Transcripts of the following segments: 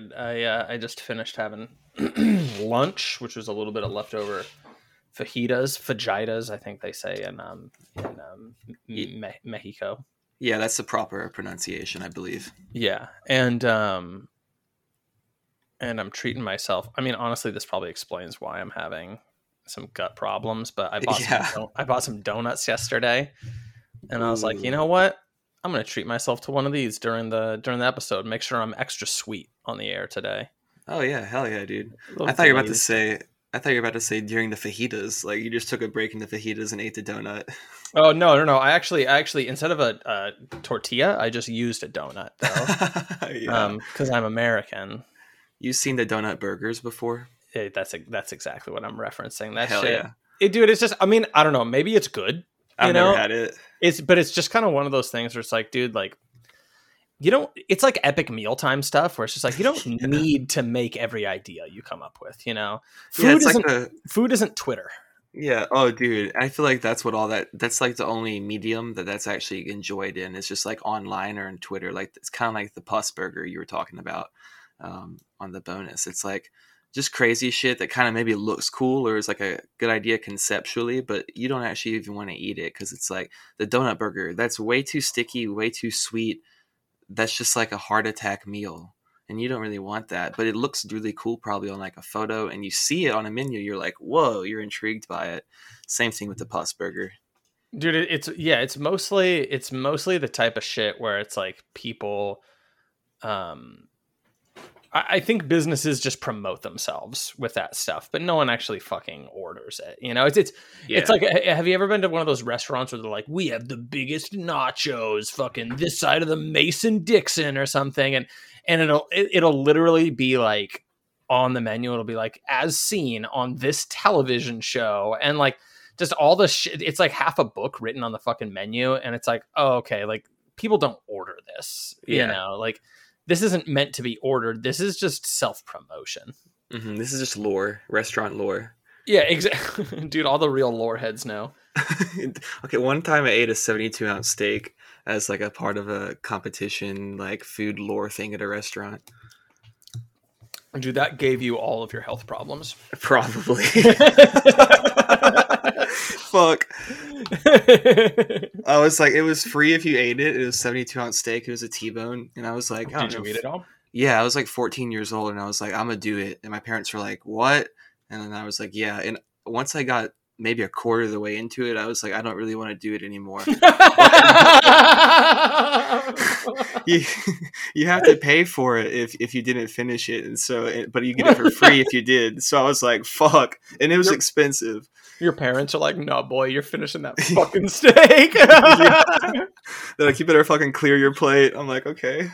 dude. I uh, I just finished having lunch, which was a little bit of leftover fajitas, fajitas, I think they say in um in um, Me- Mexico. Yeah, that's the proper pronunciation, I believe. Yeah, and um, and I'm treating myself. I mean, honestly, this probably explains why I'm having some gut problems. But I bought Yeah. some, I bought some donuts yesterday, and I was like, you know what? I'm gonna treat myself to one of these during the during the episode. Make sure I'm extra sweet on the air today. Oh yeah, hell yeah, dude. I thought you were about to say. I thought you were about to say during the fajitas, like you just took a break in the fajitas and ate the donut. Oh no, no, no! I actually, I actually, instead of a, a tortilla, I just used a donut though, yeah. um, because I'm American. You've seen the donut burgers before? Eh, that's that's exactly what I'm referencing. That Hell shit, yeah. It- dude. It's just, I mean, I don't know. Maybe it's good. I've You never know? had it. It's, but it's just kind of one of those things where it's like, dude, like, you don't. It's like epic mealtime stuff where it's just like you don't Yeah. need to make every idea you come up with. You know, food Yeah, isn't like a food isn't Twitter. yeah. Oh, dude, I feel like that's what all that. That's like the only medium that that's actually enjoyed in. It's just like online or in Twitter. Like it's kind of like the pus burger you were talking about um, on the bonus. It's like just crazy shit that kind of maybe looks cool or is like a good idea conceptually, but you don't actually even want to eat it because it's like the donut burger. That's way too sticky, way too sweet. That's just like a heart attack meal. And you don't really want that, but it looks really cool probably on like a photo and you see it on a menu, you're like, whoa, you're intrigued by it. Same thing with the pus burger. dude it's yeah it's mostly it's mostly the type of shit where it's like people um I, think businesses just promote themselves with that stuff but no one actually fucking orders it you know? It's it's it's like have you ever been to one of those restaurants where they're like we have the biggest nachos fucking this side of the mason dixon or something and and it'll it, it'll literally be like on the menu it'll be like as seen on this television show and like just all the shit it's like half a book written on the fucking menu and it's like oh okay like people don't order this you know? Like this isn't meant to be ordered this is just self-promotion hmm This is just lore, restaurant lore. yeah exactly dude all the real lore heads know okay, one time I ate a 72 ounce steak as like a part of a competition, like food lore thing at a restaurant. dude that gave you all of your health problems Probably. Fuck. I was like, it was free if you ate it. It was 72 ounce steak. It was a T bone. And I was like, I did you know, eat it all Yeah, I was like 14 years old and I was like, I'm gonna do it. And my parents were like, What? And then I was like, Yeah. And once I got maybe a quarter of the way into it, I was like, I don't really want to do it anymore. you, you have to pay for it if, if you didn't finish it. And so, but you get it for free if you did. So I was like, fuck. And it was expensive. Your parents are like, no, boy, you're finishing that fucking steak. They're like, you better fucking clear your plate. I'm like, okay.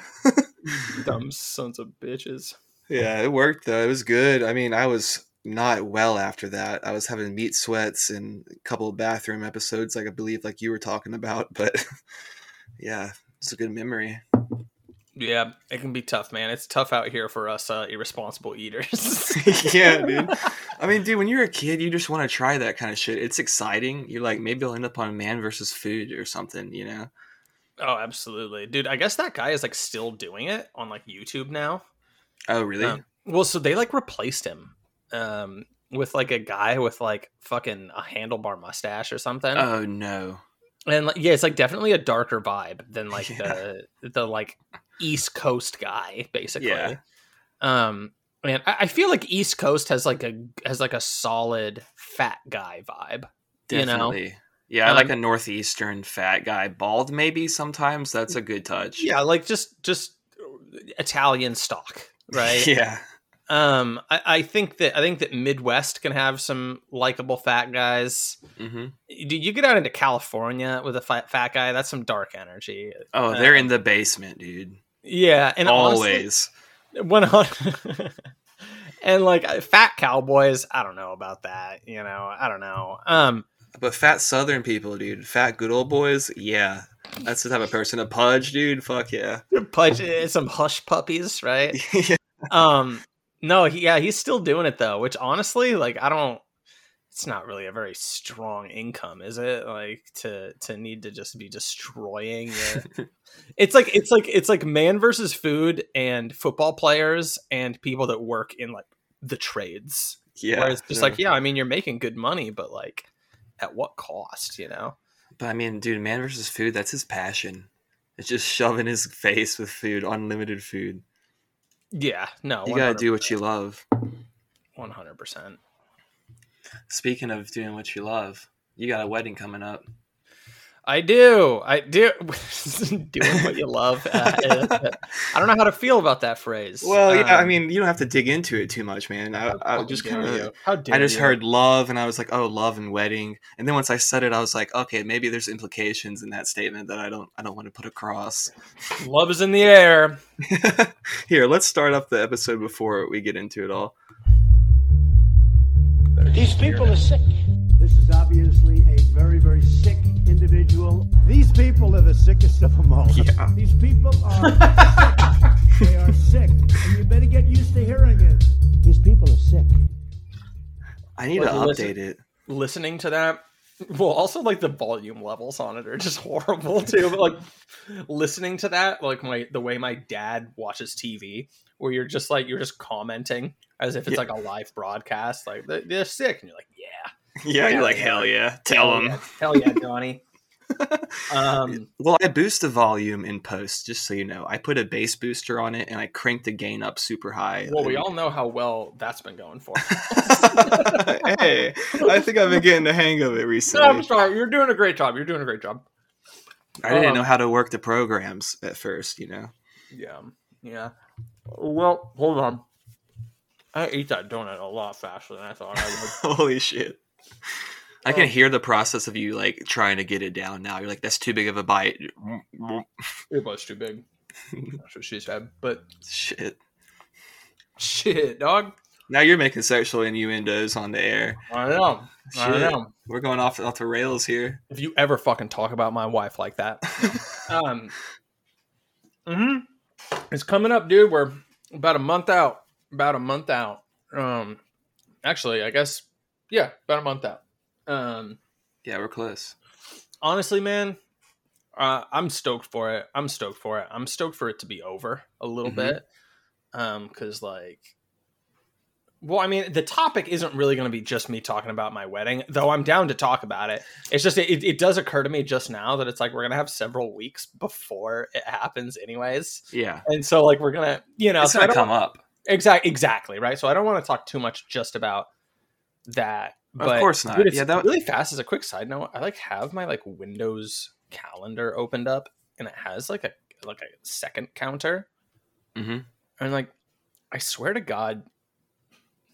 Dumb sons of bitches. Yeah, it worked though. It was good. I mean, I was not well after that. I was having meat sweats and a couple of bathroom episodes, like I believe, like you were talking about. But yeah, it's a good memory. Yeah, it can be tough, man. It's tough out here for us uh, irresponsible eaters. yeah, dude. I mean, dude, when you're a kid, you just want to try that kind of shit. It's exciting. You're like, maybe I'll end up on Man versus Food or something, you know? oh, absolutely, dude. I guess that guy is like still doing it on like YouTube now. Oh, really? Um, well, so they like replaced him um, with like a guy with like fucking a handlebar mustache or something. oh no. and like, yeah, it's like definitely a darker vibe than like Yeah. the the like East Coast guy, basically. Yeah. Um, and I, I feel like East Coast has like a has like a solid fat guy vibe. You know? Definitely. Yeah, I like Um, a northeastern fat guy, bald maybe sometimes. That's a good touch. Yeah, like just just Italian stock, right? Yeah. Um, I, I think that I think that Midwest can have some likable fat guys. hmm Dude, you get out into California with a fat, fat guy, that's some dark energy. Oh, they're in the basement, dude. Yeah, and Always. One hundred. and like uh, fat cowboys, I don't know about that. You know, I don't know. Um, But fat Southern people, dude, fat good old boys, yeah, that's the type of person. A pudge, dude, fuck yeah. pudge, eh, some hush puppies, right? Yeah. Um, no, he, yeah, he's still doing it though. Which honestly, like, I don't. It's not really a very strong income, is it? Like to to need to just be destroying It's like it's like it's like man versus food and football players and people that work in like the trades. Yeah. Where it's just yeah. like, yeah, I mean you're making good money, but like at what cost, you know? But I mean, dude, man versus food, that's his passion. It's just shoving his face with food, unlimited food. Yeah, no. You gotta do what you love. one hundred percent. Speaking of doing what you love, you got a wedding coming up. I do. I do. Doing what you love. Uh, I don't know how to feel about that phrase. Well, yeah, I Um, mean, you don't have to dig into it too much, man. I, I just kind of. How dare I just you. heard love, and I was like, oh, love and wedding. And then once I said it, I was like, okay, maybe there's implications in that statement that I don't, I don't want to put across. love is in the air. Here, let's start up the episode before we get into it all. These people are sick. This is obviously a very, very sick individual. These people are the sickest of them all. Yeah. These people are sick. They are sick. And you better get used to hearing it. These people are sick. I need Like, to listen- update it. Listening to that. Well, also like the volume levels on it are just horrible too. But like listening to that, like my the way my dad watches TV, where you're just like you're just commenting as if it's Yeah. like a live broadcast. Like "They- they're sick, and you're like, yeah, Yeah, you're like, hell yeah, tell hell them. yeah, hell yeah, Donnie. Um, Well, I boost the volume in post, just so you know. I put a bass booster on it and I crank the gain up super high. well, we all know how well that's been going for. hey, I think I've been getting the hang of it No, recently. I'm sorry. You're doing a great job. You're doing a great job. I didn't Um, know how to work the programs at first, you know. Yeah. Yeah. Well, hold on. I ate that donut a lot faster than I thought I would. Holy shit. I can Oh. hear the process of you like trying to get it down now. You're like, that's too big of a bite. it was too big. That's what she said. But Shit. shit, dog. Now you're making sexual innuendos on the air. I know. I know. We're going off off the rails here. If you ever fucking talk about my wife like that. um hmm It's coming up, dude. We're about a month out. About a month out. Um actually, I guess yeah, about a month out. Um yeah, we're close. honestly, man, uh, I'm stoked for it. I'm stoked for it. I'm stoked for it to be over a little Mhm. bit. Um, cause like, well, I mean, the topic isn't really going to be just me talking about my wedding, though I'm down to talk about it. It's just, it, it does occur to me just now that it's like, we're going to have several weeks before it happens anyways. Yeah. And so like, we're going to, you know, It's so gonna come up. Exactly, exactly, right. So I don't want to talk too much just about that. Of course not. dude, Yeah, that- really fast. As a quick side note, I like have my like Windows calendar opened up, and it has like a like a second counter, hmm and like I swear to God,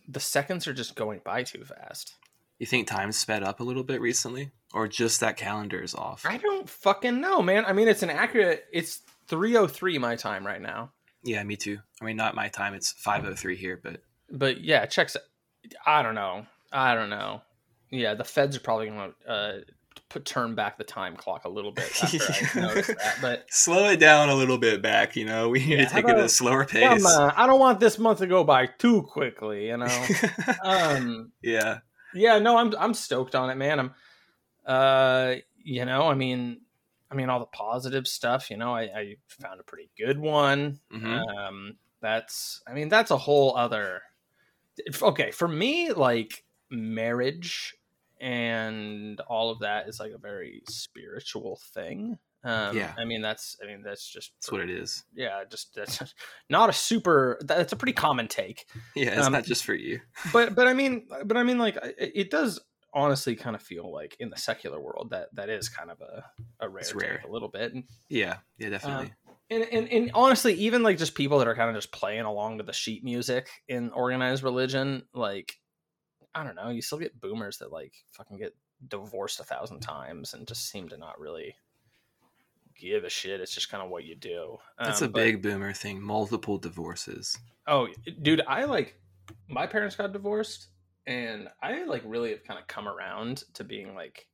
the seconds are just going by too fast. You think time's sped up a little bit recently? Or just that calendar is off? I don't fucking know, man. I mean, it's an accurate. It's three oh three my time right now. Yeah, me too. I mean, not my time. It's 5.03 here, but but yeah, checks. I don't know. I don't know. Yeah, the feds are probably going to uh, put turn back the time clock a little bit that. But slow it down a little bit back, you know? We need Yeah, to take how it at a slower pace. on, I don't want this month to go by too quickly. You know. um. yeah. Yeah. No, I'm I'm stoked on it, man. I'm. Uh. You know. I mean. I mean, all the positive stuff. You know, I, I found a pretty good one. Mhm. Um, that's, I mean, that's a whole other. Okay, for me, like marriage and all of that is like a very spiritual thing. Um, Yeah. I mean, that's, I mean, that's just, That's what it is. yeah, just that's not a super. That's a pretty common take, Yeah, it's Um, not just for you. but but I mean, but I mean, like it, it does honestly kind of feel like in the secular world that that is kind of a a rare, It's rare. a little bit. Yeah, yeah, definitely. and, and, and honestly, even like just people that are kind of just playing along to the sheet music in organized religion, like I don't know, you still get boomers that like fucking get divorced a thousand times and just seem to not really give a shit. It's just kind of what you do. That's Um, a but- big boomer thing. Multiple divorces. Oh, dude, I like my parents got divorced, and I like really have kind of come around to being like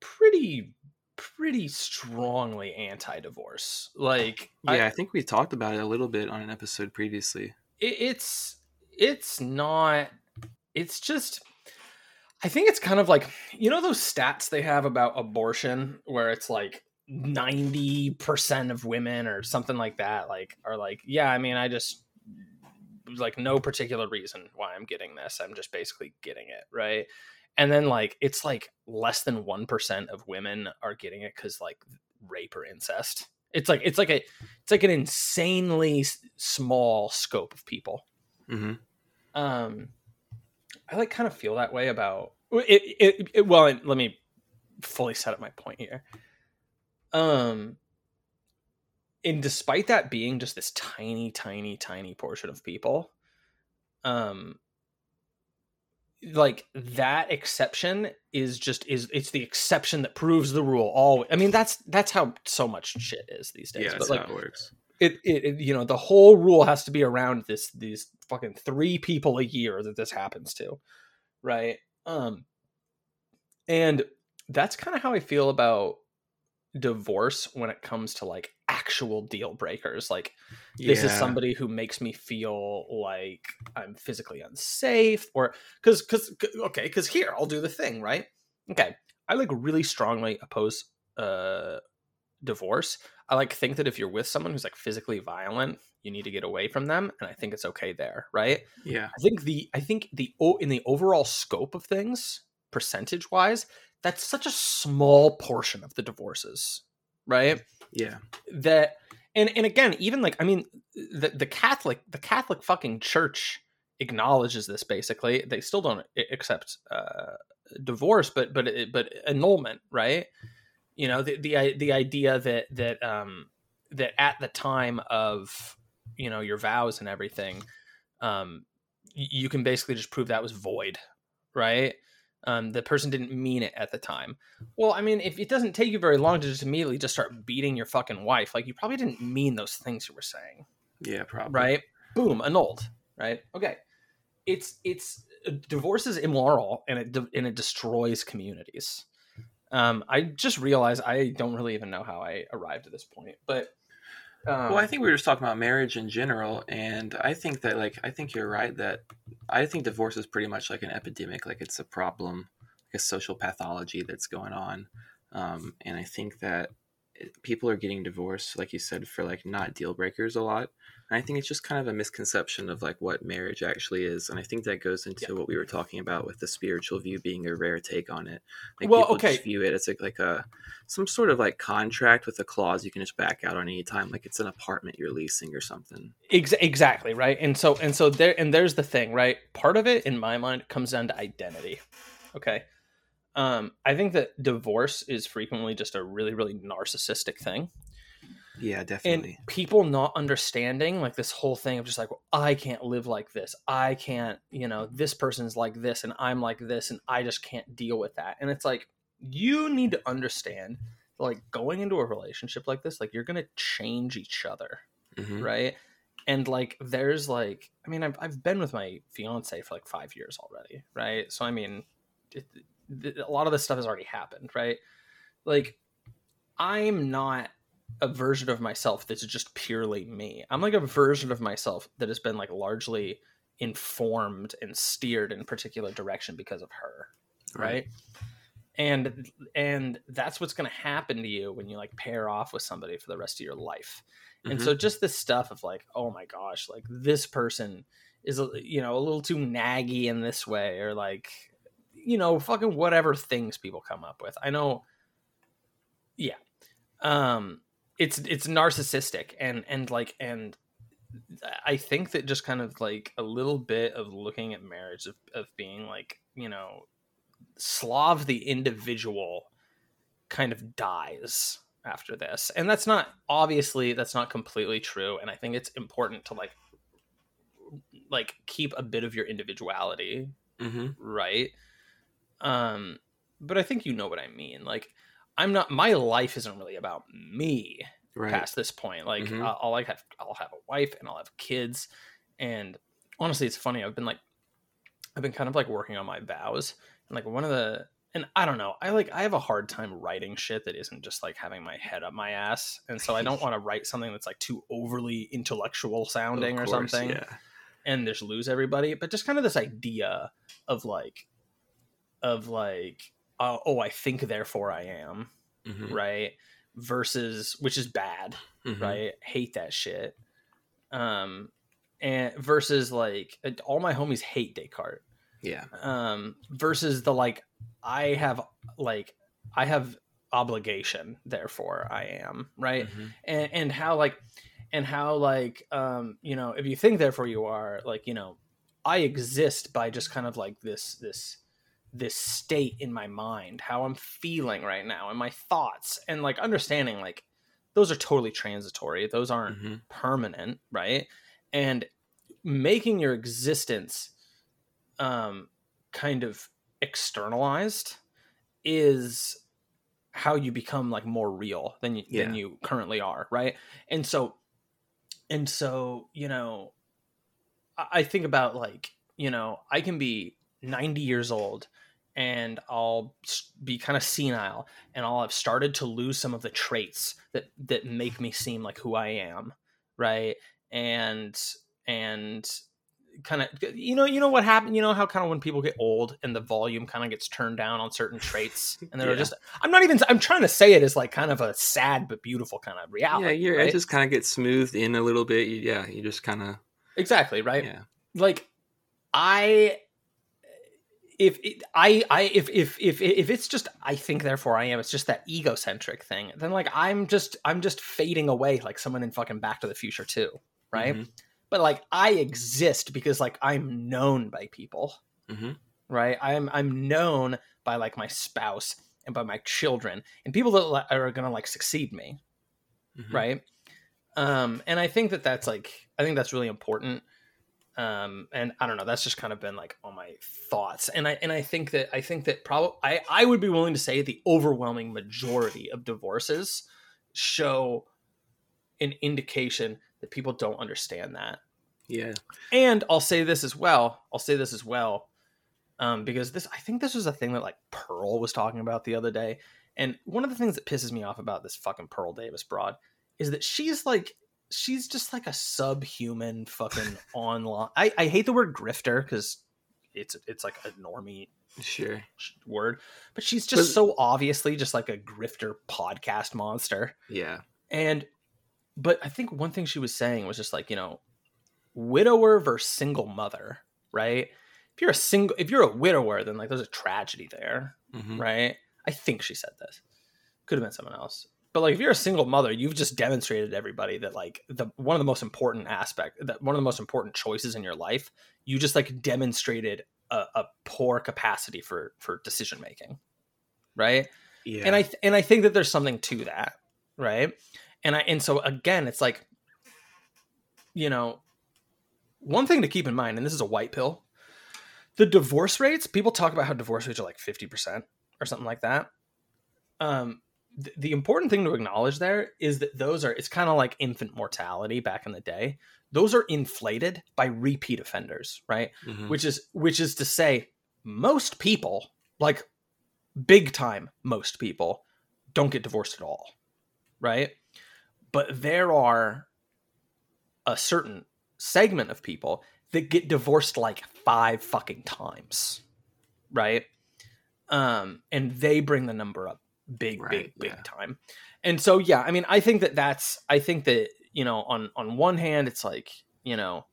pretty, pretty strongly anti-divorce. Like, I- Yeah, I, think we talked about it a little bit on an episode previously. it, it's it's not it's just I think it's kind of like you know those stats they have about abortion where it's like 90% of women or something like that like are like yeah I mean I just like no particular reason why I'm getting this. I'm just basically getting it right? And then like it's like less than 1% of women are getting it cuz like rape or incest. It's like it's like a it's like an insanely small scope of people. Hmm um i like kind of feel that way about it, it, it well let me fully set up my point here um and despite that being just this tiny tiny tiny portion of people um like that exception is just is it's the exception that proves the rule all i mean that's that's how so much shit is these days Yeah, but that's like how it works. It, it, it you know the whole rule has to be around this these fucking three people a year that this happens to right? Um and that's kind of how i feel about divorce when it comes to like actual deal breakers. Like this is somebody who makes me feel like i'm physically unsafe or because because okay because here i'll do the thing right? Okay i like really strongly oppose uh divorce i like think that if you're with someone who's like physically violent you need to get away from them and i think it's okay there right Yeah. i think the i think the in the overall scope of things percentage wise that's such a small portion of the divorces right Yeah. that and and again even like i mean the the catholic the catholic fucking church acknowledges this basically they still don't accept uh divorce but but but annulment right you know the the the idea that that um that at the time of you know your vows and everything um you can basically just prove that was void right um the person didn't mean it at the time well, I mean, if it doesn't take you very long to just immediately just start beating your fucking wife, like you probably didn't mean those things you were saying, Yeah. Probably. right? Boom, annulled, right? Okay, it's it's uh, divorce is immoral and it and it destroys communities. Um, I just realized I don't really even know how I arrived at this point, but um, Well, I think we were just talking about marriage in general, and I think that, like, I think you're right that I think divorce is pretty much like an epidemic, like it's a problem, like a social pathology that's going on, um, and I think that people are getting divorced, like you said, for like not deal breakers a lot, I think it's just kind of a misconception of like what marriage actually is, and I think that goes into what we were talking about with the spiritual view being a rare take on it. Like Well, people okay. just view it as like, like a some sort of like contract with a clause you can just back out on any time, like it's an apartment you're leasing or something. Ex- exactly right and so and so there and there's the thing right part of it in my mind comes down to identity okay um i think that divorce is frequently just a really really narcissistic thing Yeah, definitely. and people not understanding like this whole thing of just like well, i can't live like this. I can't you know this person's like this and i'm like this and i just can't deal with that. And it's like you need to understand like going into a relationship like this like you're gonna change each other Mhm. right? And like there's like i mean I've, I've been with my fiance for like five years already right? So i mean it, th- a lot of this stuff has already happened right? Like i'm not a version of myself that's just purely me. I'm like a version of myself that has been like largely informed and steered in a particular direction because of her right. and and that's what's going to happen to you when you like pair off with somebody for the rest of your life. And Mhm. so just this stuff of like oh my gosh like this person is a- you know a little too naggy in this way or like you know fucking whatever things people come up with. I know yeah um it's it's narcissistic and and like and i think that just kind of like a little bit of looking at marriage of, of being like you know slav the individual kind of dies after this. And that's not obviously that's not completely true. And i think it's important to like like keep a bit of your individuality hmm right. Um but i think you know what i mean. Like i'm not my life isn't really about me Right. past this point like Mhm. I'll, I'll like have i'll have a wife and i'll have kids and honestly it's funny i've been like i've been kind of like working on my vows and like one of the and i don't know i like i have a hard time writing shit that isn't just like having my head up my ass and so i don't want to write something that's like too overly intellectual sounding or something Yeah. and just lose everybody but just kind of this idea of like of like uh, oh i think therefore i am Mhm. right versus which is bad Mhm. right hate that shit um and versus like uh, all my homies hate descartes Yeah. um versus the like i have like i have obligation therefore i am right Mhm. and and how like and how like um you know if you think therefore you are like you know i exist by just kind of like this this this state in my mind how i'm feeling right now and my thoughts and like understanding like those are totally transitory. Those aren't Mhm. permanent right? And making your existence um kind of externalized is how you become like more real than you, than you currently are right? And so and so you know I, I think about like you know i can be 90 years old and i'll be kind of senile and i'll have started to lose some of the traits that that make me seem like who i am right and and kind of you know you know what happened you know how kind of when people get old and the volume kind of gets turned down on certain traits and they're Yeah. just i'm not even i'm trying to say it as like kind of a sad but beautiful kind of reality yeah, your right? edges kind of get smoothed in a little bit. You, yeah, you just kind of exactly right yeah. like i if it, i i if if if if it's just i think therefore i am it's just that egocentric thing then like i'm just i'm just fading away like someone in fucking back to the future too right Mhm. but like i exist because like i'm known by people Mhm. right i'm i'm known by like my spouse and by my children and people that are gonna like succeed me Mhm. right um and i think that that's like i think that's really important um and i don't know that's just kind of been like all my thoughts and i and i think that i think that probably i i would be willing to say the overwhelming majority of divorces show an indication that people don't understand that Yeah. and I'll say this as well. I'll say this as well, um, because this I think this was a thing that like Pearl was talking about the other day. And one of the things that pisses me off about this fucking Pearl Davis broad is that she's like she's just like a subhuman fucking online. I, I hate the word grifter because it's it's like a normie Sure. word, but she's just But- so obviously just like a grifter podcast monster Yeah. and but i think one thing she was saying was just like you know widower versus single mother right if you're a single if you're a widower then like there's a tragedy there Mhm. right i think she said this could have been someone else but like if you're a single mother you've just demonstrated to everybody that like the one of the most important aspect that one of the most important choices in your life you just like demonstrated a, a poor capacity for for decision making right Yeah. and I th- and I think that there's something to that, right? And I and so again, it's like, you know, one thing to keep in mind, and this is a white pill, the divorce rates. People talk about how divorce rates are like fifty percent or something like that. Um, th- the important thing to acknowledge there is that those are it's kind of like infant mortality back in the day. Those are inflated by repeat offenders, right? Mhm. which is which is to say most people like big time most people don't get divorced at all right but there are a certain segment of people that get divorced like five fucking times right um and they bring the number up big big Right, big yeah. time and so yeah i mean i think that that's i think that you know on on one hand it's like you know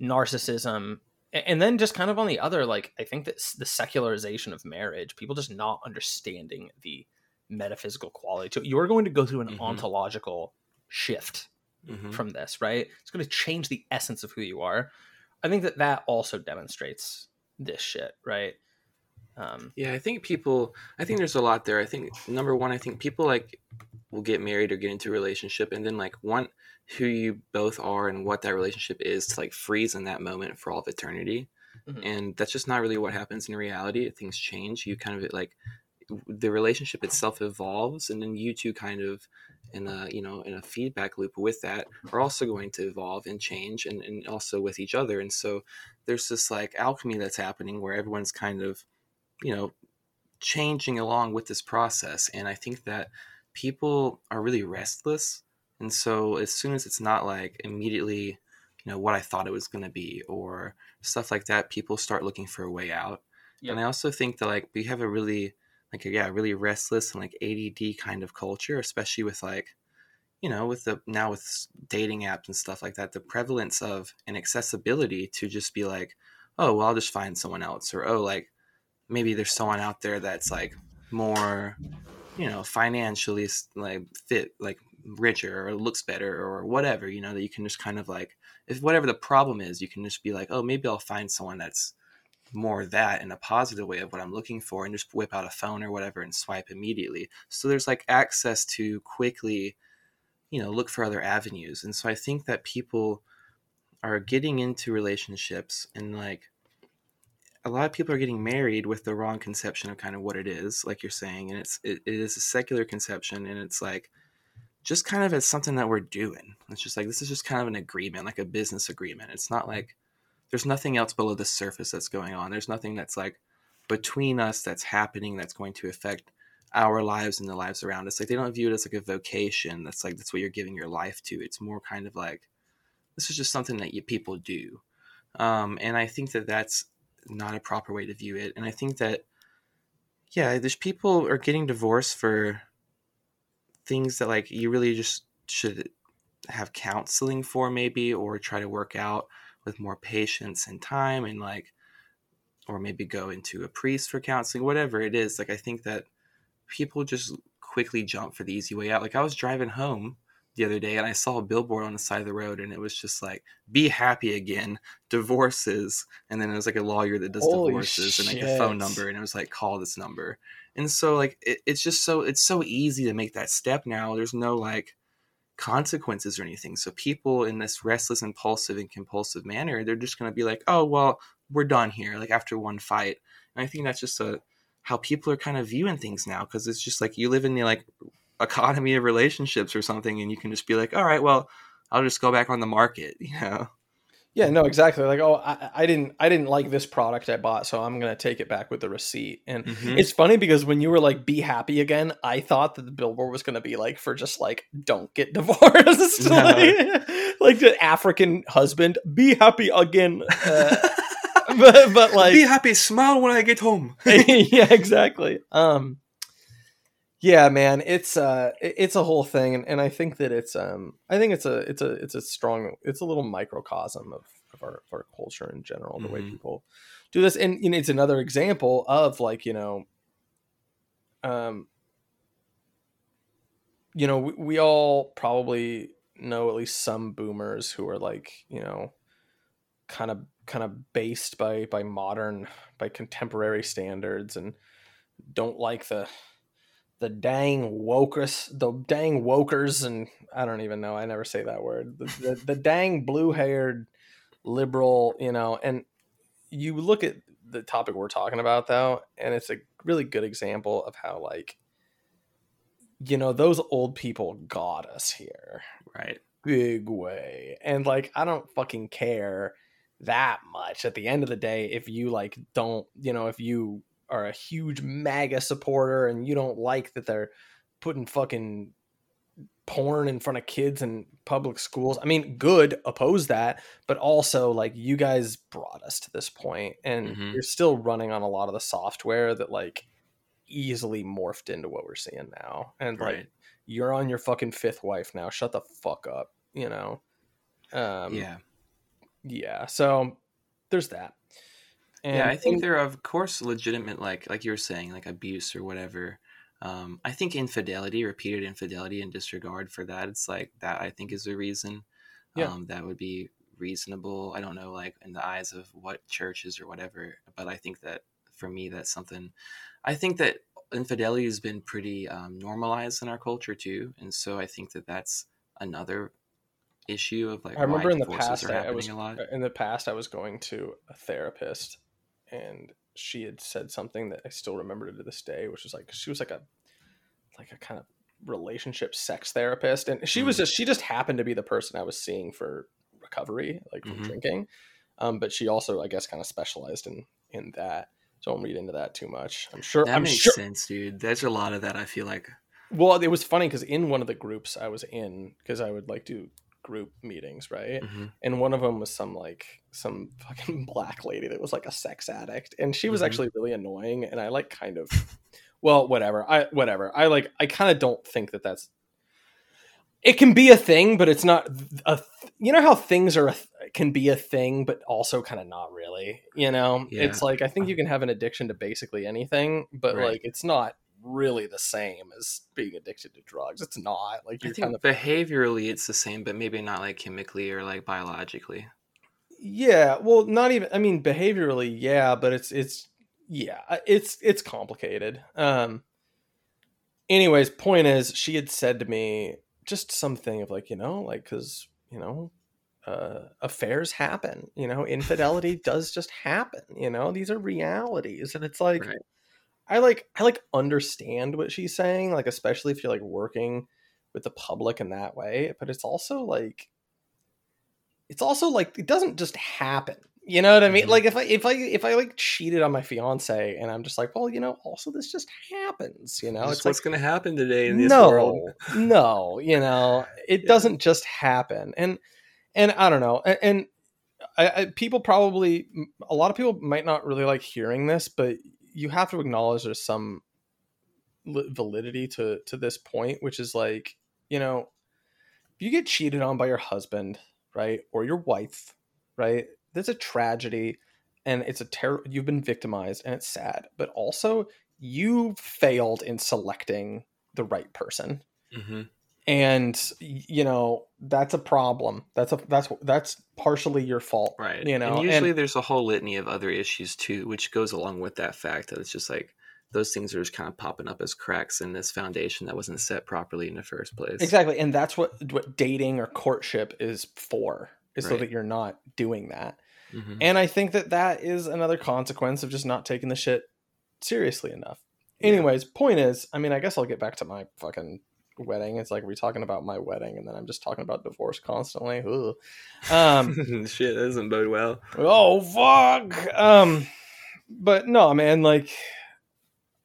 narcissism and then just kind of on the other like i think that the secularization of marriage people just not understanding the metaphysical quality to it you're going to go through an Mhm. ontological shift Mhm. from this right it's going to change the essence of who you are i think that that also demonstrates this shit right um Yeah, I think people. I think there's a lot there. I think number one, I think people like will get married or get into a relationship and then like want who you both are and what that relationship is to like freeze in that moment for all of eternity. Mhm. And that's just not really what happens in reality. Things change. You kind of like the relationship itself evolves, and then you two kind of in a you know in a feedback loop with that are also going to evolve and change and, and also with each other and so there's this like alchemy that's happening where everyone's kind of you know changing along with this process and i think that people are really restless and so as soon as it's not like immediately you know what i thought it was going to be or stuff like that people start looking for a way out Yep. And I also think that like we have a really like yeah, really restless and like ADD kind of culture, especially with like you know, with the now with dating apps and stuff like that, the prevalence of an accessibility to just be like, oh, well, I'll just find someone else, or oh, like maybe there's someone out there that's like more, you know, financially like fit, like richer or looks better or whatever, you know, that you can just kind of like, if whatever the problem is, you can just be like, oh, maybe I'll find someone that's more that in a positive way of what I'm looking for and just whip out a phone or whatever and swipe immediately. So there's like access to quickly, you know, look for other avenues. And so I think that people are getting into relationships and like a lot of people are getting married with the wrong conception of kind of what it is, like you're saying. And it's it, it is a secular conception and it's like just kind of as something that we're doing. It's just like this is just kind of an agreement, like a business agreement. It's not like there's nothing else below the surface that's going on. There's nothing that's like between us that's happening that's going to affect our lives and the lives around us. Like they don't view it as like a vocation. That's like that's what you're giving your life to. It's more kind of like this is just something that you people do, um, and I think that that's not a proper way to view it. And I think that yeah, there's people are getting divorced for things that like you really just should have counseling for maybe or try to work out with more patience and time and like or maybe go into a priest for counseling whatever it is like i think that people just quickly jump for the easy way out like i was driving home the other day and i saw a billboard on the side of the road and it was just like be happy again divorces and then it was like a lawyer that does Holy divorces and like a phone number and it was like call this number. And so like it, it's just so it's so easy to make that step now. There's no like consequences or anything. So people in this restless impulsive and compulsive manner they're just going to be like oh well we're done here like after one fight. And i think that's just a how people are kind of viewing things now because it's just like you live in the like economy of relationships or something and you can just be like all right well i'll just go back on the market you know Yeah, no, exactly. Like, oh, I, I didn't, I didn't like this product I bought, so I'm gonna take it back with the receipt. And Mhm. it's funny because when you were like, "Be happy again," I thought that the billboard was gonna be like for just like, "Don't get divorced," No. like, like the African husband, "Be happy again." Uh, but, but like, be happy smile when i get home yeah, exactly. Um, yeah, man, it's uh, it's a whole thing, and, and I think that it's um, I think it's a it's a it's a strong, it's a little microcosm of of our, of our culture in general, the way Mhm. people do this, and you know, it's another example of like you know, um, you know, we, we all probably know at least some boomers who are like you know, kind of kind of based by by modern by contemporary standards and don't like the the dang wokers the dang wokers and i don't even know i never say that word. The, the, the dang blue-haired liberal you know and you look at the topic we're talking about though and it's a really good example of how like you know those old people got us here. Right. Big way. And like I don't fucking care that much. At the end of the day if you like don't, you know, if you are a huge MAGA supporter and you don't like that they're putting fucking porn in front of kids in public schools. I mean, good, oppose that, but also like you guys brought us to this point and Mhm. you're still running on a lot of the software that like easily morphed into what we're seeing now. And like you're on your fucking fifth wife now. Shut the fuck up, you know. Um yeah yeah. So there's that. And, yeah, I think there are of course legitimate like like you were saying like abuse or whatever. Um, I think infidelity, repeated infidelity, and disregard for that. It's like that. I think is a reason. Yeah. Um, that would be reasonable. I don't know, like in the eyes of what churches or whatever, but I think that for me, that's something. I think that infidelity has been pretty um, normalized in our culture too, and so I think that that's another issue of like I remember in the past I, I was in the past I was going to a therapist and she had said something that I still remember to this day, which was like she was like a like a kind of relationship sex therapist and she was Mm. just she just happened to be the person I was seeing for recovery, like from Mhm. drinking. Um, but she also I guess kind of specialized in in that. So I won't read into that too much. I'm sure That I'm makes sure sense, dude. There's a lot of that. I feel like. Well, it was funny because in one of the groups I was in, because I would like do group meetings, right? Mhm. And one of them was some like some fucking black lady that was like a sex addict and she was Mhm. actually really annoying and I like kind of well whatever I whatever I like I kind of don't think that that's it can be a thing but it's not a you know how things are a, can be a thing but also kind of not really you know Yeah. it's like I think you can have an addiction to basically anything but Right. like it's not really the same as being addicted to drugs it's not like think kind of behaviorally it's the same, but maybe not like chemically or like biologically. Yeah, well, not even. I mean, behaviorally, yeah, but it's it's yeah, uh, it's it's complicated. Um. Anyways, point is, she had said to me just something of like, you know, like because you know, uh, affairs happen. You know, infidelity does just happen. You know, these are realities, and it's like, Right. I like I like understand what she's saying, like especially if you're like working with the public in that way, but it's also like it's also like it doesn't just happen. You know what I mean? Mhm. Like if I if I if I like cheated on my fiance and I'm just like, well, you know, also this just happens, you know? Just it's like what's gonna happen today in this no, world. no, you know, it Yeah. doesn't just happen. And and I don't know. And, and I, I, people probably a lot of people might not really like hearing this, but you have to acknowledge there's some validity to to this point, which is like, you know, if you get cheated on by your husband, right, or your wife, right, that's a tragedy, and it's a terror. You've been victimized, and it's sad, but also you failed in selecting the right person hmm and you know that's a problem that's a that's that's partially your fault Right. you know and and- usually there's a whole litany of other issues too, which goes along with that fact that it's just like those things are just kind of popping up as cracks in this foundation that wasn't set properly in the first place. exactly and that's what what dating or courtship is for is so that you're not doing that Mhm. and i think that that is another consequence of just not taking the shit seriously enough Yeah. anyways point is i mean i guess i'll get back to my fucking wedding it's like we're talking about my wedding and then i'm just talking about divorce constantly Ugh. um Shit, that doesn't bode well. oh fuck um but no man like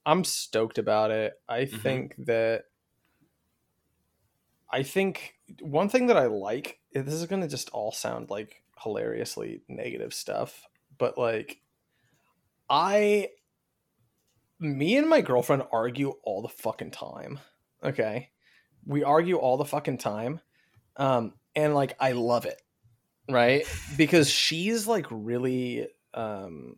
i'm stoked about it. I Mhm. think that i think one thing that i like this is gonna just all sound like hilariously negative stuff but like i me and my girlfriend argue all the fucking time okay? We argue all the fucking time um and like i love it right? Because she's like really um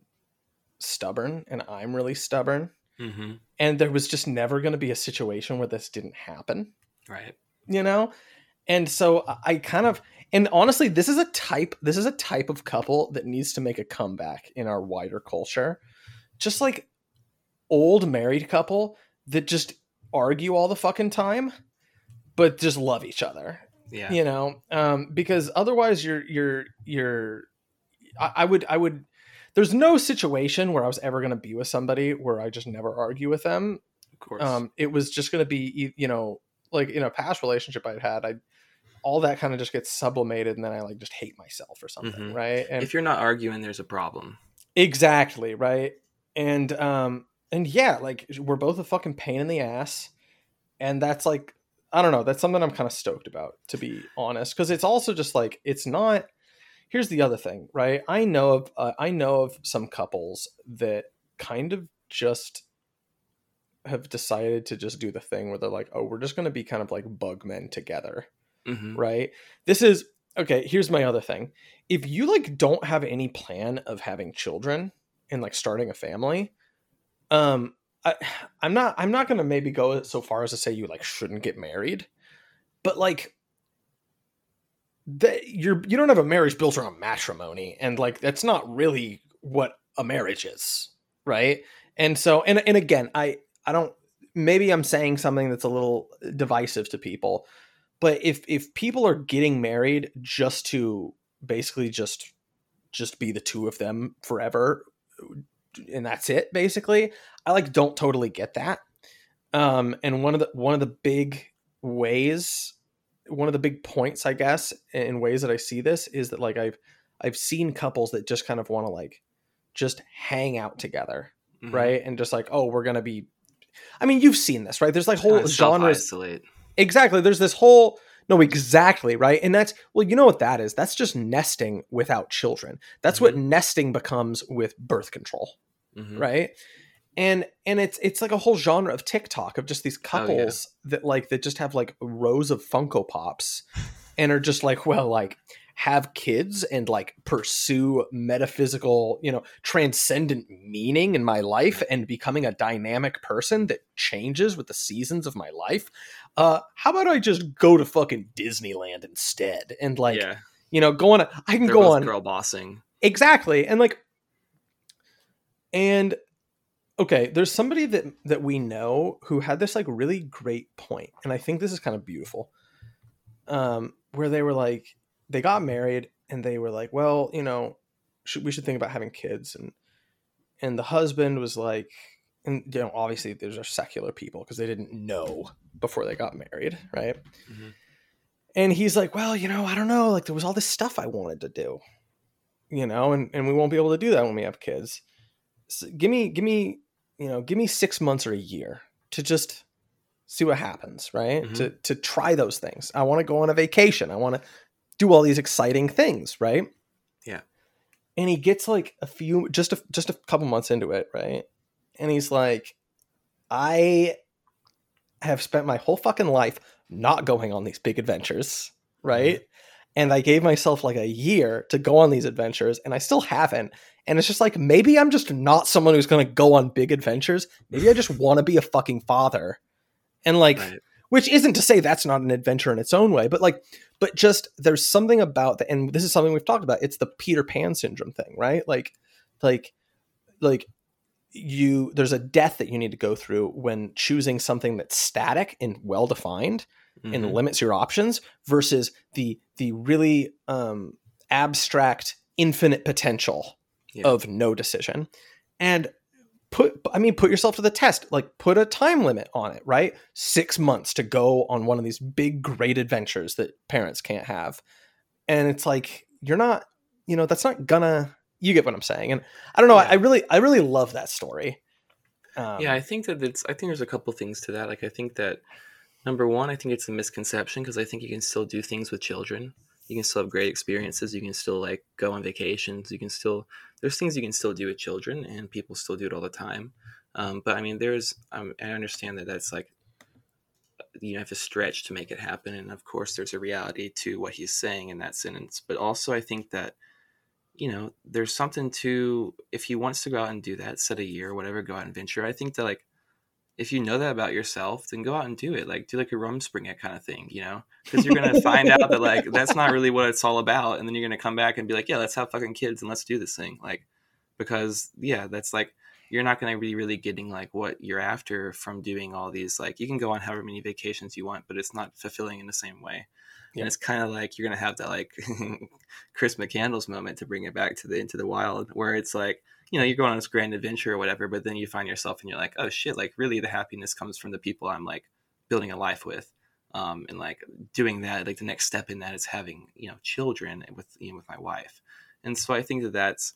stubborn and i'm really stubborn hmm and there was just never going to be a situation where this didn't happen. Right. you know? And so I- i kind of and honestly this is a type this is a type of couple that needs to make a comeback in our wider culture. Just like old married couple that just argue all the fucking time but just love each other. Yeah. you know? Um because otherwise you're you're you're I, I would i would there's no situation where i was ever going to be with somebody where i just never argue with them Of course. um it was just going to be you know like in a past relationship i'd had i all that kind of just gets sublimated and then i like just hate myself or something Mhm. right and if you're not arguing, there's a problem. exactly right and um and yeah like we're both a fucking pain in the ass and that's like i don't know that's something i'm kind of stoked about to be honest because it's also just like it's not here's the other thing right? I know of uh, i know of some couples that kind of just have decided to just do the thing where they're like oh we're just going to be kind of like bug men together hmm right? This is okay here's my other thing. If you like don't have any plan of having children and like starting a family um I, i'm not i'm not gonna maybe go so far as to say you like shouldn't get married but like that you're you don't have a marriage built around matrimony and like that's not really what a marriage is right? And so and and again i i don't maybe i'm saying something that's a little divisive to people but if if people are getting married just to basically just just be the two of them forever and that's it basically i like don't totally get that. Um and one of the one of the big ways one of the big points i guess in ways that i see this is that like i've i've seen couples that just kind of want to like just hang out together Mhm. right and just like oh we're gonna be i mean you've seen this right there's like whole Kinda genres self-isolate. exactly there's this whole No, exactly, right? And that's well, you know what that is? That's just nesting without children. That's what nesting becomes with birth control, Mhm. right? And and it's it's like a whole genre of TikTok of just these Oh, yeah. couples that like that just have like rows of Funko Pops and are just like, well, like have kids and like pursue metaphysical, you know, transcendent meaning in my life and becoming a dynamic person that changes with the seasons of my life. Uh, how about I just go to fucking Disneyland instead and like, yeah, you know, go on. A, I can they're go on girl bossing. exactly and like and okay there's somebody that that we know who had this like really great point and i think this is kind of beautiful. Um where they were like they got married and they were like well you know should, we should think about having kids and and the husband was like and you know obviously these are secular people because they didn't know before they got married right? Mhm. and he's like well you know i don't know like there was all this stuff i wanted to do you know and, and we won't be able to do that when we have kids. So give me give me you know give me six months or a year to just see what happens right? Mhm. to to try those things. I want to go on a vacation. I want to do all these exciting things right? Yeah. and he gets like a few just a just a couple months into it right? And he's like i have spent my whole fucking life not going on these big adventures right and i gave myself like a year to go on these adventures and i still haven't. And it's just like maybe i'm just not someone who's going to go on big adventures. Maybe i just want to be a fucking father. And like Right. which isn't to say that's not an adventure in its own way but like but just there's something about the and this is something we've talked about it's the peter pan syndrome thing right? Like like like you there's a death that you need to go through when choosing something that's static and well defined and Mhm. limits your options versus the the really um abstract infinite potential Yeah. of no decision and put i mean put yourself to the test like put a time limit on it right 6 months to go on one of these big great adventures that parents can't have and it's like you're not you know that's not gonna you get what i'm saying and i don't know I, I really i really love that story um, yeah, I think that it's. I think there's a couple things to that. Like, I think that number one, I think it's a misconception because I think you can still do things with children. You can still have great experiences. You can still like go on vacations. You can still there's things you can still do with children, and people still do it all the time. Um, but I mean, there's um, I understand that that's like you have to stretch to make it happen, and of course, there's a reality to what he's saying in that sentence. But also, I think that you know, there's something to if he wants to go out and do that, set a year, or whatever, go out and venture. I think that like if you know that about yourself, then go out and do it. Like do like a Rumspringa kind of thing, you know, because you're gonna find out that like that's not really what it's all about, and then you're gonna come back and be like, yeah, let's have fucking kids and let's do this thing, like because yeah, that's like you're not gonna be really getting like what you're after from doing all these. Like you can go on however many vacations you want, but it's not fulfilling in the same way. Yeah. And it's kind of like you're gonna have that like Chris McCandless moment to bring it back to the into the wild, where it's like you know you're going on this grand adventure or whatever, but then you find yourself and you're like, oh shit, like really the happiness comes from the people I'm like building a life with, um, and like doing that. Like the next step in that is having you know children with you know, with my wife, and so I think that that's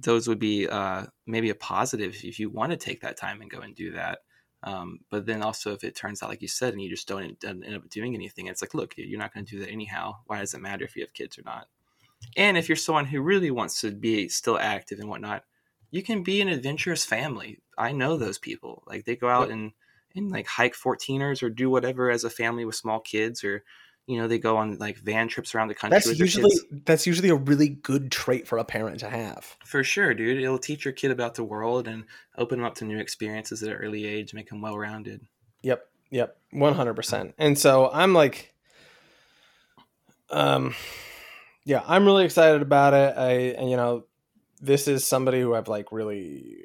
those would be uh, maybe a positive if you want to take that time and go and do that. Um, but then also, if it turns out like you said, and you just don't end, don't end up doing anything, it's like, look, you're not going to do that anyhow. Why does it matter if you have kids or not? And if you're someone who really wants to be still active and whatnot, you can be an adventurous family. I know those people. Like they go out and and like hike 14ers or do whatever as a family with small kids, or you know they go on like van trips around the country. that's usually that's usually a really good trait for a parent to have For sure, dude. It'll teach your kid about the world and open them up to new experiences at an early age, make them well rounded. Yep. Yep. One hundred percent. And so I'm like, um, yeah, I'm really excited about it. I, and, you know, this is somebody who I've like really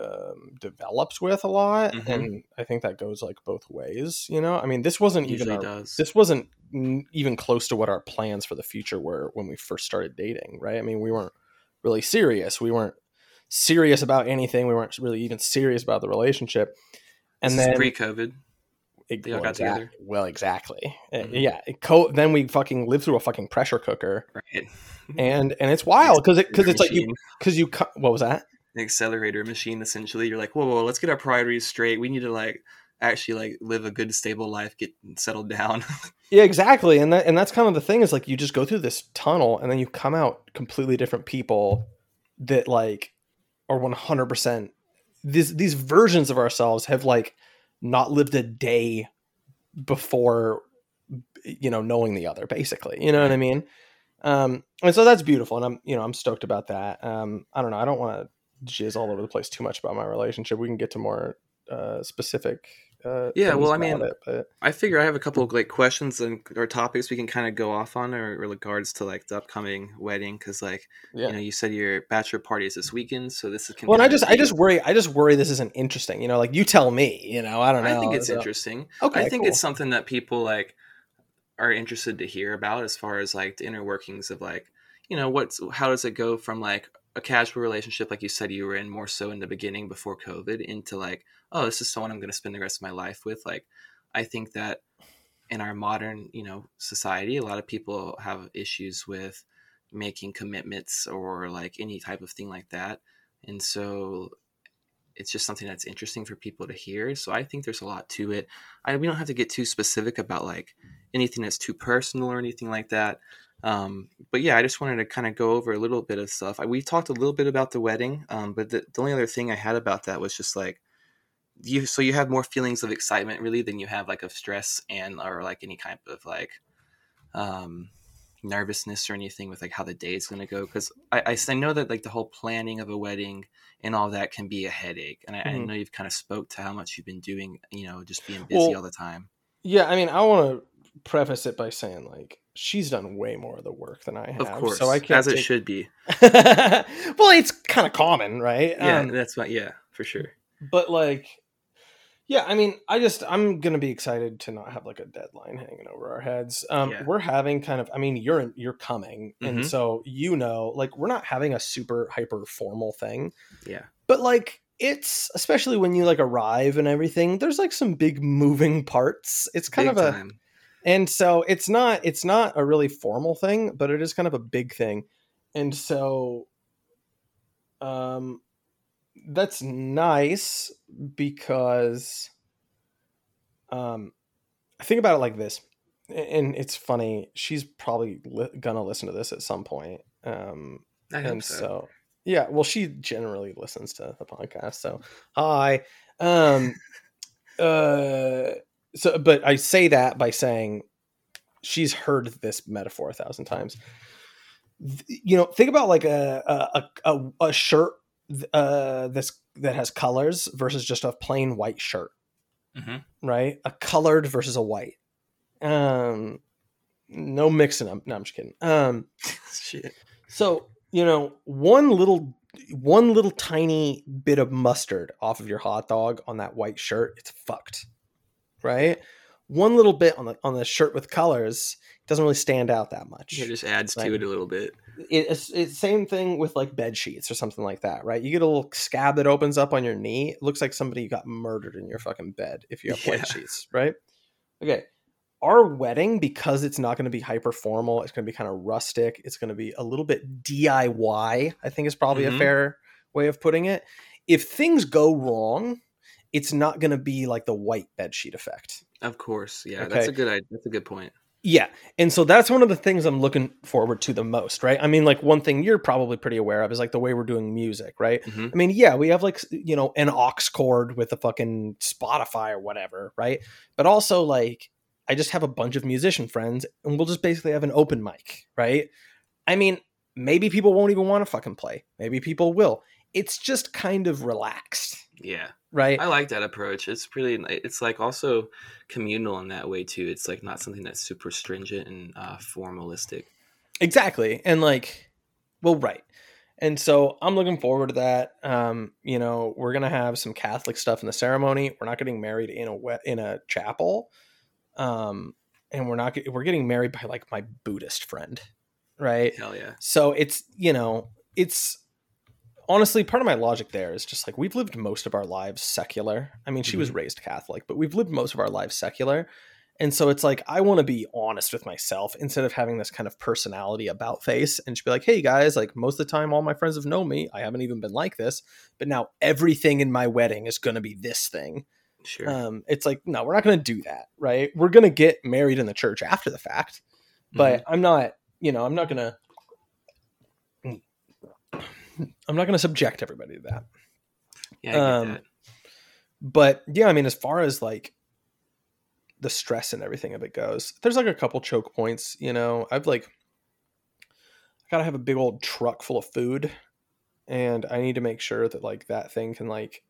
um, developed with a lot, Mhm. and I think that goes like both ways. You know, I mean, this wasn't even our, does. this wasn't even close to what our plans for the future were when we first started dating. Right? I mean, we weren't really serious. We weren't serious about anything. We weren't really even serious about the relationship. And This then pre-COVID. it, They all well, got together. Well, exactly. Uh, Mhm. Yeah. It co- then we fucking lived through a fucking pressure cooker, Right. and and it's wild because it because it's like you because you what was that? The accelerator machine essentially you're like whoa, whoa let's get our priorities straight we need to like actually like live a good stable life, get settled down. Yeah, exactly. And that and that's kind of the thing is like you just go through this tunnel and then you come out completely different people that like are 100% these these versions of ourselves have like not lived a day before you know knowing the other basically. You know what I mean? Um and so that's beautiful and I'm you know I'm stoked about that. Um I don't know, I don't want to jizz all over the place too much about my relationship. We can get to more uh specific uh Yeah, well, I mean, it, but I figure I have a couple of like questions and or topics we can kind of go off on or, or regards to like the upcoming wedding because like yeah. you know you said your bachelor party is this weekend, so this is. Well, and I just I just worry I just worry this isn't interesting. You know, like you tell me. You know, I don't know. I think it's so- interesting. Okay, I think cool. it's something that people like are interested to hear about as far as like the inner workings of like you know what's how does it go from like a casual relationship like you said you were in more so in the beginning before covid into like oh this is someone i'm going to spend the rest of my life with. Like i think that in our modern you know society a lot of people have issues with making commitments or like any type of thing like that. And so it's just something that's interesting for people to hear. So i think there's a lot to it. I, we don't have to get too specific about like anything that's too personal or anything like that um, but yeah i just wanted to kind of go over a little bit of stuff. I, we talked a little bit about the wedding um, but the, the only other thing i had about that was just like you so you have more feelings of excitement really than you have like of stress and or like any kind of like um nervousness or anything with like how the day is going to go. Because I, I, know that like the whole planning of a wedding and all that can be a headache and I, I Mhm. know you've kind of spoke to how much you've been doing you know just being busy Well, all the time. Yeah, I mean, I want to preface it by saying like she's done way more of the work than I have. of course so I can't. as it should be well, it's kind of common, right? yeah Um, that's what yeah for sure but like, yeah, I mean, I just I'm gonna be excited to not have like a deadline hanging over our heads. Um, Yeah. we're having kind of, I mean, you're you're coming, and Mhm. so you know, like, we're not having a super hyper formal thing. yeah but like it's especially when you like arrive and everything there's like some big moving parts it's kind Big of a time. And so it's not it's not a really formal thing but it is kind of a big thing and so um that's nice because um think about it like this and it's funny she's probably li- gonna listen to this at some point um I hope and so. so. yeah well she generally listens to the podcast so hi um uh so but i say that by saying she's heard this metaphor a thousand times you know think about like a a, a, a shirt uh this that has colors versus just a plain white shirt Mhm. right a colored versus a white um no mixing up no i'm just kidding um Shit. so you know, one little one little tiny bit of mustard off of your hot dog on that white shirt, it's fucked. Right? One little bit on the on the shirt with colors doesn't really stand out that much. It just adds Right. to it a little bit. It- it's, it's same thing with like bed sheets or something like that, right? You get a little scab that opens up on your knee. It looks like somebody got murdered in your fucking bed if you have Yeah. white sheets, right? Okay. Our wedding, because it's not going to be hyper formal, it's going to be kind of rustic. It's going to be a little bit DIY. I think is probably Mhm. a fair way of putting it. If things go wrong, it's not going to be like the white bed sheet effect. Of course, yeah, Okay. that's a good. idea. That's a good point. Yeah. And so that's one of the things I'm looking forward to the most, right? I mean, like one thing you're probably pretty aware of is like the way we're doing music, right? Mhm. I mean, yeah, we have like, you know, an aux cord with a fucking Spotify or whatever, right? But also like I just have a bunch of musician friends and we'll just basically have an open mic, right? I mean, maybe people won't even want to fucking play. Maybe people will. It's just kind of relaxed, Yeah, right? I like that approach. It's really, it's like also communal in that way too. It's like not something that's super stringent and uh, formalistic. Exactly. And like, well, right. And so I'm looking forward to that. Um, you know, we're gonna have some Catholic stuff in the ceremony. We're not getting married in a wet in a chapel. Um, and we're not we're getting married by like my Buddhist friend, right? Hell yeah. So it's you know, it's honestly part of my logic there is just like we've lived most of our lives secular. I mean, she was raised Catholic, but we've lived most of our lives secular. And so it's like I want to be honest with myself instead of having this kind of personality about face and just be like, "Hey guys, like most of the time all my friends have known me. I haven't even been like this, but now everything in my wedding is going to be this thing." Sure. Um, it's like, no, we're not going to do that, right? We're going to get married in the church after the fact, but Mm-hmm. I'm not, you know, I'm not going to. I'm not going to subject everybody to that. yeah, I get um, that. But yeah, I mean, as far as like the stress and everything of it goes, there's like a couple choke points. You know, I've like, I gotta have a big old truck full of food, and I need to make sure that like that thing can like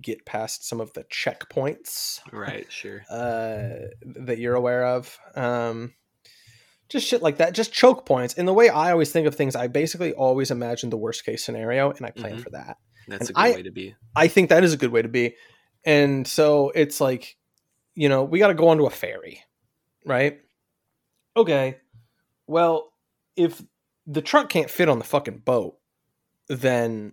get past some of the checkpoints Right. Sure. uh, that you're aware of. Um, just shit like that, just choke points. And the way I always think of things, I basically always imagine the worst case scenario, and I plan Mhm. for that. That's and a good I- way to be. I think that is a good way to be. And so it's like, you know, we got to go onto a ferry, right? Okay. Well, if the truck can't fit on the fucking boat, then,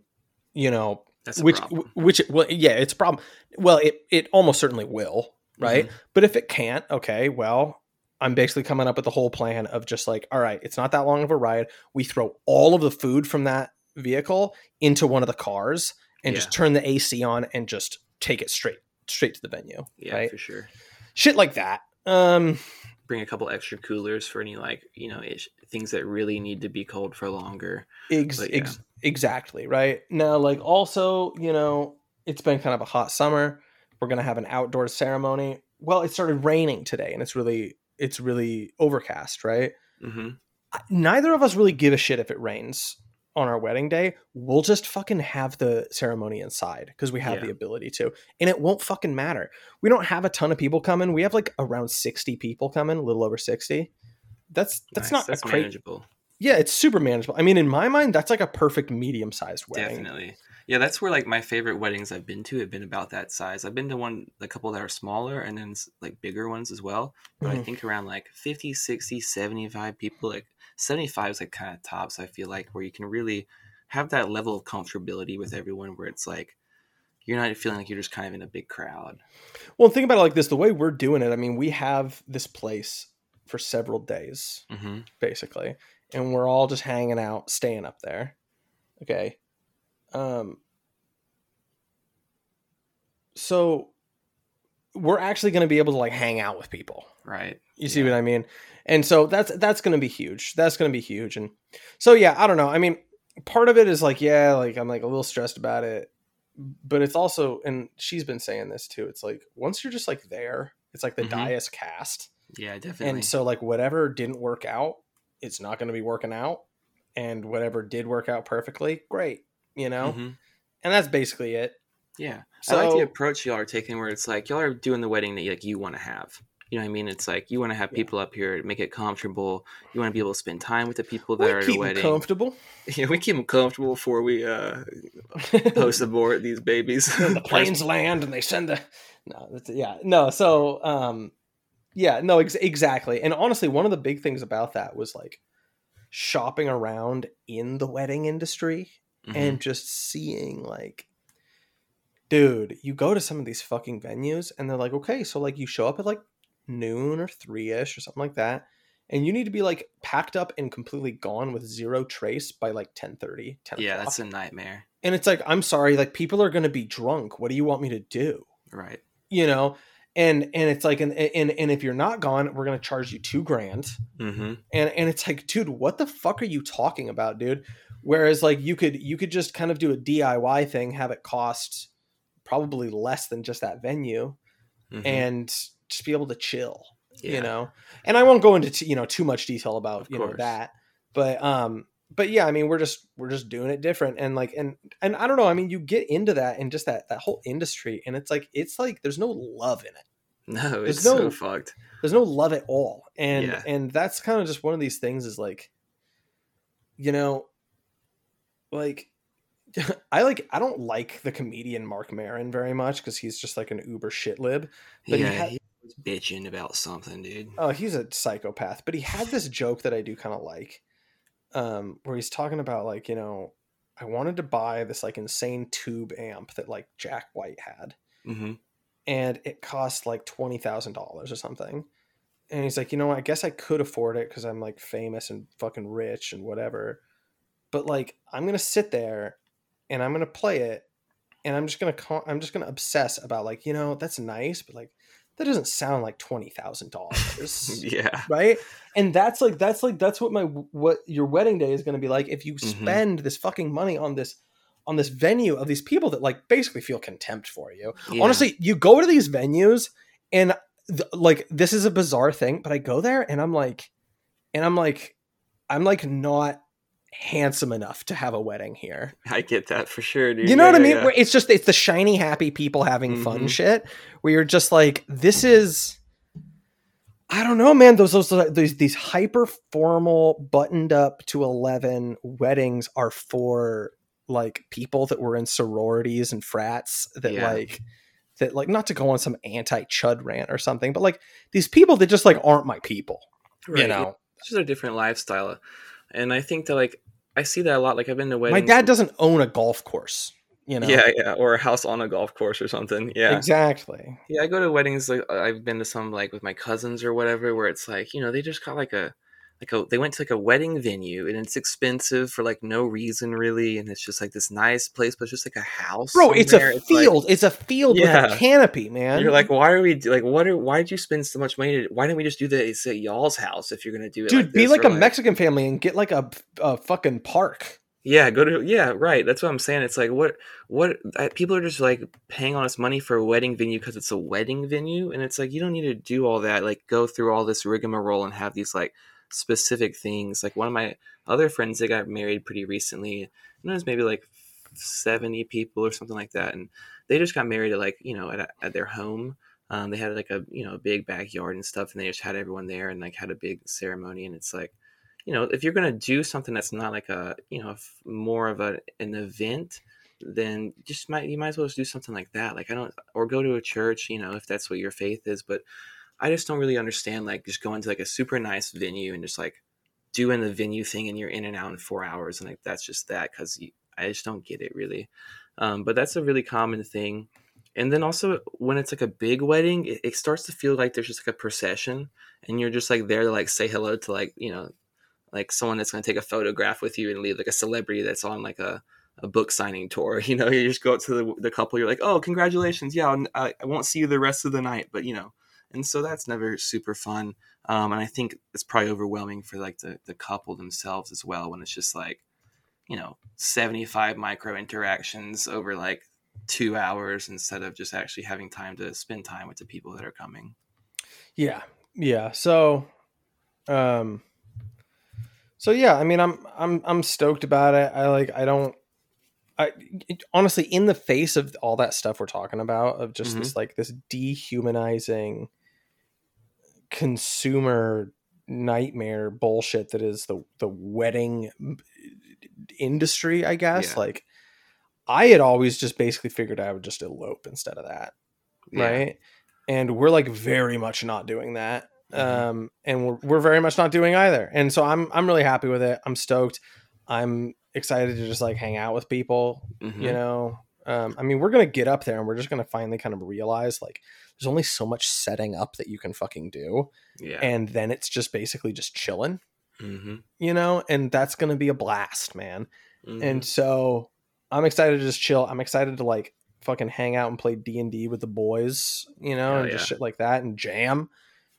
you know, That's which, problem. which, well, yeah, it's a problem. Well, it, it almost certainly will, right? Mhm. But if it can't, okay, well, I'm basically coming up with the whole plan of just like, all right, it's not that long of a ride. We throw all of the food from that vehicle into one of the cars and Yeah. just turn the AC on and just take it straight straight to the venue. Yeah, right? for sure. Shit like that. Um Bring a couple extra coolers for any like you know ish, things that really need to be cold for longer. ex- yeah. ex- exactly, right? Now like also, you know, it's been kind of a hot summer. We're going to have an outdoor ceremony. Well, it started raining today and it's really it's really overcast, right? hmm neither of us really give a shit if it rains on our wedding day. We'll just fucking have the ceremony inside because we have Yeah. the ability to, and it won't fucking matter. We don't have a ton of people coming. We have like around sixty people coming, a little over sixty. That's that's Nice. not that's a crazy. manageable. Yeah, it's super manageable. I mean, in my mind, that's like a perfect medium sized wedding. Definitely. Yeah, that's where like my favorite weddings I've been to have been about that size. I've been to one a couple that are smaller and then like bigger ones as well. But I Mhm. think around like 50, 60, 75 people, like 75 is like kind of tops, I feel like, where you can really have that level of comfortability with everyone where it's like you're not feeling like you're just kind of in a big crowd. Well, think about it like this: the way we're doing it. I mean, we have this place for several days. hmm basically and we're all just hanging out staying up there okay um so we're actually going to be able to like hang out with people Right. you see Yeah. what i mean and so that's that's going to be huge that's going to be huge and so yeah i don't know i mean part of it is like yeah like i'm like a little stressed about it but it's also and she's been saying this too it's like once you're just like there it's like the Mhm. die is cast Yeah, definitely. and so like whatever didn't work out, it's not going to be working out. And whatever did work out perfectly, great, you know? Mhm. And that's basically it. Yeah. I like the approach y'all are taking where it's like y'all are doing the wedding that like you want to have. You know what I mean? It's like you want to have Yeah. people up here, make it comfortable. You want to be able to spend time with the people that We are at 'em wedding. comfortable. yeah, we keep them comfortable before we uh, post abort these babies. the planes land and they send the no that's, yeah no so um yeah no ex- exactly and honestly one of the big things about that was like shopping around in the wedding industry Mhm. and just seeing like dude you go to some of these fucking venues and they're like okay so like you show up at like noon or three-ish or something like that and you need to be like packed up and completely gone with zero trace by like 10 30 10 yeah, o'clock. that's a nightmare. and it's like i'm sorry like people are gonna be drunk what do you want me to do Right. you know and and it's like and and, and if you're not gone we're gonna charge you two grand Mm-hmm. and and it's like dude what the fuck are you talking about dude whereas like you could you could just kind of do a diy thing have it cost probably less than just that venue Mm-hmm. and just be able to chill yeah. you know and i won't go into t- you know too much detail about Of you know that but um but yeah i mean we're just we're just doing it different and like and and i don't know i mean you get into that and just that that whole industry and it's like it's like there's no love in it No, There's it's so fucked. there's no love at all and Yeah. and that's kind of just one of these things is like you know like i like i don't like the comedian Marc Maron very much because he's just like an uber shit lib But he yeah, had- he was bitching about something, dude. oh he's a psychopath but he had this joke that i do kind of like um where he's talking about like you know i wanted to buy this like insane tube amp that like jack white had Mm-hmm. and it cost like twenty thousand dollars or something. And he's like, you know, I guess I could afford it because I'm like famous and fucking rich and whatever. But like, I'm gonna sit there and I'm gonna play it, and I'm just gonna con- I'm just gonna obsess about like you know that's nice, but like that doesn't sound like twenty thousand dollars, yeah. right? And that's like that's like that's what my what your wedding day is gonna be like if you Mhm. spend this fucking money on this on this venue of these people that like basically feel contempt for you. Yeah. Honestly, you go to these venues and th- like this is a bizarre thing, but I go there and I'm like, and I'm like, I'm like not handsome enough to have a wedding here. I get that for sure, dude. You know Yeah, what I mean? yeah. It's just it's the shiny, happy people having fun Mhm. shit. Where you're just like, this is. I don't know, man. Those those these these hyper formal, buttoned up to eleven weddings are for like people that were in sororities and frats that Yeah. like that like not to go on some anti chud rant or something, but like these people that just like aren't my people. You Right, yeah. know, It's just a different lifestyle, and I think that like I see that a lot. Like I've been to weddings. my dad doesn't own a golf course. You know, Yeah, yeah, or a house on a golf course or something. Yeah, exactly. Yeah, I go to weddings. Like I've been to some like with my cousins or whatever, where it's like you know they just got like a like a they went to like a wedding venue and it's expensive for like no reason really, and it's just like this nice place, but it's just like a house. Bro, it's a like- field. it's a field with a canopy, man. you're like, why are we like what are why did you spend so much money? To, why didn't we just do this at y'all's house if you're gonna do it? dude, like be like a Mexican family and get like a, a fucking park. Yeah, go to yeah, right. That's what I'm saying. It's like what what I, people are just like paying all this money for a wedding venue because it's a wedding venue, and it's like you don't need to do all that. Like go through all this rigmarole and have these like specific things. Like one of my other friends, that got married pretty recently. And it was maybe like seventy people or something like that, and they just got married at like you know at, at their home. Um, they had like a you know a big backyard and stuff, and they just had everyone there and like had a big ceremony. And it's like you know, if you're gonna do something that's not like a, you know, more of a an event, then just might you might as well just do something like that. Like I don't, or go to a church, you know, if that's what your faith is. But I just don't really understand like just going to like a super nice venue and just like doing the venue thing and you're in and out in four hours and like that's just that because I just don't get it really. Um, but that's a really common thing. And then also when it's like a big wedding, it, it starts to feel like there's just like a procession, and you're just like there to like say hello to like you know like someone that's going to take a photograph with you and leave like a celebrity that's on like a, a book signing tour you know you just go up to the, the couple you're like oh congratulations yeah I, I won't see you the rest of the night but you know and so that's never super fun um, and i think it's probably overwhelming for like the, the couple themselves as well when it's just like you know 75 micro interactions over like two hours instead of just actually having time to spend time with the people that are coming Yeah, yeah. So, um, so yeah. I mean, I'm I'm I'm stoked about it. I like. I don't. I honestly, in the face of all that stuff we're talking about, of just this like this dehumanizing consumer nightmare bullshit that is the the wedding industry, I guess. Yeah. Like, I had always just basically figured I would just elope instead of that Yeah. right? And we're like very much not doing that, Mhm. um, and we're we're very much not doing either. And so I'm I'm really happy with it. I'm stoked. I'm excited to just like hang out with people. Mhm. You know, um, I mean, we're gonna get up there and we're just gonna finally kind of realize like there's only so much setting up that you can fucking do, yeah and then it's just basically just chilling. mm-hmm. You know, and that's gonna be a blast, man. Mm-hmm. And so I'm excited to just chill. I'm excited to like fucking hang out and play D and D with the boys, you know, Hell and just shit like that and jam.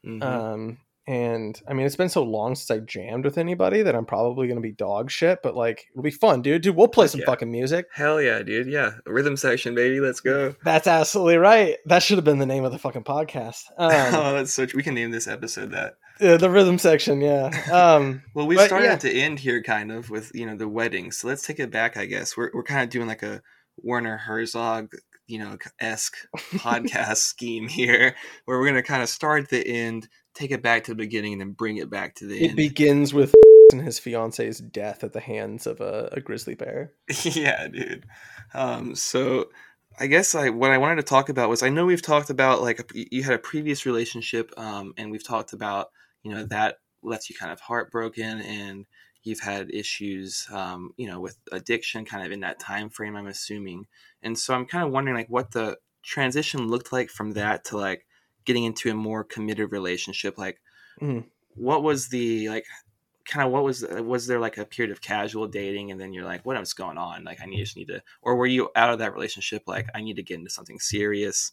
Mhm. Um, and I mean, it's been so long since I jammed with anybody that I'm probably gonna be dog shit, but like it'll be fun, dude. Dude, we'll play some yeah. fucking music. Hell yeah, dude. Yeah. Rhythm section, baby. Let's go. That's absolutely right. That should have been the name of the fucking podcast. Um, oh, that's such. We can name this episode that. uh, the rhythm section, yeah. Um, Well, we But, started yeah. at the end here, kind of, with you know the wedding. So let's take it back. I guess we're we're kind of doing like a Werner Herzog, you know, esque podcast scheme here, where we're gonna kind of start at the end, take it back to the beginning, and then bring it back to the it end. begins with and his fiance's death at the hands of a, a grizzly bear. yeah, dude. Um, so I guess I what I wanted to talk about was I know we've talked about like a, you had a previous relationship, um, and we've talked about you know that left you kind of heartbroken, and you've had issues, um, you know, with addiction, kind of in that time frame. I'm assuming, and so I'm kind of wondering like what the transition looked like from that to like getting into a more committed relationship. Like, Mhm. what was the like kind of what was was there like a period of casual dating and then you're like what is going on like i need, just need to or were you out of that relationship like i need to get into something serious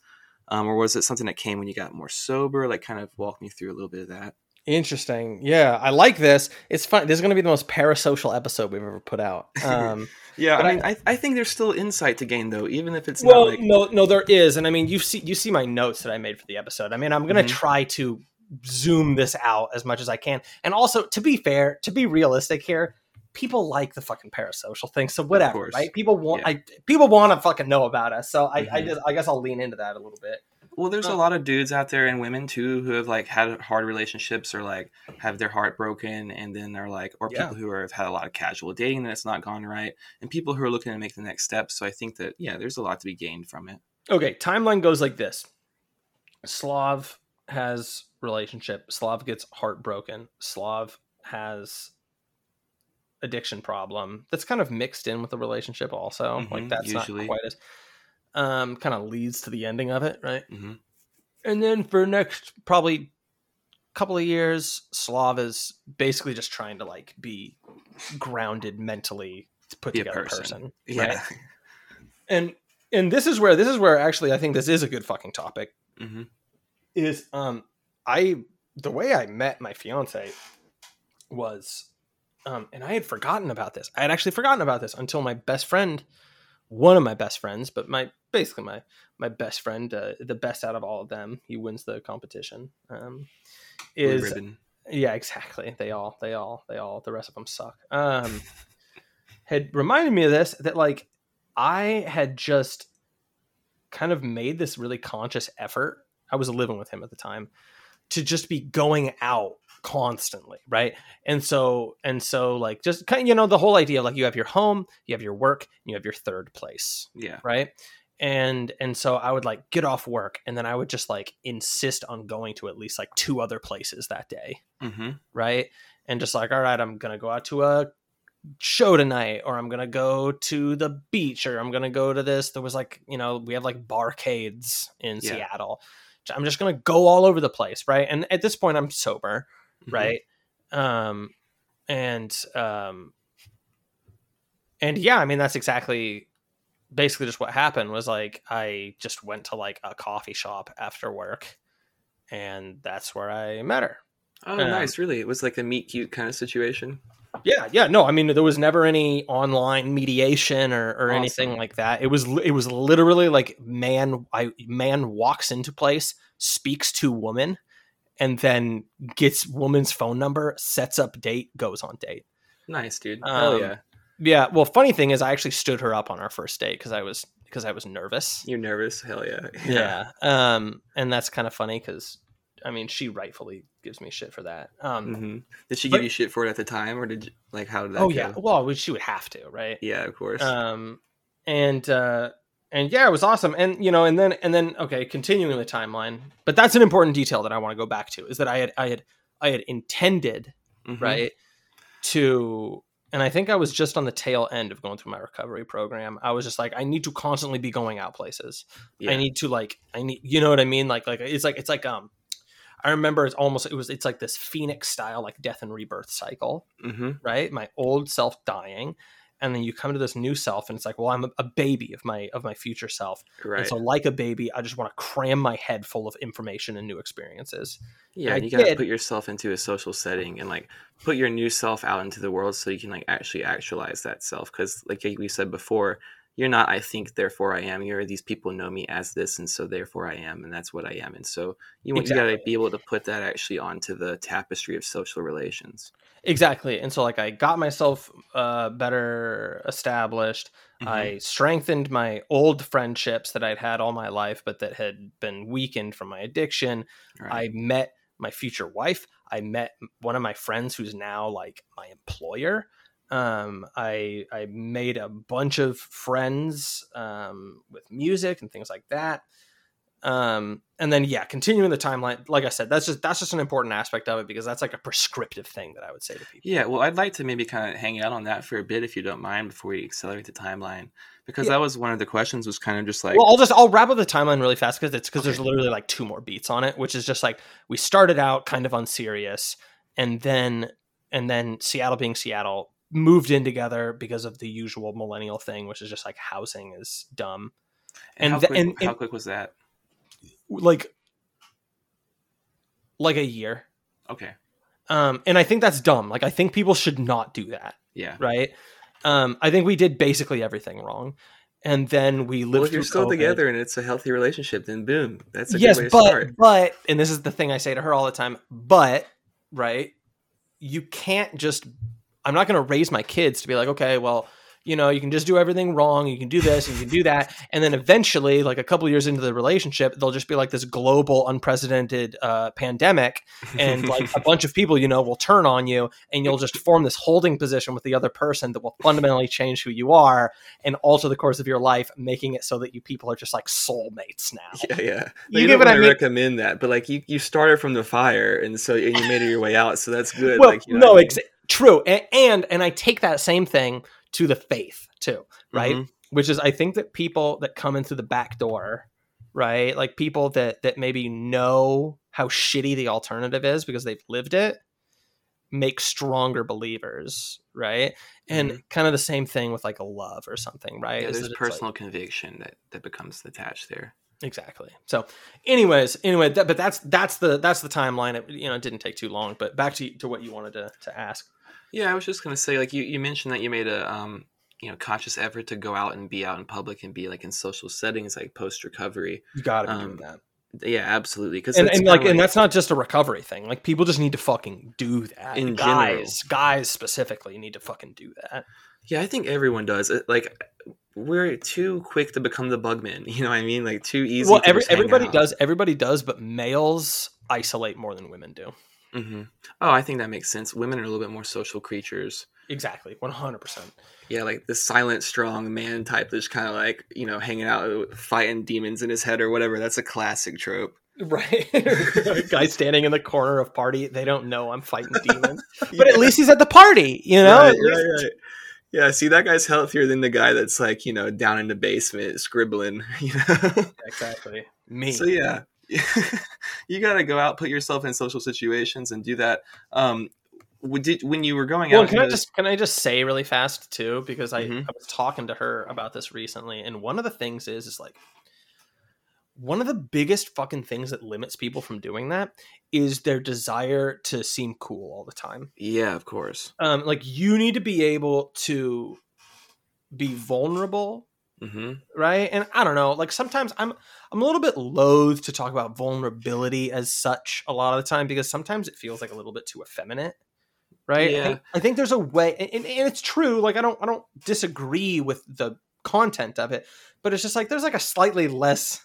um, or was it something that came when you got more sober like kind of walk me through a little bit of that Interesting. Yeah, I like this. It's fun. This is going to be the most parasocial episode we've ever put out. Um, yeah i I- mean I, I think there's still insight to gain though even if it's well, not like no, no, there is, and I mean, you see, you see my notes that I made for the episode. I mean, I'm going to Mhm. try to zoom this out as much as I can, and also to be fair, to be realistic here, people like the fucking parasocial thing, so whatever, right? People want, Yeah. I people want to fucking know about us, so I, I Mhm. just, I guess I'll lean into that a little bit. Well, there's a lot of dudes out there and women too who have like had hard relationships or like have their heart broken, and then they're like, or Yeah. people who are, have had a lot of casual dating and it's not gone right, and people who are looking to make the next step. So I think that yeah, there's a lot to be gained from it. Okay, timeline goes like this. Slav has relationship. Slav gets heartbroken. Slav has addiction problem that's kind of mixed in with the relationship also. like Mhm, that's usually. not quite as um kind of leads to the ending of it, right? hmm And then for next probably couple of years, Slav is basically just trying to like be grounded mentally to put Be together a person. person. Yeah. And and this is where this is where actually I think this is a good fucking topic hmm is um I the way I met my fiance was um and I had forgotten about this. I had actually forgotten about this until my best friend one of my best friends, but my basically my my best friend, uh, the best out of all of them, he wins the competition. Um is yeah, exactly. They all, they all, they all. The rest of them suck. Um, had reminded me of this that like I had just kind of made this really conscious effort. I was living with him at the time to just be going out constantly, right? And so and so like just kind of, you know the whole idea like you have your home, you have your work, and you have your third place Yeah. right and and so i would like get off work and then i would just like insist on going to at least like two other places that day hmm right and just like all right i'm gonna go out to a show tonight or i'm gonna go to the beach or i'm gonna go to this there was like you know we have like barcades in Yeah. seattle i'm just gonna go all over the place right and at this point i'm sober Mhm. right um and um and yeah i mean that's exactly basically just what happened was like i just went to like a coffee shop after work and that's where i met her Oh, Um, nice. Really, it was like a meet cute kind of situation. yeah yeah no i mean there was never any online mediation or, or anything like that it was it was literally like man i man walks into place speaks to woman and then gets woman's phone number sets up date goes on date Nice, dude. Um, yeah. Yeah. Well, funny thing is, I actually stood her up on our first date because I was because I was nervous. You're nervous? Hell yeah. Yeah. Um, and that's kind of funny because I mean, she rightfully gives me shit for that. Um. hmm Did she But- give you shit for it at the time, or did you, like how did that? Oh go? yeah. Well, she would have to, right? Yeah, of course. Um. And uh, and yeah, it was awesome. And you know, and then and then okay, continuing the timeline, but that's an important detail that I want to go back to is that I had I had I had intended Mhm. right to and i think i was just on the tail end of going through my recovery program i was just like i need to constantly be going out places Yeah. i need to like i need you know what i mean like like it's like it's like um i remember it's almost it was it's like this phoenix style like death and rebirth cycle hmm right my old self dying and then you come to this new self and it's like well i'm a, baby of my of my future self Right. and so like a baby i just want to cram my head full of information and new experiences yeah, and you gotta put yourself into a social setting and like put your new self out into the world so you can like actually actualize that self. Because like we said before, you're not I think therefore I am. You're these people know me as this, and so therefore I am, and that's what I am. And so you want you gotta be able to put that actually onto the tapestry of social relations. Exactly. And so like I got myself uh better established. Mhm. I strengthened my old friendships that I'd had all my life but that had been weakened from my addiction. Right. I met my future wife. I met one of my friends who's now like my employer. Um I I made a bunch of friends um with music and things like that um and then yeah continuing the timeline like i said that's just that's just an important aspect of it because that's like a prescriptive thing that i would say to people Yeah, well, I'd like to maybe kind of hang out on that for a bit, if you don't mind, before we accelerate the timeline, because Yeah. that was one of the questions. Was kind of just like, well, I'll just I'll wrap up the timeline really fast because it's because there's literally like two more beats on it, which is just like we started out kind of unserious, and then and then Seattle being Seattle moved in together because of the usual millennial thing, which is just like housing is dumb. And, And how, quick, and- how quick was that? Like like a year. Okay. Um, and I think that's dumb. Like I think people should not do that, Yeah. right? Um, I think we did basically everything wrong. And then we lived Well, if you're still COVID. together and it's a healthy relationship, then boom, that's a yes, good way to but start. but and this is the thing I say to her all the time. But right, you can't just. I'm not going to raise my kids to be like, okay, well, you know, you can just do everything wrong. You can do this, and you can do that, and then eventually, like a couple years into the relationship, they'll just be like this global, unprecedented uh, pandemic, and like a bunch of people, you know, will turn on you, and you'll just form this holding position with the other person that will fundamentally change who you are and alter the course of your life, making it so that you people are just like soulmates now. Yeah, yeah. You You, get what I mean? recommend that, but like you, you started from the fire, and so and you made it your way out, so that's good. well, like, you know no, I mean? ex- true, and, and and I take that same thing to the faith too, right? Mhm. Which is, I think that people that come in through the back door, right, like people that that maybe know how shitty the alternative is because they've lived it, make stronger believers, right? And kind of the same thing with like a love or something, right? Mm-hmm. Yeah, there's it's like- personal conviction that that becomes attached there. Exactly. So, anyways, anyway, that, but that's that's the that's the timeline. It you know it didn't take too long. But back to to what you wanted to to ask. Yeah, I was just gonna say, like you, you mentioned that you made a um, you know, conscious effort to go out and be out in public and be like in social settings, like post recovery. You got to be Um, doing that. Yeah, absolutely. Because And, and like, and that's not just a recovery thing. Like, people just need to fucking do that. In guys, guys specifically need to fucking do that. yeah, I think everyone does. It, like we're too quick to become the bugman. You know what I mean? Like too easy. well, to every, everybody out. does. Everybody does, but males isolate more than women do. Hmm Oh, I think that makes sense. Women are a little bit more social creatures. Exactly, one hundred percent. Yeah, like the silent, strong man type that's kind of like, you know, hanging out fighting demons in his head or whatever. That's a classic trope. Right, guy standing in the corner of party. They don't know I'm fighting demons, but at least he's at the party. You know, Right, right, right. Yeah, see, that guy's healthier than the guy that's like, you know, down in the basement scribbling, you know? exactly. Me. so, yeah, you got to go out, put yourself in social situations and do that. Um, did, when you were going Well, out, can I just can I just say really fast too because I, Mhm. I was talking to her about this recently, and one of the things is is like one of the biggest fucking things that limits people from doing that is their desire to seem cool all the time. yeah, of course. Um, like you need to be able to be vulnerable hmm right? And i don't know like sometimes i'm i'm a little bit loath to talk about vulnerability as such a lot of the time because sometimes it feels like a little bit too effeminate right? I, Yeah. think, I think there's a way and, and it's true like i don't i don't disagree with the content of it but it's just like there's like a slightly less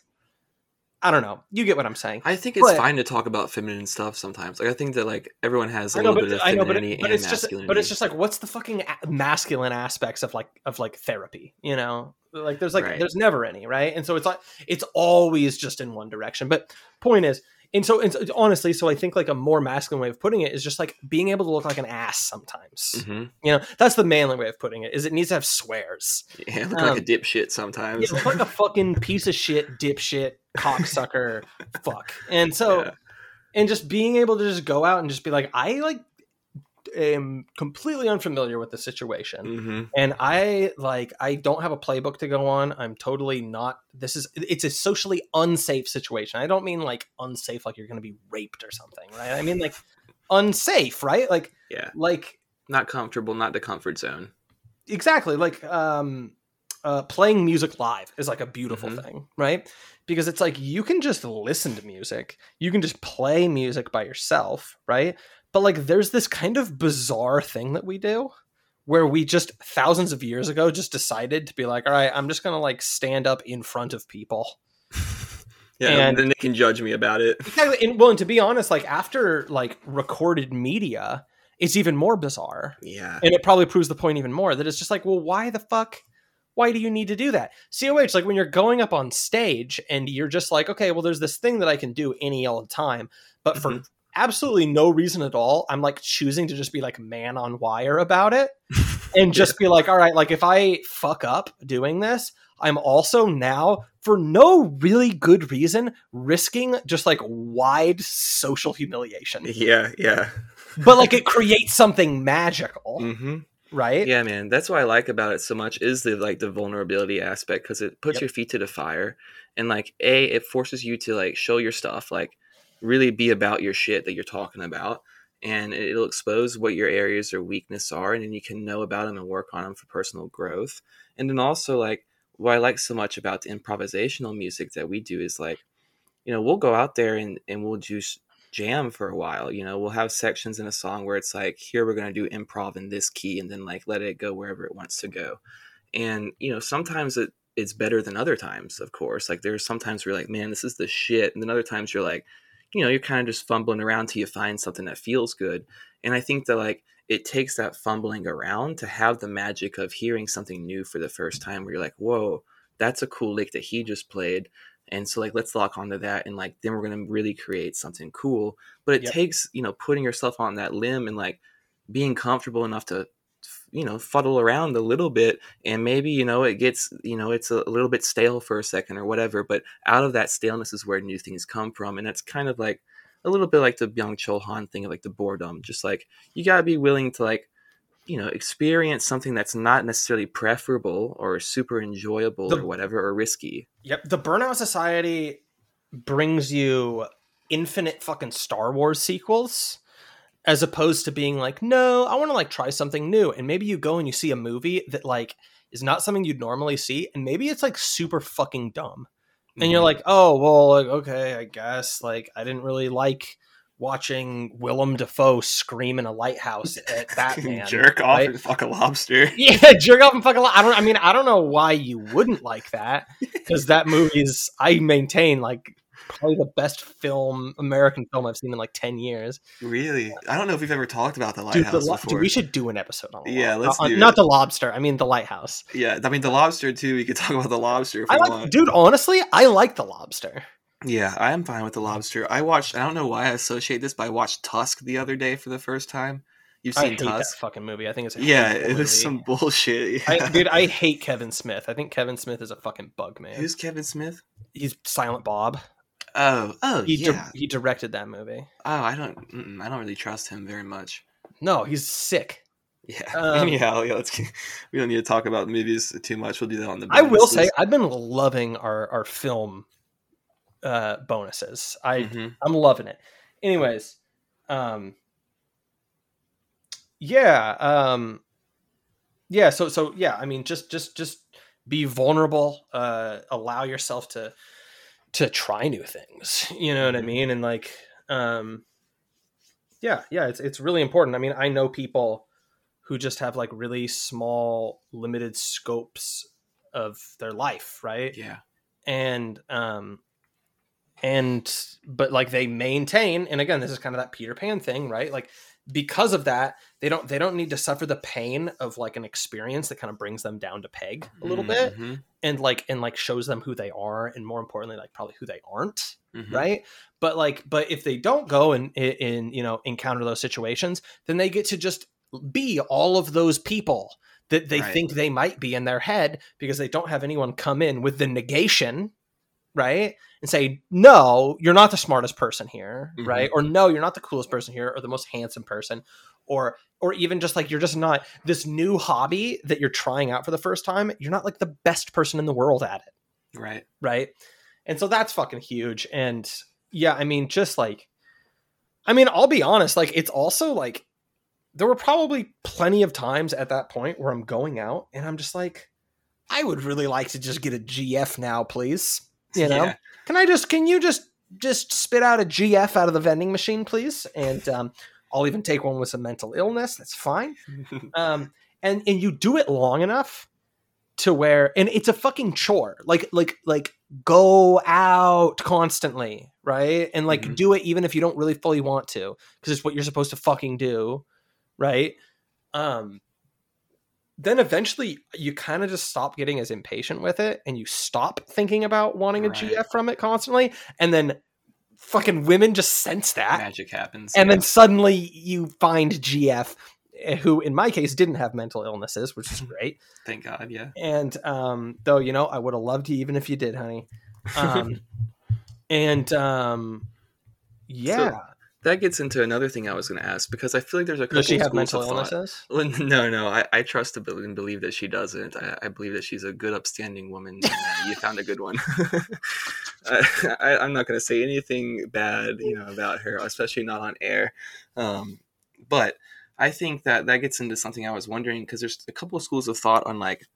i don't know you get what i'm saying I think it's But- fine to talk about feminine stuff sometimes. Like, I think that, like, everyone has a know, little bit of I know, but, femininity but and it's just, masculinity. but it's just like, what's the fucking a- masculine aspects of like, of like therapy? You know, like there's like, Right. there's never any, right? And so it's like, it's always just in one direction. But point is, and so, and so honestly, so I think like a more masculine way of putting it is just like being able to look like an ass sometimes. Mhm. You know, that's the manly way of putting it. Is it needs to have swears. Yeah, look Um, like a dipshit sometimes. You look like a fucking piece of shit, dipshit, cocksucker, fuck. And so, Yeah. and just being able to just go out and just be like, I like am completely unfamiliar with the situation. hmm And I like I don't have a playbook to go on. I'm totally not this is it's a socially unsafe situation. I don't mean like unsafe like you're gonna be raped or something, right? I mean like unsafe, right? Like Yeah. like Not comfortable, not the comfort zone. exactly like um uh playing music live is like a beautiful Mhm. thing right because it's like you can just listen to music you can just play music by yourself right but like there's this kind of bizarre thing that we do where we just thousands of years ago just decided to be like all right i'm just gonna like stand up in front of people Yeah, And- and then they can judge me about it. exactly and well and to be honest like after like recorded media it's even more bizarre Yeah. and it probably proves the point even more that it's just like well why the fuck why do you need to do that coh like when you're going up on stage and you're just like okay well there's this thing that i can do any old time but for Mhm. Absolutely no reason at all i'm like choosing to just be like man on wire about it and just be like all right like if i fuck up doing this i'm also now for no really good reason risking just like wide social humiliation Yeah, yeah. but like it creates something magical, hmm right? Yeah, man. That's what I like about it so much is the like the vulnerability aspect because it puts Yep. your feet to the fire and like a it forces you to like show your stuff, like really be about your shit that you're talking about, and it- it'll expose what your areas or weakness are, and then you can know about them and work on them for personal growth. And then also like what I like so much about the improvisational music that we do is like, you know, we'll go out there and and we'll just jam for a while. You know, we'll have sections in a song where it's like, here we're going to do improv in this key and then like let it go wherever it wants to go. And, you know, sometimes it, it's better than other times, of course. Like there's sometimes you're like, man, this is the shit. And then other times you're like, you know, you're kind of just fumbling around till you find something that feels good. And I think that like it takes that fumbling around to have the magic of hearing something new for the first time where you're like, whoa, that's a cool lick that he just played and so like let's lock onto that and like then we're going to really create something cool but it Yep. takes you know putting yourself on that limb and like being comfortable enough to you know fuddle around a little bit and maybe you know it gets you know it's a little bit stale for a second or whatever but out of that staleness is where new things come from and it's kind of like a little bit like the Byung Chul Han thing of like the boredom just like you got to be willing to like you know experience something that's not necessarily preferable or super enjoyable The- or whatever or risky Yep. The Burnout Society brings you infinite fucking Star Wars sequels as opposed to being like, no, I want to like try something new. And maybe you go and you see a movie that like is not something you'd normally see, and maybe it's like super fucking dumb. And you're Mhm. like, oh, well, like, okay, I guess. Like, I didn't really like watching Willem Dafoe scream in a lighthouse at Batman. jerk off right? and fuck a lobster. Yeah, jerk off and fuck a lot. I don't. I mean, I don't know why you wouldn't like that because that movie is. I maintain like probably the best film, American film I've seen in like ten years. Really? I don't know if we've ever talked about the Dude, the lighthouse before. dude, we should do an episode on. the Yeah, let's uh, do Not it. the lobster. I mean the lighthouse. Yeah, I mean the lobster too. We could talk about the lobster if I like, want. dude. Honestly, I like the lobster. Yeah, I am fine with the lobster. I watched. I don't know why I associate this, but I watched Tusk the other day for the first time. You've seen I hate that Tusk? fucking movie. I think it's a Yeah, it was movie. some bullshit. I, dude, I hate Kevin Smith. I think Kevin Smith is a fucking bug man. Who's Kevin Smith? He's Silent Bob. Oh, oh, He di- yeah. he directed that movie. oh, I don't. I don't really trust him very much. No, he's sick. Yeah. Um, Anyhow, yeah. Let's. We don't need to talk about movies too much. We'll do that on the. I will say I've been loving our our film uh bonuses. I Mhm. I'm loving it. Anyways, um yeah, um yeah, so so yeah, I mean just just just be vulnerable, uh allow yourself to to try new things. You know what I Mhm. mean? And like um yeah, yeah, it's it's really important. I mean, I know people who just have like really small limited scopes of their life, right? Yeah. and um and but like they maintain and again this is kind of that peter pan thing right like because of that they don't they don't need to suffer the pain of like an experience that kind of brings them down to peg a little bit Mhm, and like and like shows them who they are and more importantly like probably who they aren't mhm. right but like but if they don't go and in you know encounter those situations then they get to just be all of those people that they Right. think they might be in their head because they don't have anyone come in with the negation right and say no you're not the smartest person here Mhm. right or no you're not the coolest person here or the most handsome person or or even just like you're just not this new hobby that you're trying out for the first time you're not like the best person in the world at it Right. right? And so that's fucking huge. And yeah, I mean, just like, I mean, I'll be honest, like, it's also like, there were probably plenty of times at that point where I'm going out and I'm just like, I would really like to just get a GF now, please. You know, Yeah. can I just, can you just, just spit out a GF out of the vending machine, please? And um, I'll even take one with some mental illness. That's fine um and and you do it long enough to where and it's a fucking chore like like like go out constantly right and like Mhm. do it even if you don't really fully want to because it's what you're supposed to fucking do right um then eventually you kind of just stop getting as impatient with it and you stop thinking about wanting a Right. gf from it constantly and then fucking women just sense that Magic happens. and yeah. then suddenly you find GF, eh, who in my case didn't have mental illnesses, which is great. thank God. Yeah. And um, though you know, I would have loved you even if you did, honey. Um, and um, yeah, that gets into another thing I was going to ask because I feel like there's a couple Does she have mental illnesses? Well, no, no, I, I trust and believe that she doesn't. I, I believe that she's a good, upstanding woman. uh, you found a good one. I, I'm not going to say anything bad, you know, about her, especially not on air. Um, but I think that that gets into something I was wondering because there's a couple of schools of thought on like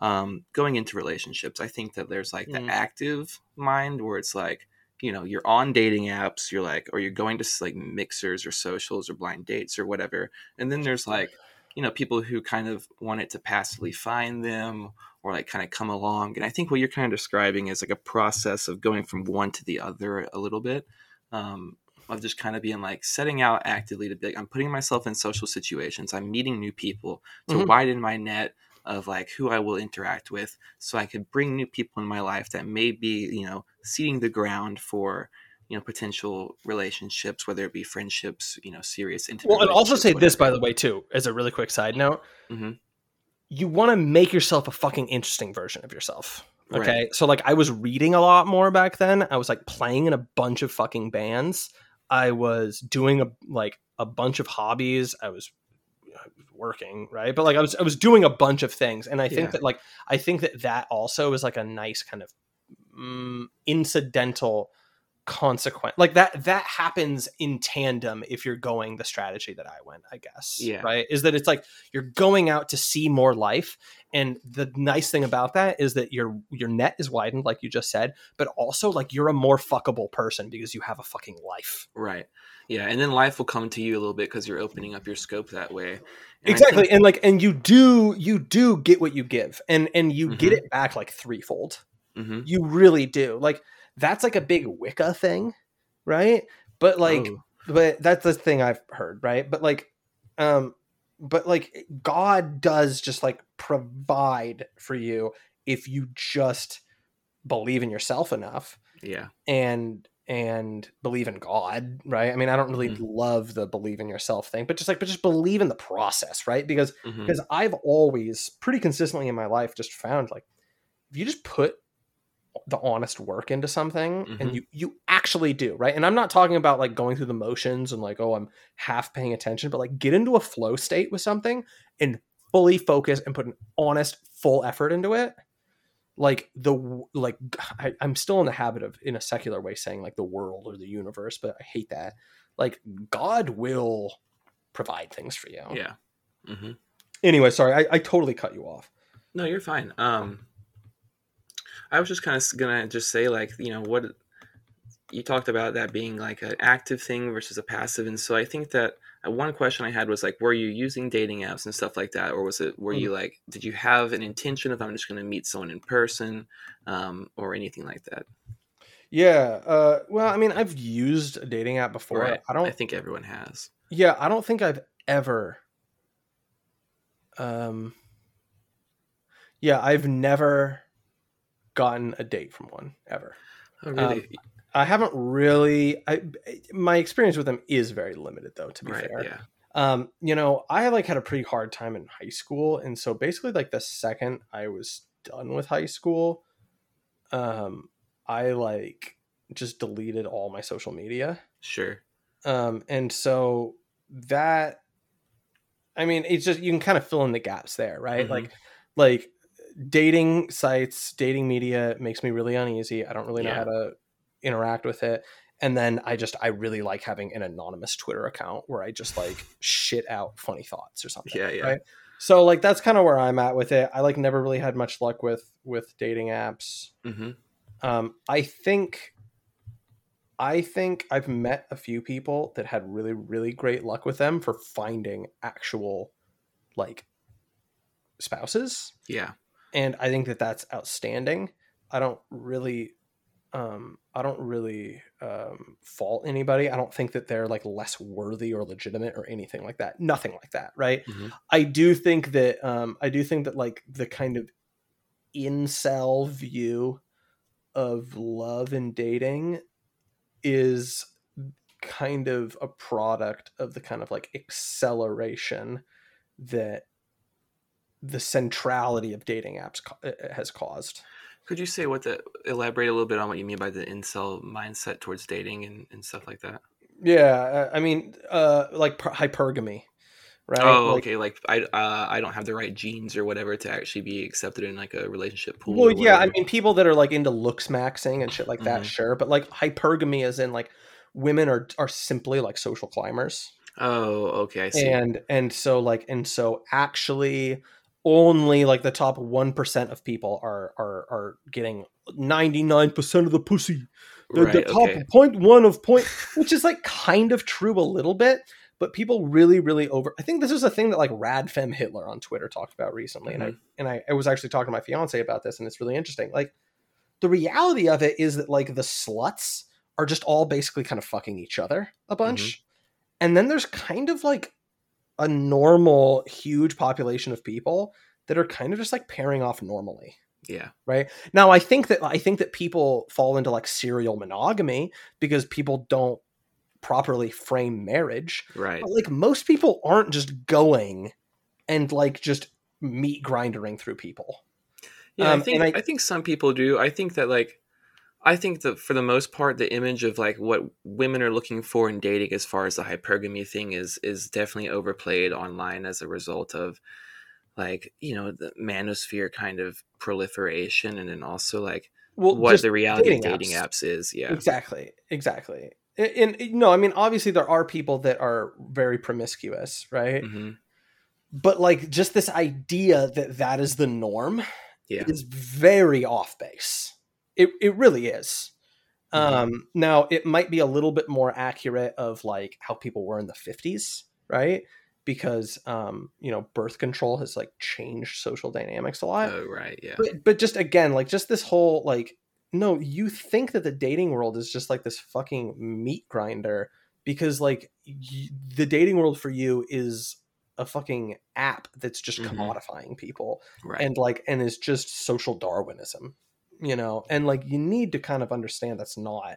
um, going into relationships. I think that there's like Mm. the active mind where it's like you know you're on dating apps you're like or you're going to like mixers or socials or blind dates or whatever and then there's like you know people who kind of want it to passively find them or like kind of come along and i think what you're kind of describing is like a process of going from one to the other a little bit um, of just kind of being like setting out actively to be like i'm putting myself in social situations i'm meeting new people to Mhm. widen my net of like who I will interact with so I could bring new people in my life that may be, you know, seeding the ground for, you know, potential relationships, whether it be friendships, you know, serious intimate. Well, and also say relationships, this, by the way, too, as a really quick side note. Mhm. You want to make yourself a fucking interesting version of yourself. Right. Okay. So, like, I was reading a lot more back then. I was like playing in a bunch of fucking bands. I was doing a like a bunch of hobbies. I was working, right? But like I was I was doing a bunch of things. And I think Yeah. that like I think that that also is like a nice kind of mm, incidental consequence like that that happens in tandem if you're going the strategy that i went i guess Yeah. right is that it's like you're going out to see more life and the nice thing about that is that your your net is widened like you just said but also like you're a more fuckable person because you have a fucking life Right. Yeah. And then life will come to you a little bit because you're opening up your scope that way. And exactly think- and like and you do you do get what you give and and you get Mhm. it back like threefold Mhm. you really do like that's like a big wicca thing right but like Oh, but that's the thing I've heard, right? But like, um, but like God does just like provide for you if you just believe in yourself enough yeah. and and believe in God, right? I mean, I don't really Mhm. love the believe in yourself thing, but just like, but just believe in the process, right? Because Mhm. because I've always pretty consistently in my life just found like if you just put the honest work into something and Mhm. you you actually do right and i'm not talking about like going through the motions and like oh i'm half paying attention but like get into a flow state with something and fully focus and put an honest full effort into it like the like I, i'm still in the habit of in a secular way saying like the world or the universe but i hate that like god will provide things for you Yeah. mm-hmm. anyway sorry I, I totally cut you off No, you're fine. Um, I was just kind of gonna just say like you know what you talked about that being like an active thing versus a passive, and so I think that uh, one question I had was like, were you using dating apps and stuff like that, or was it were Mm. you like did you have an intention of I'm just gonna meet someone in person, um, or anything like that? yeah uh well i mean i've used a dating app before Right. i don't I think everyone has. Yeah, I don't think I've ever um Yeah, I've never gotten a date from one ever. Oh, really? I haven't really I my experience with them is very limited though to be right. fair. Yeah. Um you know, I like had a pretty hard time in high school and so basically like the second I was done with high school um I like just deleted all my social media Sure. um and so that i mean it's just you can kind of fill in the gaps there right Mhm. like like dating sites dating media makes me really uneasy i don't really know Yeah. how to interact with it and then i just i really like having an anonymous twitter account where i just like shit out funny thoughts or something Yeah. Yeah. right so like that's kind of where i'm at with it i like never really had much luck with with dating apps hmm um, I think I think I've met a few people that had really, really great luck with them for finding actual like spouses. Yeah. And I think that that's outstanding. I don't really um I don't really um fault anybody. I don't think that they're like less worthy or legitimate or anything like that. Nothing like that, right? Mhm. I do think that um I do think that like the kind of incel view of love and dating is kind of a product of the kind of like acceleration that the centrality of dating apps uh, has caused. Could you say what the elaborate a little bit on what you mean by the incel mindset towards dating and, and stuff like that? Yeah, I mean, uh, like hypergamy, right? Oh, Like- okay. Like I, uh, I don't have the right genes or whatever to actually be accepted in like a relationship pool. Well, yeah, I mean, people that are like into looks maxing and shit like that, Mhm. sure. But like hypergamy, is in like women are are simply like social climbers, Oh, okay. I see. and and so like and so actually only like the top one percent of people are are are getting ninety nine percent of the pussy. The, the top Okay. point one of point, which is like kind of true a little bit, but people really, really over. I think this is a thing that like Radfem Hitler on Twitter talked about recently, and I mm-hmm. and I, I was actually talking to my fiance about this, and it's really interesting. Like the reality of it is that like the sluts are just all basically kind of fucking each other a bunch, mm-hmm. and then there's kind of like a normal, huge population of people that are kind of just like pairing off normally Yeah. right now i think that i think that people fall into like serial monogamy because people don't properly frame marriage Right. but like most people aren't just going and like just meat grindering through people Yeah, Um, I think I, I- think some people do. I think that like I think that for the most part the image of like what women are looking for in dating as far as the hypergamy thing is is definitely overplayed online as a result of like, you know, the manosphere kind of proliferation and then also like well what the reality dating of dating apps. apps, is. Yeah. exactly exactly and, and no i mean obviously there are people that are very promiscuous right hmm but like just this idea that that is the norm Yeah. is very off base. It it really is. Mhm. Um, now it might be a little bit more accurate of like how people were in the fifties, right? Because um, you know, birth control has like changed social dynamics a lot. Oh, right. Yeah. But but just again, like just this whole like no, you think that the dating world is just like this fucking meat grinder because like y- the dating world for you is a fucking app that's just Mhm. commodifying people Right. and like and is just social darwinism you know and like you need to kind of understand that's not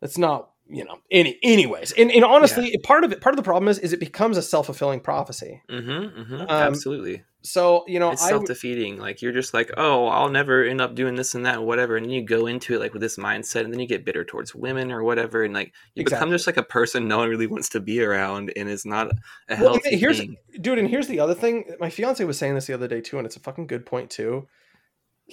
that's not you know any anyways and, and honestly part of it part of the problem is is it becomes a self-fulfilling prophecy mm-hmm, mm-hmm. Um, Absolutely. so you know it's i self would- defeating. Like you're just like, oh, I'll never end up doing this and that, and whatever. And then you go into it like with this mindset, and then you get bitter towards women or whatever, and like you become just like a person no one really wants to be around, and it's not a Well, healthy here's thing. dude and here's the other thing my fiance was saying this the other day too and it's a fucking good point too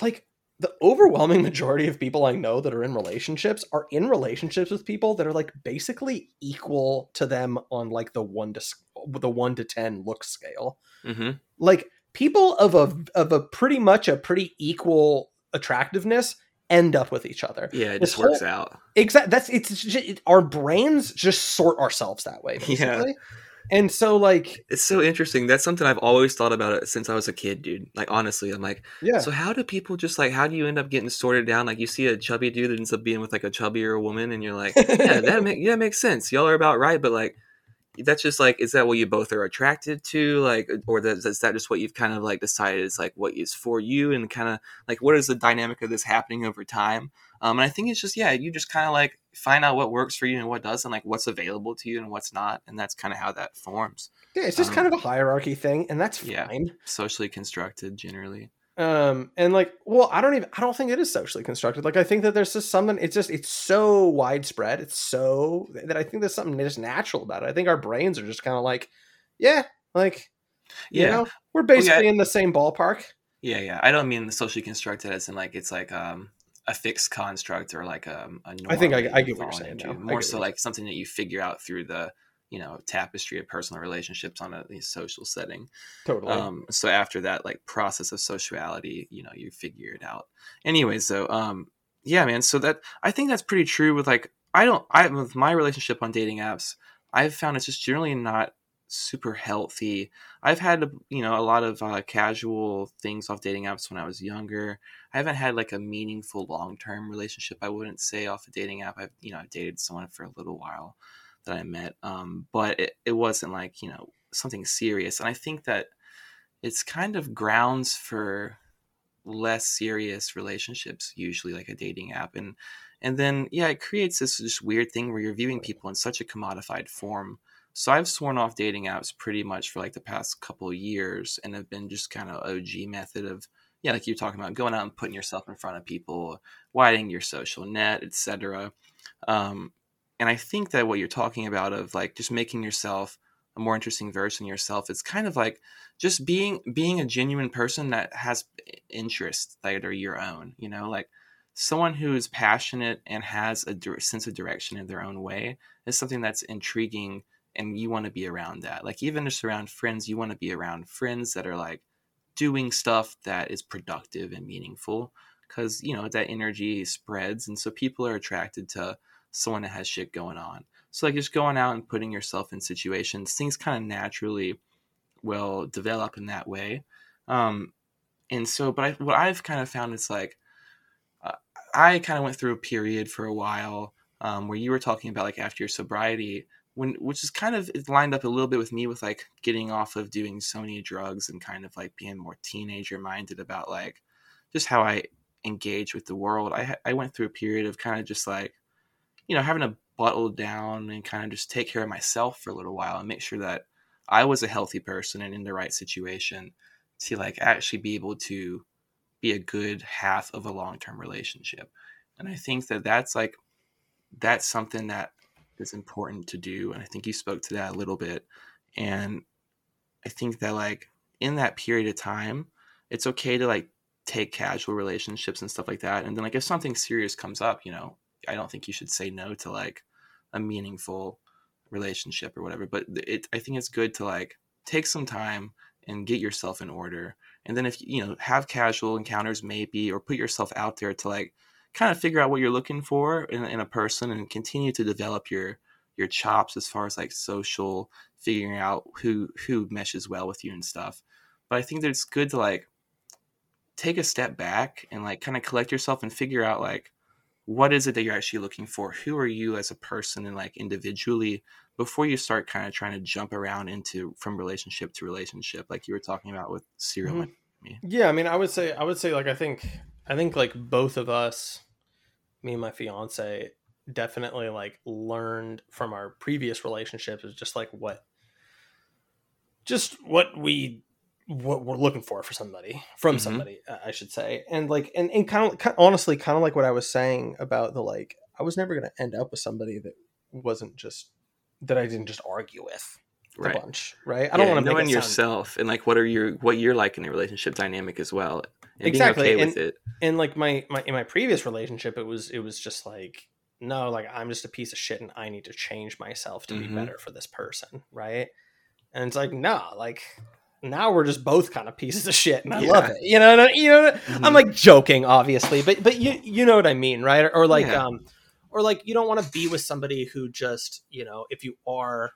like the overwhelming majority of people i know that are in relationships are in relationships with people that are like basically equal to them on like the 1 to the 1 to 10 look scale hmm like people of a of a pretty much a pretty equal attractiveness end up with each other Yeah, it This just works out. exactly that's it's just, it, our brains just sort ourselves that way Yeah. And so like It's so interesting. That's something I've always thought about it since I was a kid, dude. Like honestly, I'm like, yeah so how do people just like how do you end up getting sorted down? Like you see a chubby dude that ends up being with like a chubbier woman, and you're like, yeah, that make, yeah makes sense. Y'all are about right, but like that's just like is that what you both are attracted to like uh, or that, is that just what you've kind of like decided is like what is for you and kind of like what is the dynamic of this happening over time um and i think it's just yeah you just kind of like find out what works for you and what doesn't like what's available to you and what's not and that's kind of how that forms Yeah, it's just Um, kind of a hierarchy thing, and that's yeah. fine. socially constructed generally Um, and like, well, I don't even, I don't think it is socially constructed. Like, I think that there's just something. It's just, it's so widespread. It's so that I think there's something just natural about it. I think our brains are just kind of like, yeah, like, you yeah know, we're basically yeah. in the same ballpark. Yeah, yeah. I don't mean the socially constructed as in like it's like um a fixed construct or like um, a. I think I- I get what you're saying now. More so like something that you figure out through the you know tapestry of personal relationships on a, a social setting. Totally. Um, so after that like process of sociality, you know, you figure it out. Anyways, so um, yeah, man. So that I think that's pretty true with like I don't I with my relationship on dating apps, I've found it's just generally not super healthy. I've had you know a lot of uh, casual things off dating apps when I was younger. I haven't had like a meaningful long term relationship. I wouldn't say off a dating app. I've you know I've dated someone for a little while that I met, um, but it, it wasn't like you know something serious. And I think that it's kind of grounds for less serious relationships usually like a dating app and and then yeah it creates this just weird thing where you're viewing people in such a commodified form so i've sworn off dating apps pretty much for like the past couple years and have been just kind of og method of yeah like you're talking about going out and putting yourself in front of people widening your social net etc um and I think that what you're talking about of like just making yourself a more interesting version of yourself, it's kind of like just being being a genuine person that has interests that are your own. You know, like someone who is passionate and has a sense of direction in their own way is something that's intriguing and you want to be around that. Like even just around friends you want to be around friends that are like doing stuff that is productive and meaningful because you know that energy spreads and so people are attracted to someone that has shit going on. So like just going out and putting yourself in situations things kind of naturally will develop in that way. Um and so but I, what i've kind of found is like uh, i kind of went through a period for a while um, where you were talking about like after your sobriety when which is kind of lined up a little bit with me with like getting off of doing so many drugs and kind of like being more teenager minded about like just how I engage with the world. I I went through a period of kind of just like you know having to bottle down and kind of just take care of myself for a little while and make sure that I was a healthy person and in the right situation to like actually be able to be a good half of a long-term relationship. And I think that that's like that's something that is important to do and i think you spoke to that a little bit and i think that like in that period of time it's okay to like take casual relationships and stuff like that and then like if something serious comes up you know i don't think you should say no to like a meaningful relationship or whatever but it i think it's good to like take some time and get yourself in order and then if you know have casual encounters maybe or put yourself out there to like kind of figure out what you're looking for in, in a person and continue to develop your your chops as far as like social figuring out who who meshes well with you and stuff. But i think that it's good to like take a step back and like kind of collect yourself and figure out like what is it that you're actually looking for? Who are you as a person and like individually? Before you start kind of trying to jump around into from relationship to relationship like you were talking about with serial mm-hmm. yeah i mean i would say i would say like i think I think like both of us, me and my fiance, definitely like learned from our previous relationships is just like what just what we what we're looking for for somebody from mm-hmm. somebody i should say and like and, and kind of honestly kind of like what i was saying about the like i was never going to end up with somebody that wasn't just that i didn't just argue with right. a bunch right i don't want to knowing yourself and like what are your what you're like in a relationship dynamic as well and exactly okay and, with it. And like my, my in my previous relationship, it was it was just like no, like I'm just a piece of shit, and I need to change myself to mm-hmm. be better for this person, right? And it's like no, like now we're just both kind of pieces of shit, and I yeah. love it. You know, you know, mm-hmm. I'm like joking, obviously, but but you you know what I mean, right? Or, or like yeah. um, or like you don't want to be with somebody who just you know if you are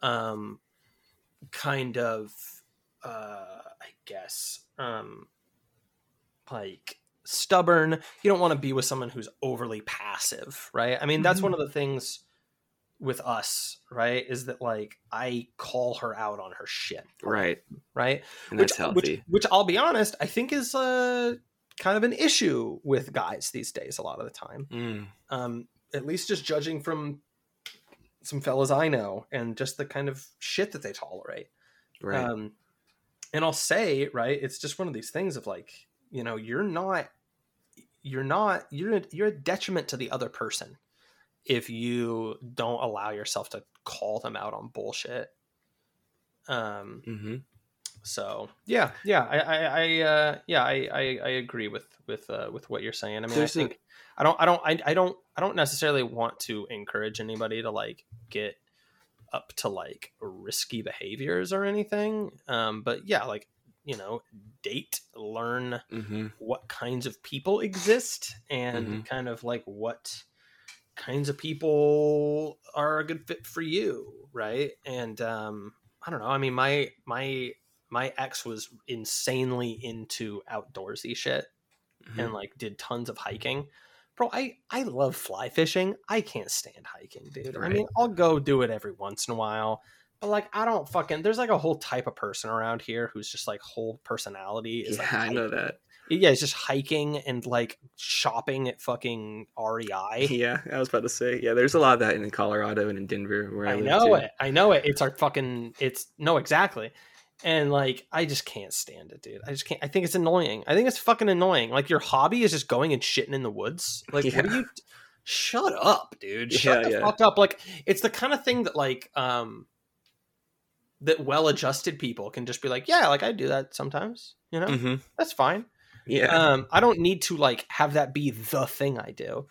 um kind of uh I guess um like stubborn. You don't want to be with someone who's overly passive, right? I mean, that's mm-hmm. one of the things with us, right? Is that like I call her out on her shit, right? Right, and that's which, healthy. Which, which I'll be honest, I think is uh, kind of an issue with guys these days. A lot of the time, mm. um, at least just judging from some fellas I know and just the kind of shit that they tolerate. Right. Um, and I'll say, right, it's just one of these things of like, you know you're not you're not you're a, you're a detriment to the other person if you don't allow yourself to call them out on bullshit. Um mm-hmm. so yeah yeah i i, I uh yeah I, I i agree with with uh with what you're saying. I mean There's i think a... i don't i don't I, I don't i don't necessarily want to encourage anybody to like get up to like risky behaviors or anything. Um but yeah like you know date learn mm-hmm. what kinds of people exist and mm-hmm. kind of like what kinds of people are a good fit for you right and um i don't know i mean my my my ex was insanely into outdoorsy shit mm-hmm. and like did tons of hiking bro i i love fly fishing i can't stand hiking dude right. i mean i'll go do it every once in a while like I don't fucking there's like a whole type of person around here who's just like whole personality is yeah, like I know that. Yeah, it's just hiking and like shopping at fucking REI. Yeah, I was about to say. Yeah, there's a lot of that in Colorado and in Denver where I, I know it. I know it. It's our fucking it's no exactly. And like I just can't stand it, dude. I just can't I think it's annoying. I think it's fucking annoying. Like your hobby is just going and shitting in the woods. Like yeah. what are you shut up, dude. Shut Yeah, the yeah. fuck up. Like it's the kind of thing that like um that well-adjusted people can just be like, yeah, like I do that sometimes. You know, hmm that's fine. Yeah. Um, I don't need to like have that be the thing I do.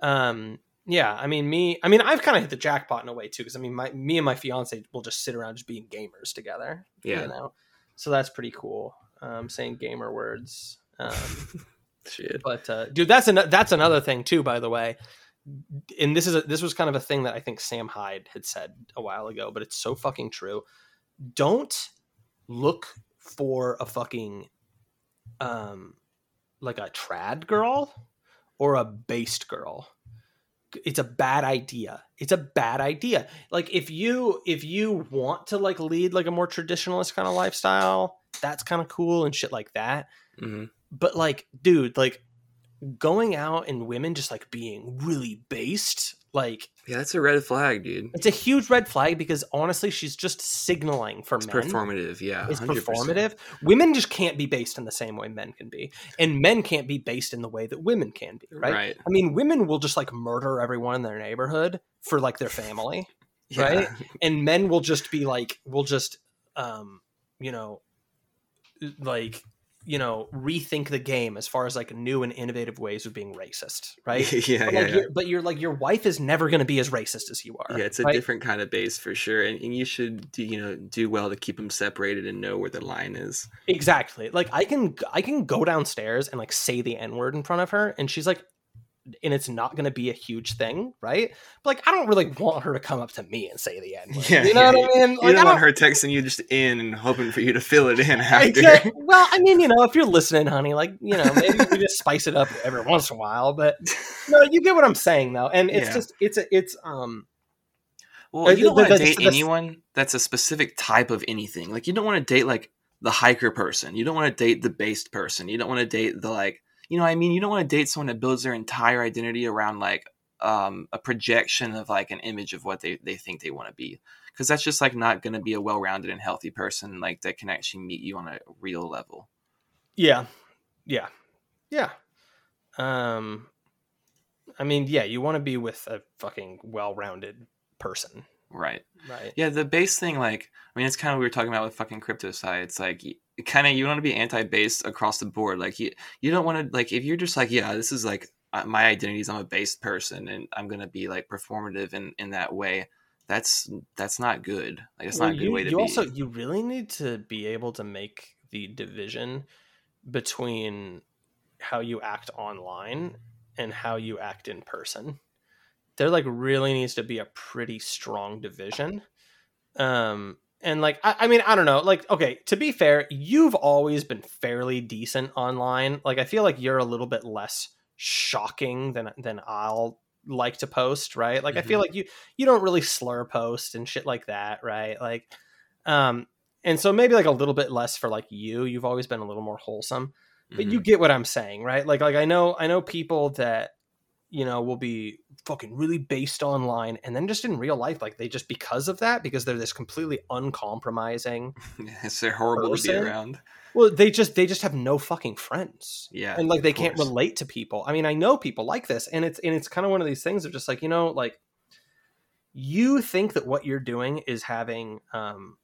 Um, yeah, I mean, me, I mean, I've kind of hit the jackpot in a way too, because I mean, my me and my fiance will just sit around just being gamers together. Yeah. you know, so that's pretty cool. Um, saying gamer words. Um, Shit. but uh, dude, that's an, that's another thing too, by the way. And this is a, this was kind of a thing that I think Sam Hyde had said a while ago, but it's so fucking true. Don't look for a fucking um like a trad girl or a based girl. It's a bad idea. It's a bad idea. Like if you if you want to like lead like a more traditionalist kind of lifestyle, that's kind of cool and shit like that hmm but like dude like going out and women just like being really based like Yeah, that's a red flag, dude. it's a huge red flag because honestly she's just signaling for It's men performative. Yeah. it's 100%. performative women just can't be based in the same way men can be and men can't be based in the way that women can be right, Right. i mean women will just like murder everyone in their neighborhood for like their family Yeah. right? and men will just be like we'll just um you know like you know rethink the game as far as like new and innovative ways of being racist right yeah, but, yeah, like, yeah. You're, but you're like your wife is never going to be as racist as you are Yeah, it's a right? different kind of base for sure, and, and you should do, you know do well to keep them separated and know where the line is. exactly like i can i can go downstairs and like say the n-word in front of her and she's like and it's not going to be a huge thing right but like i don't really want her to come up to me and say the n-word Yeah, you know yeah, what i mean You Like, I don't want her texting you just in and hoping for you to fill it in after. Well, I mean, you know, if you're listening, honey, like, you know, maybe we just spice it up every once in a while, but no, you get what I'm saying though. And it's Yeah. just it's a it's um Well, you don't want to date anyone that's a specific type of anything. Like you don't want to date like the hiker person. You don't want to date the based person. You don't want to date the like you know what I mean. You don't want to date someone that builds their entire identity around like um, a projection of like an image of what they, they think they want to be because that's just like not going to be a well-rounded and healthy person like that can actually meet you on a real level yeah. Yeah. Yeah. Um I mean, yeah, you want to be with a fucking well-rounded person, right right? yeah the base thing like i mean it's kind of what we were talking about with fucking crypto side it's like kind of you want to be anti-based across the board like you you don't want to like if you're just like yeah this is like uh, my identity is i'm a based person and i'm gonna be like performative in in that way that's that's not good like it's Well, not a good you, way to you be. also you really need to be able to make the division between how you act online and how you act in person. There like really needs to be a pretty strong division um and like I, I mean i don't know. Like okay to be fair you've always been fairly decent online. Like i feel like you're a little bit less shocking than than i'll like to post right? Like i feel like you you don't really slur post and shit like that right? Like um and so maybe like a little bit less for like you. You've always been a little more wholesome. But Mhm. you get what i'm saying right? Like like i know i know people that you know will be fucking really based online and then just in real life like they just because of that because they're this completely uncompromising it's they're horrible to be around. well they just they just have no fucking friends. Yeah and like they can't relate to people. I mean i know people like this and it's and it's kind of one of these things of just like you know like you think that what you're doing is having um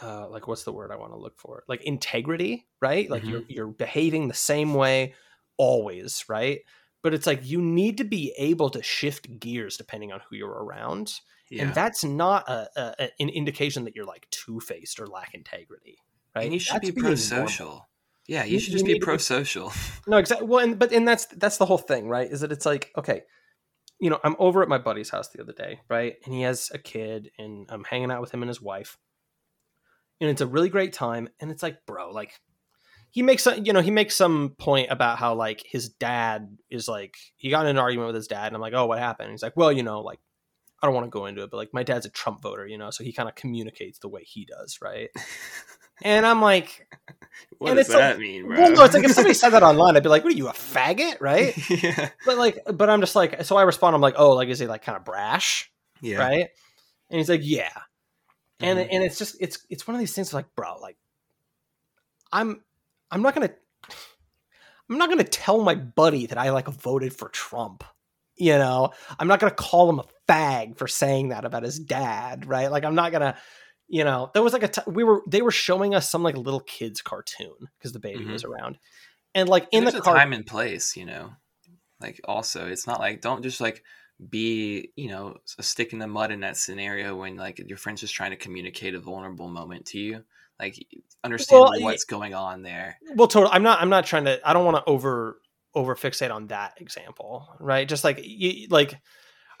uh like what's the word i want to look for? Like integrity right? Like Mhm. you're you're behaving the same way always right but it's like you need to be able to shift gears depending on who you're around yeah and that's not a, a, a- an indication that you're like two-faced or lack integrity right and you should That's be pro-social yeah you You- should you just need be pro-social No, exactly. Well, and but and that's that's the whole thing, right? Is that it's like okay, you know, I'm over at my buddy's house the other day, right? And he has a kid, and I'm hanging out with him and his wife, and it's a really great time. And it's like, bro, like he makes some, you know, he makes some point about how like his dad is like he got in an argument with his dad, and I'm like, oh, what happened? And he's like, well, you know, like I don't want to go into it, but like my dad's a Trump voter, you know, so he kind of communicates the way he does, right? and I'm like, what does it's like- that mean bro well, no, it's like if somebody said that online, I'd be like, what are you, a faggot, right? yeah but like but i'm just like so i respond i'm like oh like is he like kind of brash yeah right and he's like yeah and Mhm. and it's just it's it's one of these things like bro like i'm i'm not gonna i'm not gonna tell my buddy that i like voted for trump You know, I'm not gonna call him a fag for saying that about his dad, right? Like I'm not gonna, you know, there was like a t- we were they were showing us some like little kids cartoon because the baby Mhm. was around, and like in There's the a car, time and place, you know. Like also, it's not like don't just like be you know a stick in the mud in that scenario when like your friend's just trying to communicate a vulnerable moment to you. Like understand Well, what's going on there. well, totally. I'm not. I'm not trying to. I don't want to over over fixate on that example, right? Just like you, like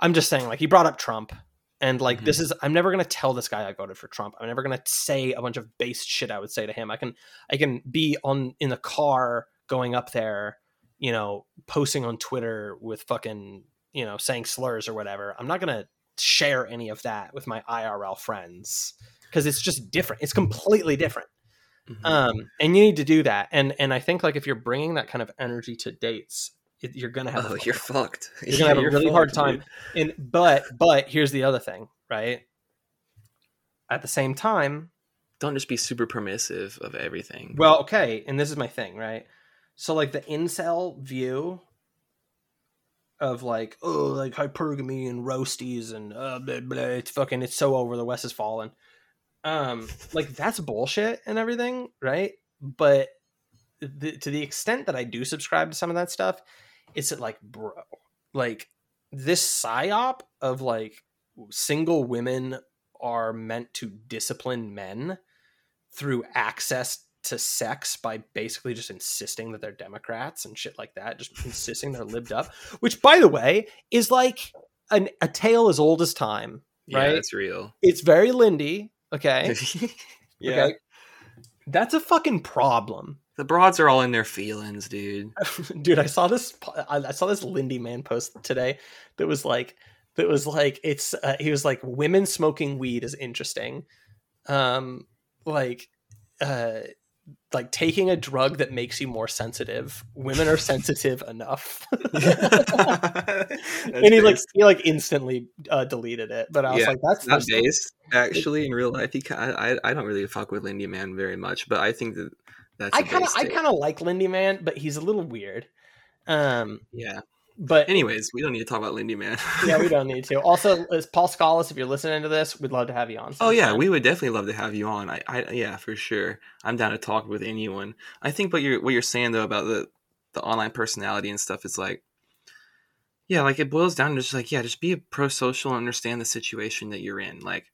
I'm just saying, like he brought up Trump, and like Mm-hmm. this is. I'm never gonna tell this guy I voted for Trump. I'm never gonna say a bunch of base shit I would say to him. I can I can be on in the car going up there, you know, posting on Twitter with fucking you know saying slurs or whatever. I'm not gonna share any of that with my IRL friends because it's just different. It's completely different Mhm. um and you need to do that and and i think like if you're bringing that kind of energy to dates it, you're gonna have a oh, you're fucked. you're gonna have a really hard time dude. and but but here's the other thing right at the same time Don't just be super permissive of everything. well okay and this is my thing right so like the incel view of like oh like hypergamy and roasties and uh, blah, blah, it's fucking it's so over the west has fallen um like that's bullshit and everything right? But the, to the extent that i do subscribe to some of that stuff it's like bro like this psyop of like single women are meant to discipline men through access to sex by basically just insisting that they're Democrats and shit like that, just insisting they're lived up, which by the way is like an, a tale as old as time, yeah, right? it's real. It's very Lindy, okay? yeah. Okay. That's a fucking problem. The broads are all in their feelings, dude. dude i saw this i I saw this lindy man post today that was like that was like it's uh, he was like women smoking weed is interesting um like uh like taking a drug that makes you more sensitive women are sensitive enough and he like he like instantly uh deleted it but i was Yeah, like that's not based actually in real life. He, I, I, don't really fuck with Lindy Man very much, but I think that that's. I kind of i kind of like lindy man but he's a little weird um yeah. But Anyways, we don't need to talk about Lindy Man. yeah, we don't need to. Also, as Paul Skallas, if you're listening to this, we'd love to have you on. Oh yeah, we would definitely love to have you on. I, I yeah, for sure. I'm down to talk with anyone. I think what you're what you're saying though about the the online personality and stuff is like yeah, like it boils down to just like yeah, just be pro social and understand the situation that you're in. Like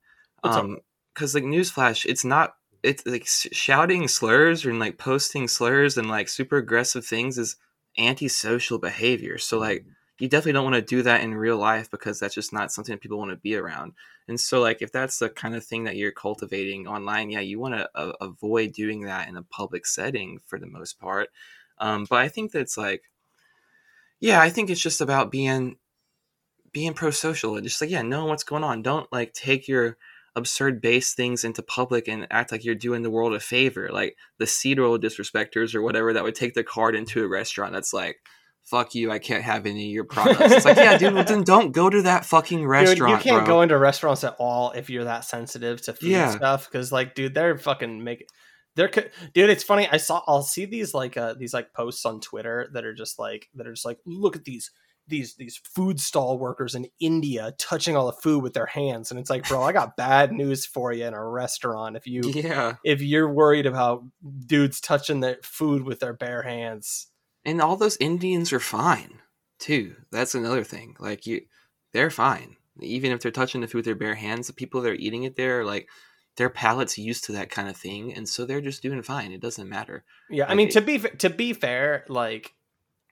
um cuz like newsflash, it's not it's like shouting slurs and like posting slurs and like super aggressive things is antisocial behavior. So like you definitely don't want to do that in real life because that's just not something that people want to be around. And so, like, if that's the kind of thing that you're cultivating online, yeah, you want to uh, avoid doing that in a public setting for the most part. Um, but I think that's like, yeah, I think it's just about being being pro-social and just like, yeah, knowing what's going on. Don't like take your absurd base things into public and act like you're doing the world a favor, like the seed oil disrespecters or whatever that would take the card into a restaurant. That's like. Fuck you! I can't have any of your products. It's like, yeah, dude. Well, then don't go to that fucking Dude, restaurant, you can't bro. go into restaurants at all if you're that sensitive to food Yeah. stuff. Because, like, dude, they're fucking make. They're dude. It's funny. I saw. I'll see these like uh these like posts on Twitter that are just like that are just like look at these these these food stall workers in India touching all the food with their hands, and it's like, bro, I got bad news for you in a restaurant. If you yeah, if you're worried about dudes touching their food with their bare hands. and all those Indians are fine too. That's another thing. Like you, they're fine. Even if they're touching the food with their bare hands, the people that are eating it there, are like their palate's used to that kind of thing, and so they're just doing fine. It doesn't matter. Yeah, I mean to be to be fair, like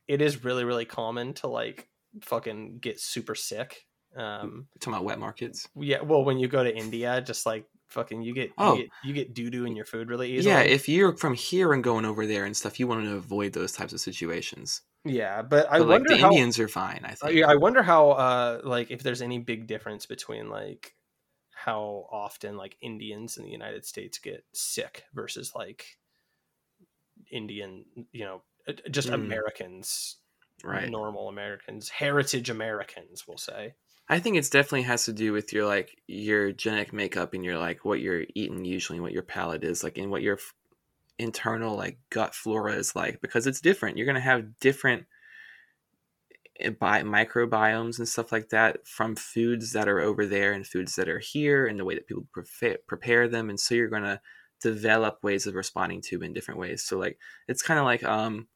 it is really really common to like fucking get super sick. Um, We're talking about wet markets. yeah, well, when you go to India, just like fucking you get Oh. you get, doo doo in your food really easily. Yeah, if you're from here and going over there and stuff, you want to avoid those types of situations. yeah, but I But, like wonder the how. Indians are fine. I uh, think. yeah, I wonder how uh like if there's any big difference between like how often like Indians in the United States get sick versus like Indian, you know, just Mm. Americans right. normal Americans, heritage Americans, we'll say. I think it's definitely has to do with your like your genetic makeup and your like what you're eating usually, and what your palate is like, and what your f- internal like gut flora is like because it's different. You're gonna have different eh, bi- microbiomes and stuff like that from foods that are over there and foods that are here and the way that people prefa- prepare them and so you're going to develop ways of responding to in different ways so like it's kind of like um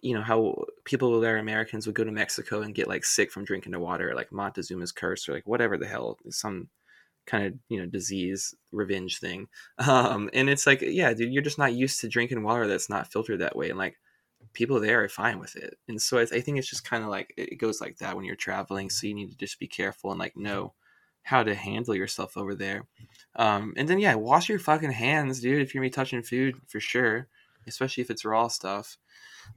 you know how people that are Americans would go to Mexico and get like sick from drinking the water, like Montezuma's curse, or like whatever the hell, some kind of you know disease revenge thing. Um, and it's like, yeah, dude, you're just not used to drinking water that's not filtered that way, and like people there are fine with it. And so I, I think it's just kind of like it goes like that when you're traveling. So you need to just be careful and like know how to handle yourself over there. Um, and then yeah, wash your fucking hands, dude. If you're gonna be touching food, for sure, especially if it's raw stuff.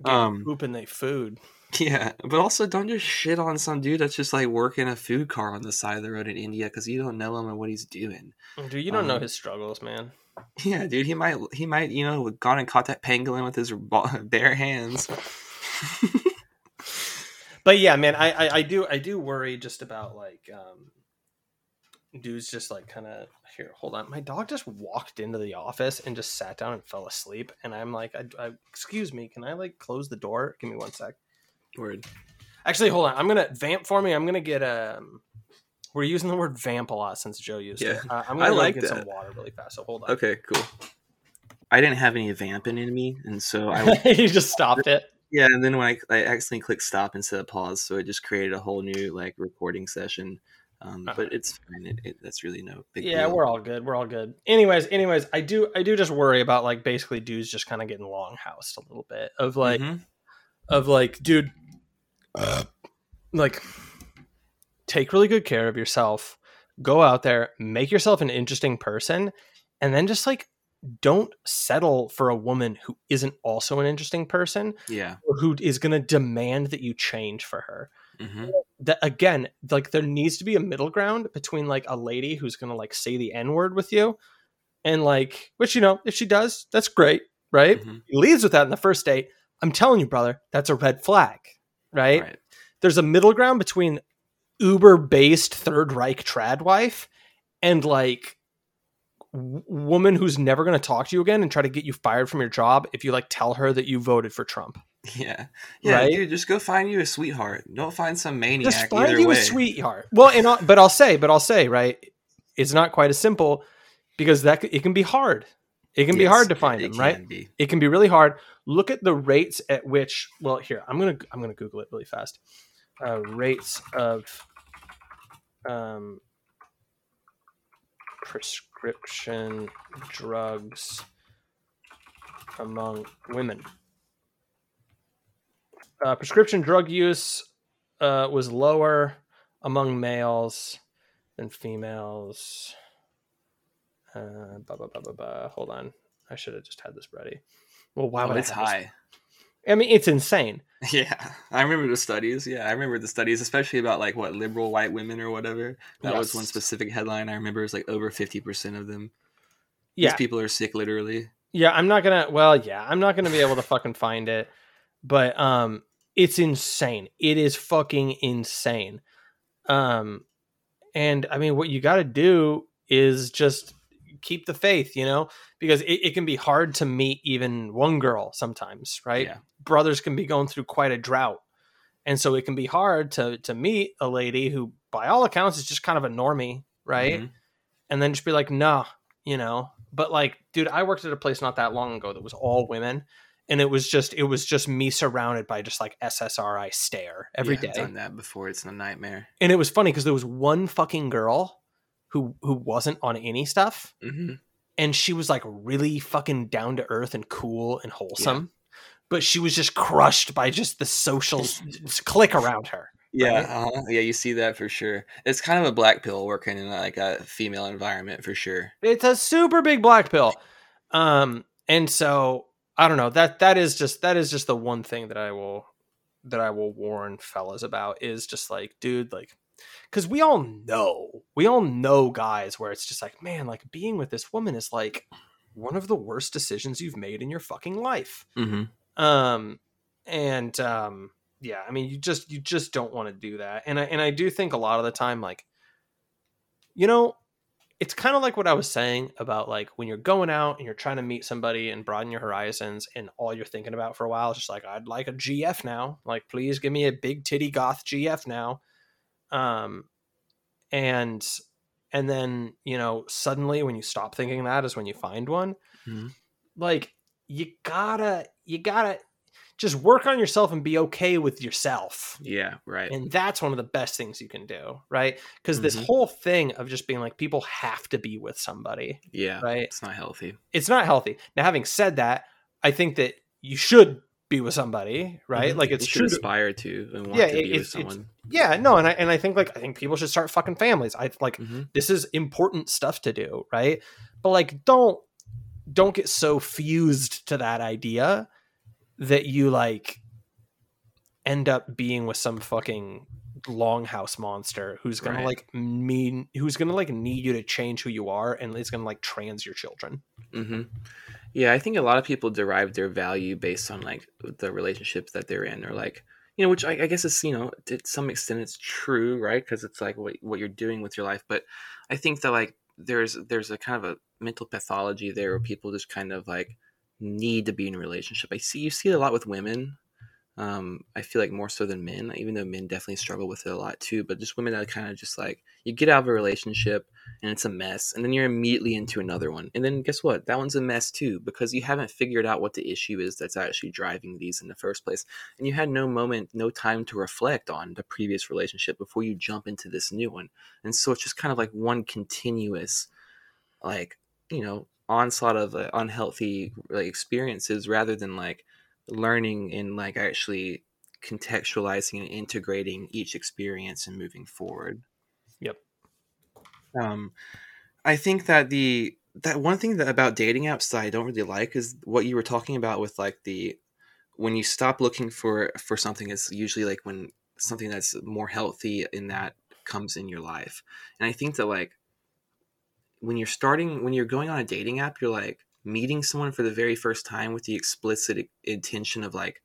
Um, Pooping they food. yeah, but also don't just shit on some dude that's just like working a food car on the side of the road in India because you don't know him and what he's doing. Dude, you don't know Um, his struggles, man. Yeah, dude, he might he might you know gone and caught that pangolin with his bare hands. But yeah, man, I, I I do I do worry just about like um dudes just like kind of here. Hold on, my dog just walked into the office and just sat down and fell asleep, and I'm like, I, I, excuse me, can I like close the door? Give me one sec. Word. Actually, hold on. I'm gonna vamp for me. I'm gonna get um. We're using the word vamp a lot since Joe used it. Yeah, Uh, I'm gonna go like get some water really fast. So hold on. Okay, cool. I didn't have any vamping in me, and so I you just stopped it. yeah. And then when I I accidentally clicked stop instead of pause, so it just created a whole new like recording session. Um, Uh-huh. But it's fine. It, it, that's really no big yeah deal. we're all good we're all good anyways anyways i do i do just worry about like basically dudes just kind of getting longhoused a little bit of like Mhm. of like dude like take really good care of yourself go out there make yourself an interesting person and then just like don't settle for a woman who isn't also an interesting person yeah. or who is going to demand that you change for her hmm that again like there needs to be a middle ground between like a lady who's gonna like say the n word with you and like which you know if she does that's great right Mhm. he leaves with that in the first date i'm telling you brother that's a red flag right, Right. there's a middle ground between uber based third reich trad wife and like w- woman who's never going to talk to you again and try to get you fired from your job if you like tell her that you voted for trump Yeah. Yeah, Right? dude, just go find you a sweetheart. Don't find some maniac just find you way. a sweetheart. Well, and I'll, but I'll say, but I'll say, right? It's not quite as simple because that it can be hard. It can be hard to find them, right? be. It can be really hard. Look at the rates at which. Well, here I'm gonna I'm gonna Google it really fast. Uh, rates of um, prescription drugs among women. Uh, prescription drug use uh, was lower among males than females. Uh, blah, blah, blah, blah, blah. Hold on. I should have just had this ready. Well, why Oh, would I it's this- high. I mean, it's insane. Yeah, I remember the studies. Yeah, I remember the studies, especially about like what liberal white women or whatever. That was one specific headline. I remember it was like over fifty percent of them. Yeah, These people are sick, literally. yeah. I'm not gonna. Well, yeah, I'm not gonna be able to fucking find it. But um, it's insane. It is fucking insane. Um, and I mean, what you got to do is just keep the faith, you know, because it, it can be hard to meet even one girl sometimes, right? Yeah. Brothers can be going through quite a drought. And so it can be hard to to meet a lady who, by all accounts, is just kind of a normie, right? Mhm. And then just be like, nah, you know. But like, dude, I worked at a place not that long ago that was all women. And it was just it was just me surrounded by just like SSRI stare every yeah, day I've done that before. It's a nightmare. and it was funny because there was one fucking girl who who wasn't on any stuff hmm and she was like really fucking down to earth and cool and wholesome but she was just crushed by just the social click around her Yeah, Right? uh-huh. yeah, you see that for sure. It's kind of a black pill working in like a female environment for sure. it's a super big black pill um and so i don't know. That that is just that is just the one thing that i will that i will warn fellas about is just like dude like because we all know we all know guys where it's just like man like being with this woman is like one of the worst decisions you've made in your fucking life. Mm-hmm. um and um yeah i mean you just you just don't want to do that. And i and i do think a lot of the time like you know it's kind of like what I was saying about like when you're going out and you're trying to meet somebody and broaden your horizons, and all you're thinking about for a while is just like, I'd like a GF now. Like, please give me a big titty goth GF now. Um, and and then you know suddenly when you stop thinking that is when you find one. Mhm. Like you gotta you gotta just work on yourself and be okay with yourself Yeah, right. and that's one of the best things you can do right because this Mhm. whole thing of just being like people have to be with somebody yeah, right it's not healthy. it's not healthy now having said that i think that you should be with somebody right Mhm. like it's you should true to- aspire to and want Yeah, to it- be with it's- it's- someone. yeah no and I, and I think like i think people should start fucking families i like Mhm. this is important stuff to do right but like don't don't get so fused to that idea that you like end up being with some fucking longhouse monster who's gonna Right. like mean who's gonna like need you to change who you are and is gonna like trans your children hmm Yeah, I think a lot of people derive their value based on like the relationships that they're in, or like you know, which I, I guess is you know to some extent it's true, right? Because it's like what what you're doing with your life. But I think that like there's there's a kind of a mental pathology there where people just kind of like need to be in a relationship. I see you see it a lot with women. Um, I feel like more so than men, even though men definitely struggle with it a lot too. But just women that kind of just like you get out of a relationship and it's a mess, and then you're immediately into another one, and then guess what? That one's a mess too because you haven't figured out what the issue is that's actually driving these in the first place, and you had no moment, no time to reflect on the previous relationship before you jump into this new one, and so it's just kind of like one continuous, like you know, onslaught of uh, unhealthy like, experiences rather than like learning and like actually contextualizing and integrating each experience and moving forward. Yep. Um, I think that the that one thing that about dating apps that I don't really like is what you were talking about with like the when you stop looking for for something it's usually like when something that's more healthy in that comes in your life. And I think that like when you're starting when you're going on a dating app, you're like meeting someone for the very first time with the explicit intention of like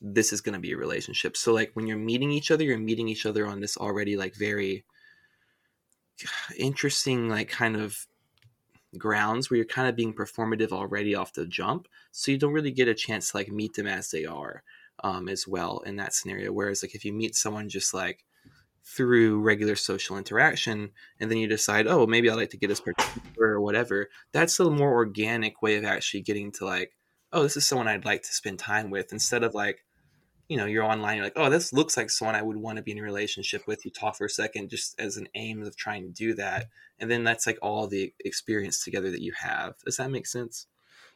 this is going to be a relationship. So like when you're meeting each other, you're meeting each other on this already like very interesting like kind of grounds where you're kind of being performative already off the jump so you don't really get a chance to like meet them as they are um, as well in that scenario whereas like if you meet someone just like through regular social interaction and then you decide oh maybe i'd like to get this particular or whatever that's a more organic way of actually getting to like oh this is someone i'd like to spend time with instead of like you know you're online you're like oh this looks like someone i would want to be in a relationship with you talk for a second just as an aim of trying to do that and then that's like all the experience together that you have. Does that make sense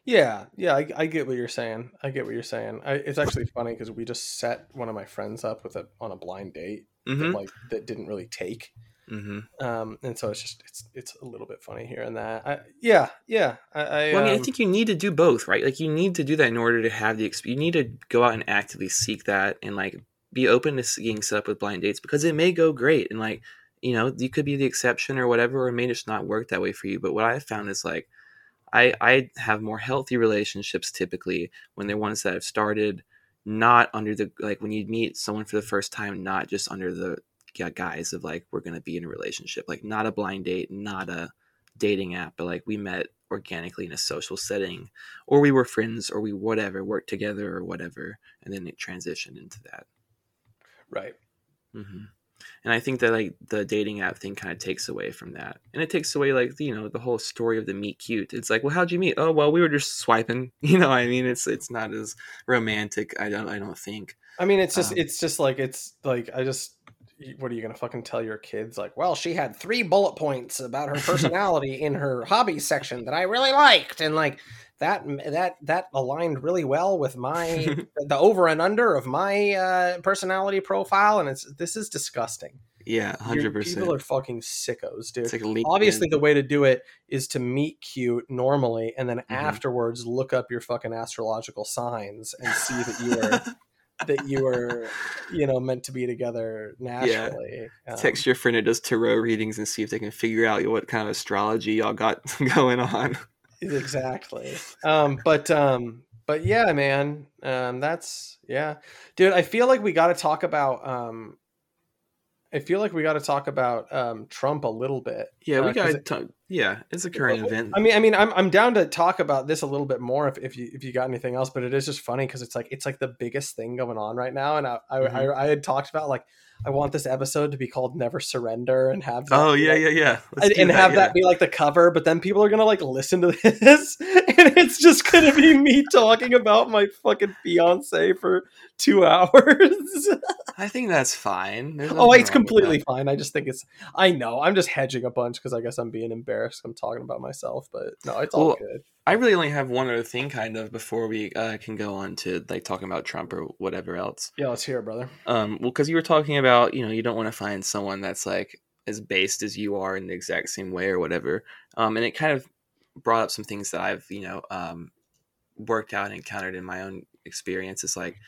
Yeah, yeah, I, I get what you're saying. I get what you're saying. I, it's actually funny because we just set one of my friends up with a on a blind date mm-hmm. like that didn't really take. Mm-hmm. Um, and so it's just it's it's a little bit funny here and that. I, yeah, yeah. I, I, well, I mean, I um, think you need to do both, right? Like, you need to do that in order to have the experience. You need to go out and actively seek that and, like, be open to getting set up with blind dates because it may go great. And, like, you know, you could be the exception or whatever, or it may just not work that way for you. But what I've found is, like, I, I have more healthy relationships typically when they're ones that have started not under the, like, when you meet someone for the first time, not just under the guise of, like, we're going to be in a relationship, like, not a blind date, not a, dating app, but like we met organically in a social setting, or we were friends, or we whatever worked together or whatever, and then it transitioned into that. right. hmm And I think that like the dating app thing kind of takes away from that, and it takes away like you know the whole story of the meet cute. It's like, well, how'd you meet? Oh, well, we were just swiping. You know, I mean, it's it's not as romantic. I don't I don't think. I mean, it's just Um, it's just like it's like I just what are you gonna fucking tell your kids? Like, well, she had three bullet points about her personality in her hobbies section that I really liked, and like that that that aligned really well with my the over and under of my uh, personality profile, and it's this is disgusting. Yeah, hundred percent. People are fucking sickos, dude. It's like. Obviously, the way to do it is to meet cute normally, and then Mm-hmm. afterwards look up your fucking astrological signs and see that you are that you were, you know, meant to be together naturally. Um, text your friend that does tarot readings and see if they can figure out what kind of astrology y'all got going on. Exactly. Um, but um, but yeah, man, um, that's yeah, dude. I feel like we got to talk about. Um, I feel like we got to talk about um, Trump a little bit. Yeah, we Uh, 'cause got to Yeah, it's a current event. I mean, I mean, I'm I'm down to talk about this a little bit more if, if you if you got anything else, but it is just funny because it's like it's like the biggest thing going on right now, and I I, Mhm. I I had talked about like I want this episode to be called "Never Surrender" and have that oh yeah, like- yeah, yeah. Let's and, and that, have yeah. that be like the cover, but then people are gonna like listen to this, and it's just gonna be me talking about my fucking fiance for two hours. I think that's fine. Oh, it's completely fine. I just think it's. I know. I'm just hedging a bunch because I guess I'm being embarrassed. I'm talking about myself, but no, it's all Well, good. I really only have one other thing, kind of, before we uh, can go on to like talking about Trump or whatever else. Yeah, let's hear it, brother. Um, well, because you were talking about, you know, you don't want to find someone that's like as based as you are in the exact same way or whatever. Um, and it kind of brought up some things that I've, you know, um, worked out and encountered in my own experience. It's like,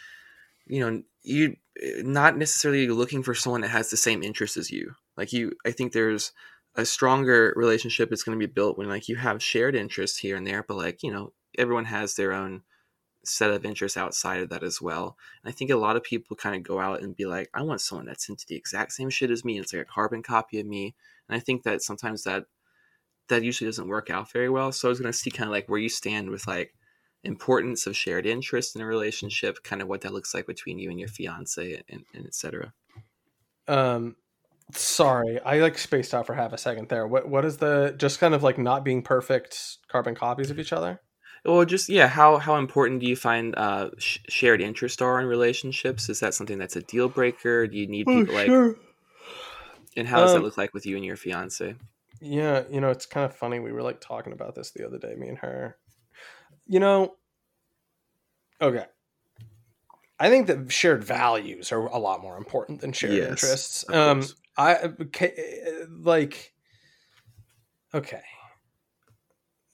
you know, you not necessarily looking for someone that has the same interests as you. Like you, I think there's a stronger relationship is going to be built when like you have shared interests here and there, but like you know, everyone has their own set of interests outside of that as well. And I think a lot of people kind of go out and be like, I want someone that's into the exact same shit as me. It's like a carbon copy of me. And I think that sometimes that that usually doesn't work out very well. So I was going to see kind of like where you stand with like importance of shared interest in a relationship, kind of what that looks like between you and your fiance, and, and etc. Um, sorry, I like spaced out for half a second there. What what is the just kind of like not being perfect carbon copies of each other? Well, just yeah, how how important do you find uh, sh- shared interest are in relationships? Is that something that's a deal breaker? Do you need people like, and how does Um, that look like with you and your fiance? Yeah, you know, it's kind of funny. We were like talking about this the other day, me and her. You know, okay. I think that shared values are a lot more important than shared Yes, interests. Um. I like, okay,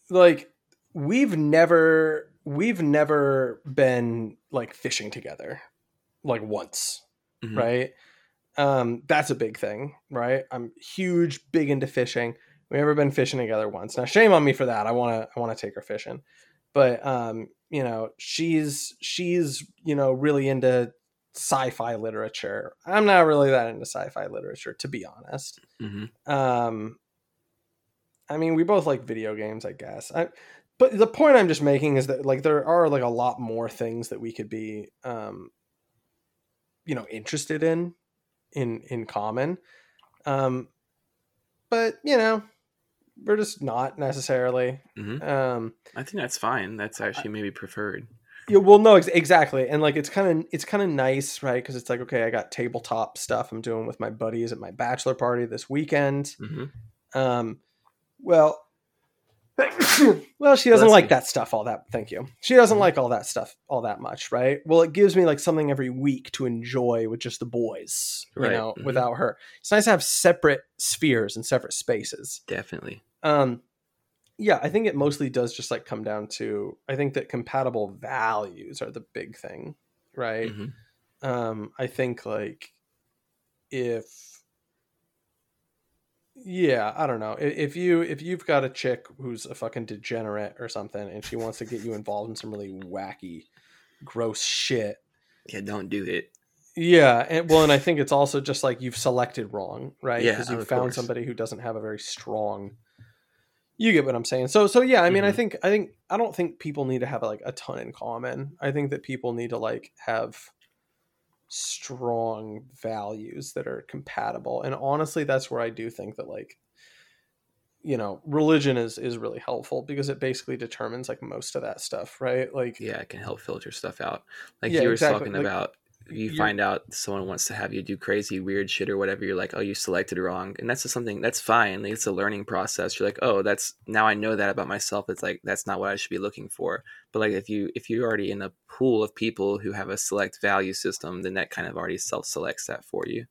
like we've never we've never been like fishing together, like once Mhm. right? Um, that's a big thing, right? I'm huge, big into fishing. We've never been fishing together once. Now, shame on me for that. I want to, I want to take her fishing, but um, you know, she's she's you know really into sci-fi literature. I'm not really that into sci-fi literature, to be honest. Mhm. Um, I mean, we both like video games, I guess. I, but the point I'm just making is that like there are like a lot more things that we could be, um, you know, interested in, in in common. Um, but you know, we're just not necessarily. Mhm. Um, I think that's fine. That's actually maybe preferred. Yeah, well, no, ex- exactly, and like it's kind of it's kind of nice, right? Because it's like okay, I got tabletop stuff I'm doing with my buddies at my bachelor party this weekend. hmm Um, well, well, she doesn't Bless like you. that stuff all that. Thank you. She doesn't Mhm. like all that stuff all that much, right? Well, it gives me like something every week to enjoy with just the boys, you Right, know, mhm. without her. It's nice to have separate spheres and separate spaces. Definitely. Um, yeah, I think it mostly does just like come down to I think that compatible values are the big thing, right? Mhm. um i think like if yeah i don't know if you if you've got a chick who's a fucking degenerate or something and she wants to get you involved in some really wacky gross shit Yeah, don't do it. yeah and well and i think it's also just like you've selected wrong right Yeah, because you've found course. somebody who doesn't have a very strong you get what i'm saying so so yeah i mean i Mhm. think i think i don't think people need to have like a ton in common i think that people need to like have strong values that are compatible and honestly that's where i do think that like you know religion is is really helpful because it basically determines like most of that stuff right like Yeah, it can help filter stuff out. Like Yeah, you were exactly. talking Like, about, you find out someone wants to have you do crazy, weird shit or whatever. You're like, oh, you selected wrong, and that's just something that's fine. Like, it's a learning process. You're like, oh, that's now I know that about myself. It's like that's not what I should be looking for. But like if you if you're already in a pool of people who have a select value system, then that kind of already self selects that for you.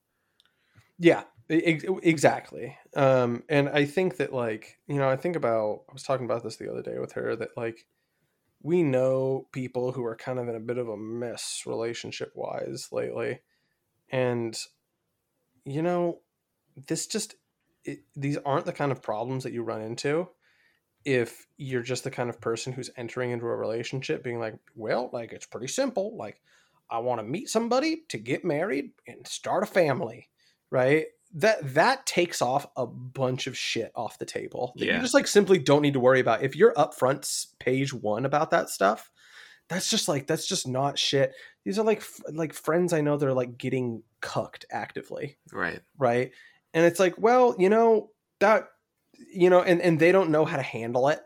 Yeah, exactly. Um, and I think that like you know, I think about I was talking about this the other day with her that like we know people who are kind of in a bit of a mess relationship wise lately, and you know, this just it, these aren't the kind of problems that you run into if you're just the kind of person who's entering into a relationship being like, well, like it's pretty simple, like I want to meet somebody to get married and start a family right that that takes off a bunch of shit off the table that Yeah. you just like simply don't need to worry about if you're upfront s- page one about that stuff that's just like that's just not shit these are like like friends i know that are like getting cucked actively Right. right and it's like well you know that you know and and they don't know how to handle it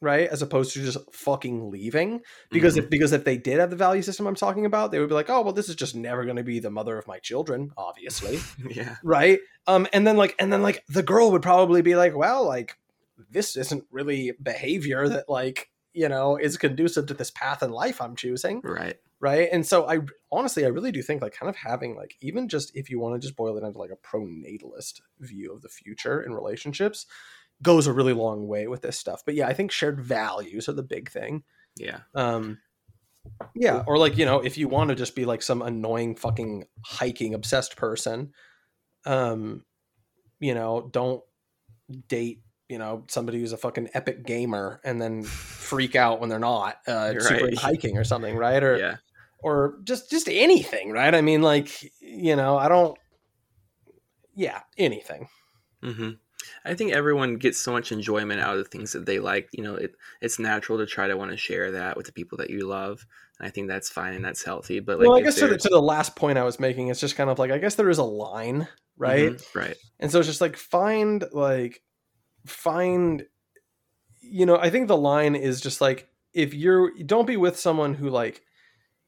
right? As opposed to just fucking leaving. Because if because if they did have the value system i'm talking about they would be like oh well this is just never going to be the mother of my children obviously. Yeah. right? Um and then like and then like the girl would probably be like well like this isn't really behavior that like you know is conducive to this path in life i'm choosing. Right. right? And so i honestly i really do think like kind of having like even just if you want to just boil it into like a pronatalist view of the future in relationships goes a really long way with this stuff but yeah i think shared values are the big thing Yeah. um yeah or like you know if you want to just be like some annoying fucking hiking obsessed person um you know don't date you know somebody who's a fucking epic gamer and then freak out when they're not uh super right. hiking or something right or Yeah. or just just anything right i mean like you know i don't yeah anything hmm I think everyone gets so much enjoyment out of the things that they like. You know, it, it's natural to try to want to share that with the people that you love. And I think that's fine and that's healthy. But like, well i guess to the, to the last point i was making it's just kind of like i guess there is a line right Mhm, right. and so it's just like find like find you know i think the line is just like if you're don't be with someone who like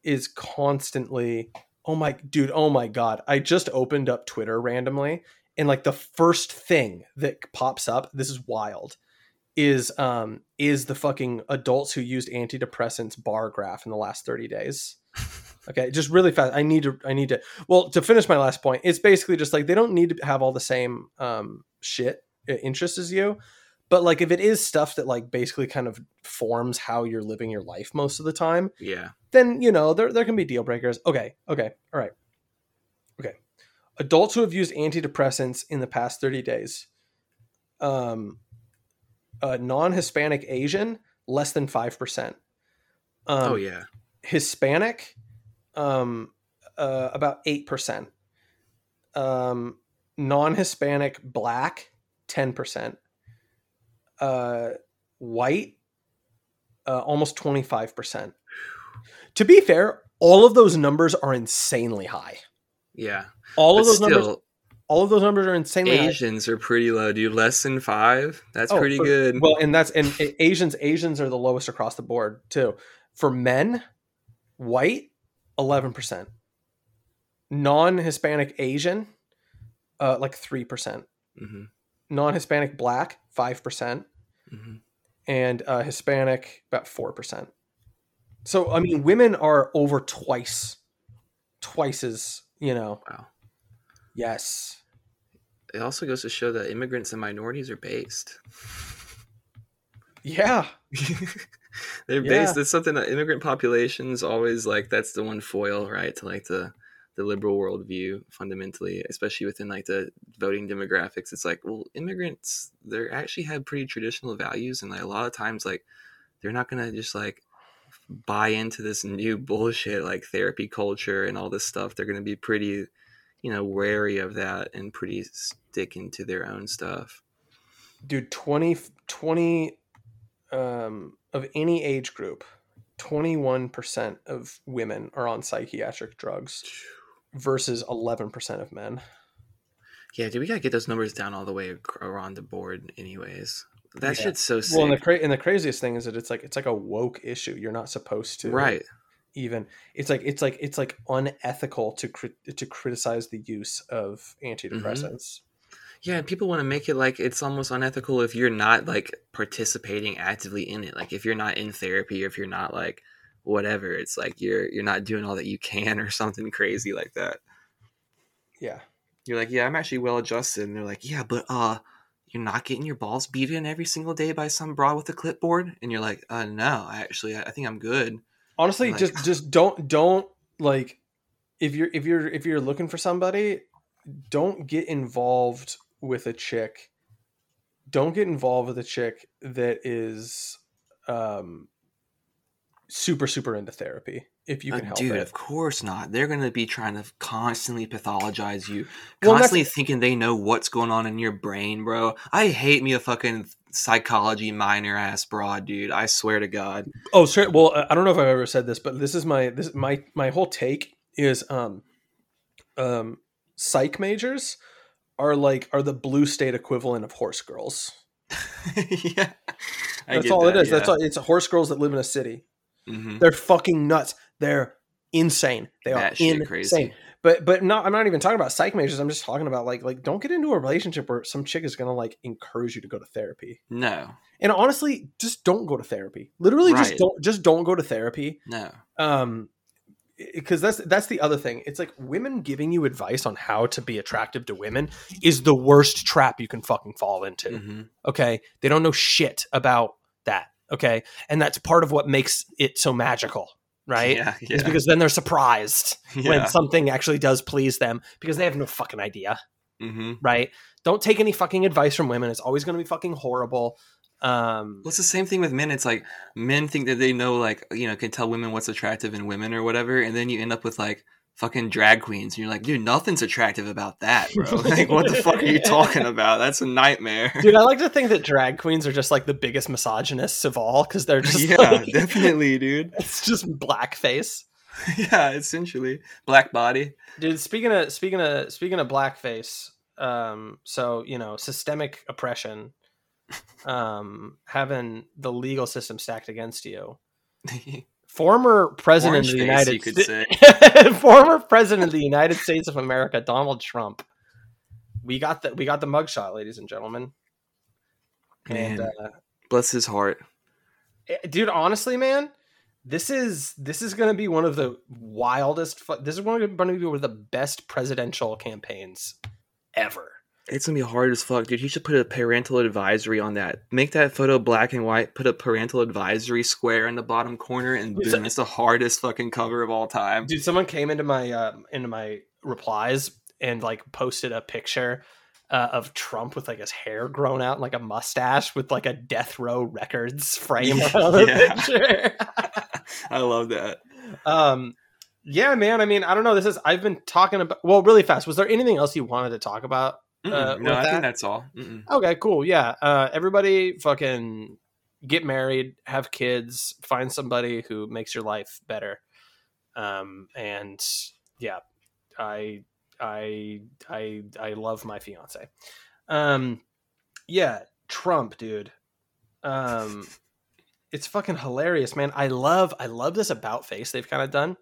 is constantly oh my dude oh my god i just opened up twitter randomly and like the first thing that pops up this is wild is um is the fucking adults who used antidepressants bar graph in the last 30 days. Okay just really fast i need to i need to well to finish my last point it's basically just like they don't need to have all the same um shit uh, interests as you but like if it is stuff that like basically kind of forms how you're living your life most of the time Yeah. then you know there, there can be deal breakers. Okay okay all right adults who have used antidepressants in the past 30 days um uh, non-hispanic asian less than 5% um, oh yeah. Hispanic, um, uh, about eight percent. Um, non-Hispanic Black, ten percent. Uh, white, uh, almost twenty-five percent. To be fair, all of those numbers are insanely high. Yeah. All But of those numbers, all of those numbers are insanely high. Asians are pretty low, dude. Less than five. That's Oh, pretty for- good. Well, and that's and Asians Asians are the lowest across the board too. For men, white, eleven percent. Non-Hispanic Asian, uh, like three percent. hmm Non-Hispanic Black, five percent, hmm and uh, Hispanic about four percent. So I mean, women are over twice, twice as you know. Wow. Yes. It also goes to show that immigrants and minorities are based. Yeah. They're Yeah. based. That's something that immigrant populations always like. That's the one foil, right, to like the the liberal worldview fundamentally, especially within like the voting demographics. It's like, well, immigrants they actually have pretty traditional values, and like a lot of times, like they're not gonna just like buy into this new bullshit like therapy culture and all this stuff. They're gonna be pretty, you know, wary of that and pretty sticking to their own stuff. dude 20 20 um of any age group 21% of women are on psychiatric drugs versus 11% of men Yeah, dude, we gotta get those numbers down all the way around the board, anyways. That Yeah. shit's so sick. well and the, cra- and the craziest thing is that it's like it's like a woke issue you're not supposed to right. even it's like it's like it's like unethical to crit- to criticize the use of antidepressants Yeah, and people want to make it like it's almost unethical if you're not like participating actively in it. Like if you're not in therapy or if you're not like whatever, it's like you're you're not doing all that you can or something crazy like that. yeah You're like, yeah, I'm actually well adjusted, and they're like, yeah, but uh, you're not getting your balls beat in every single day by some broad with a clipboard, and you're like, uh, no, I actually, I I think I'm good. honestly Like- just just don't don't like if you're if you're if you're looking for somebody don't get involved with a chick don't get involved with a chick that is um super super into therapy if you Uh, can help dude, it. of course not. They're gonna be trying to constantly pathologize you, Well, constantly thinking they know what's going on in your brain, bro. I hate me a fucking psychology minor ass broad, dude. I swear to God. Oh, straight. Well, I don't know if I've ever said this, but this is my this my my whole take is um um psych majors are like are the blue state equivalent of horse girls. yeah, That's all that, it is. yeah. That's all, it's horse girls that live in a city. Mhm. They're fucking nuts. They're insane. They are insane. crazy. But but not I'm not even talking about psych majors. I'm just talking about like like don't get into a relationship where some chick is gonna like encourage you to go to therapy. No, And honestly, just don't go to therapy. Literally, just don't just don't go to therapy. no. Um, because that's that's the other thing. It's like women giving you advice on how to be attractive to women is the worst trap you can fucking fall into. hmm Okay, they don't know shit about that. Okay, and that's part of what makes it so magical, right? Yeah, Is because then they're surprised yeah. when something actually does please them because they have no fucking idea, hmm right? Don't take any fucking advice from women. It's always going to be fucking horrible. Um, Well, it's the same thing with men. It's like men think that they know, like you know, can tell women what's attractive in women or whatever, and then you end up with like fucking drag queens, and you're like, dude, nothing's attractive about that, bro. like, what the fuck are you talking about? That's a nightmare. dude, I like to think that drag queens are just like the biggest misogynists of all because they're just yeah, like, definitely, dude. it's just blackface. yeah, essentially, black body. Dude, speaking of speaking of speaking of blackface, um, so you know, systemic oppression, um, having the legal system stacked against you. Former president Orange of the United you could Sta- former president of the United States of America, Donald Trump. We got the we got the mugshot, ladies and gentlemen. And uh, Bless his heart. eh, dude, honestly, man, this is this is going to be one of the wildest. This is one going to be one of the best presidential campaigns ever. It's gonna be hard as fuck, dude. You should put a parental advisory on that. Make that photo black and white. Put a parental advisory square in the bottom corner, and boom, it's the hardest fucking cover of all time. Dude, someone came into my uh, into my replies and like posted a picture uh, of Trump with like his hair grown out, and, like a mustache with like a Death Row Records frame Yeah, around the yeah. picture. I love that. um, yeah, man. I mean, I don't know. This is I've been talking about. Well, really fast. Was there anything else you wanted to talk about? Uh, no, I that? think that's all. Mm-mm. Okay, cool. Yeah. Uh, everybody fucking get married, have kids, find somebody who makes your life better. Um, and yeah, I, I, I, I love my fiance. Um, yeah, Trump, dude. Um, it's fucking hilarious, man. I love, I love this about face they've kind of done.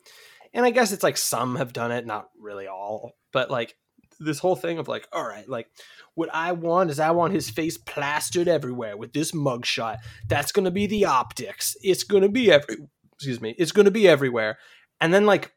And I guess it's like some have done it, not really all, but like this whole thing of like, all right, like what I want is I want his face plastered everywhere with this mugshot. That's gonna be the optics. It's gonna be every excuse me, it's gonna be everywhere. And then like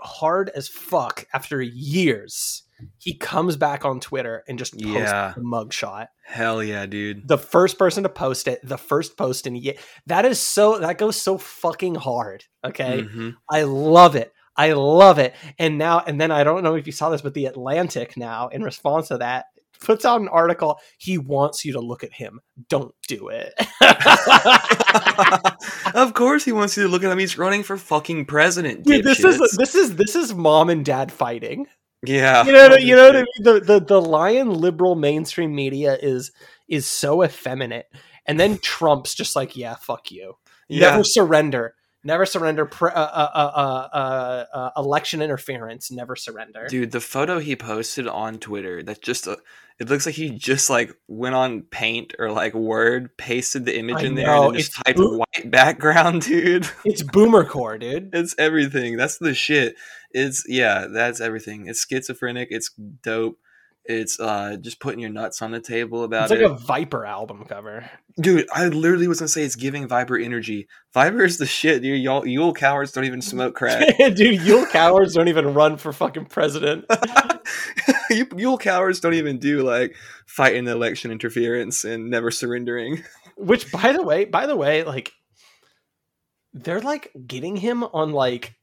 hard as fuck after years, he comes back on Twitter and just posts Yeah. the mugshot. Hell yeah, dude. The first person to post it, the first post in ye- that is so that goes so fucking hard. Okay. Mhm. I love it. I love it. And now, and then I don't know if you saw this, but the Atlantic now, in response to that, puts out an article. He wants you to look at him. Don't do it. of course, he wants you to look at him. He's running for fucking president. Dude, this is this is this is mom and dad fighting. yeah. You know, you know what I mean. The, the the lion liberal mainstream media is is so effeminate, and then Trump's just like, yeah, fuck you. Yeah. Never surrender. Never surrender. Pre- uh, uh, uh, uh, uh, election interference. Never surrender. Dude, the photo he posted on Twitter, that's just a, it looks like he just like went on paint or like word, pasted the image I in there, know, and then just typed boo- white background, dude. It's boomer core, dude. It's everything. That's the shit. It's yeah, that's everything. It's schizophrenic. It's dope. It's uh just putting your nuts on the table about it. It's like it. a Viper album cover. Dude, I literally was gonna say it's giving Viper energy. Viper is the shit, dude. Y'all You'll cowards don't even smoke crack. Dude, You'll cowards don't even run for fucking president. you You'll cowards don't even do like fighting the election interference and never surrendering. Which, by the way, by the way, like they're like getting him on like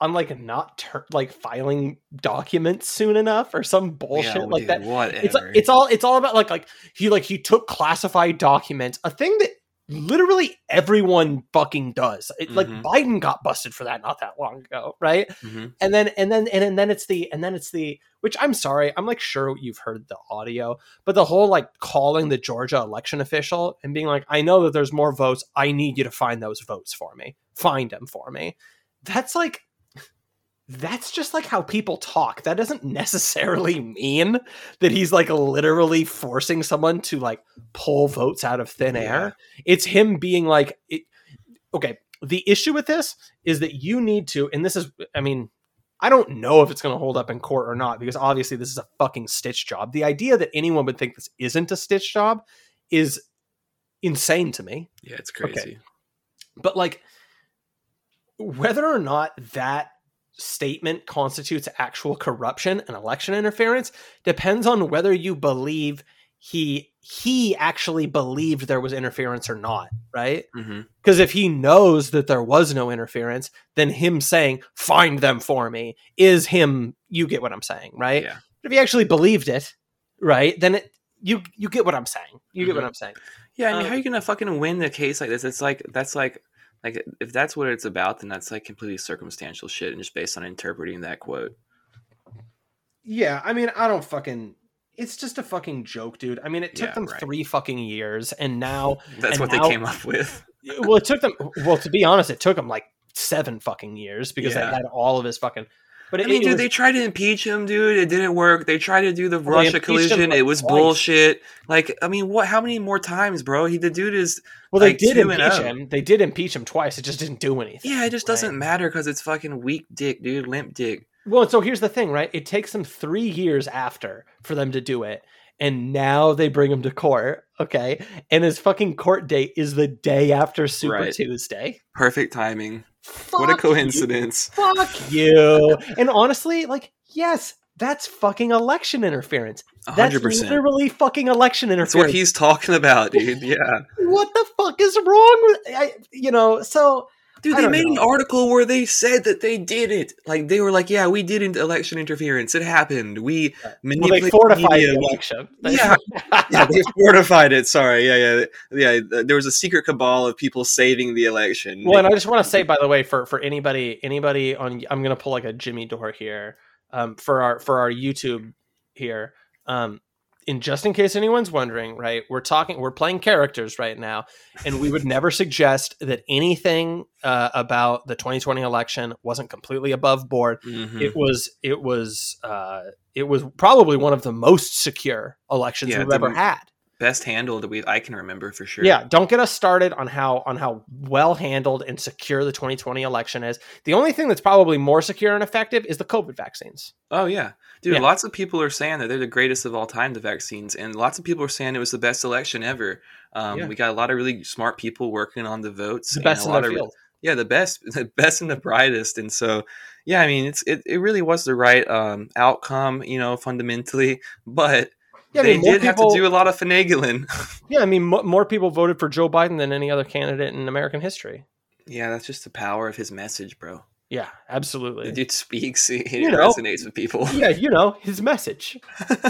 on like not tur- like filing documents soon enough or some bullshit Yeah, like dude, that. Whatever. It's it's all it's all about like like he like he took classified documents. A thing that literally everyone fucking does. It, Like Mhm. Biden got busted for that not that long ago, right? Mhm. And then and then and, and then it's the and then it's the which I'm sorry, I'm like sure you've heard the audio, but the whole like calling the Georgia election official and being like, I know that there's more votes. I need you to find those votes for me. Find them for me. That's like that's just like how people talk. That doesn't necessarily mean that he's like literally forcing someone to like pull votes out of thin Yeah. air. It's him being like, it, okay, the issue with this is that you need to, and this is, I mean, I don't know if it's going to hold up in court or not because obviously this is a fucking stitch job. The idea that anyone would think this isn't a stitch job is insane to me Yeah, it's crazy. but like whether or not that statement constitutes actual corruption and election interference depends on whether you believe he he actually believed there was interference or not right because if he knows that there was no interference then him saying find them for me is him you get what i'm saying right Yeah. if he actually believed it right then it you you get what i'm saying you get what Mhm. i'm saying Yeah, I mean, Um, how are you gonna fucking win a case like this? It's like that's like like if that's what it's about, then that's like completely circumstantial shit and just based on interpreting that quote. Yeah, I mean, I don't fucking. It's just a fucking joke, dude. I mean, it took Yeah, them right. three fucking years, and now, That's And what now- they came up with. well, it took them. Well, to be honest, it took them like seven fucking years because Yeah. they had all of his fucking. But I mean, dude, was- they tried to impeach him, dude. It didn't work. They tried to do the Well, Russia collusion. like, It was twice. bullshit. Like, I mean, what? How many more times, bro? He the dude is. well, they like, did impeach oh. him. They did impeach him twice. It just didn't do anything. Yeah, it just doesn't matter because it's fucking weak dick, dude. Limp dick. Well, so here's the thing, right? It takes them three years after for them to do it. And now they bring him to court, okay? And his fucking court date is the day after Super Right. Tuesday. Perfect timing. What a Fuck you. coincidence. fuck you. And honestly, like, yes, that's fucking election interference. That's hundred percent. literally fucking election interference. That's interference. what he's talking about, dude. Yeah. what the fuck is wrong with I, you know? So Dude, they made an article where they said that they did it. Like they were like, "Yeah, we did an election interference. It happened. We well, manipulated they fortified media. the election. Yeah. yeah, they fortified it. Sorry, yeah, yeah, yeah. th- There was a secret cabal of people saving the election. well, and I just want to say, by the way, for for anybody anybody on, I'm gonna pull like a Jimmy Dore here, um, for our for our YouTube here, um. In just in case anyone's wondering, right? We're talking, we're playing characters right now, and we would never suggest that anything uh, about the 2020 election wasn't completely above board. Mhm. it was it was uh it was probably one of the most secure elections Yeah, we've ever had best handled that we I can remember for sure. yeah don't get us started on how on how well handled and secure the 2020 election is the only thing that's probably more secure and effective is the covid vaccines Oh yeah, dude. Yeah. Lots of people are saying that they're the greatest of all time. The vaccines, and lots of people are saying it was the best election ever. Um, Yeah. We got a lot of really smart people working on the votes. the and best a in lot their of field yeah the best the best and the brightest and so yeah i mean it's it, it really was the right um outcome you know fundamentally but yeah, I they mean, did have to do a lot of finagling. Yeah i mean mo- more people voted for joe biden than any other candidate in american history. Yeah that's just the power of his message bro. Yeah the absolutely dude speaks it You know. resonates with people. Yeah you know his message.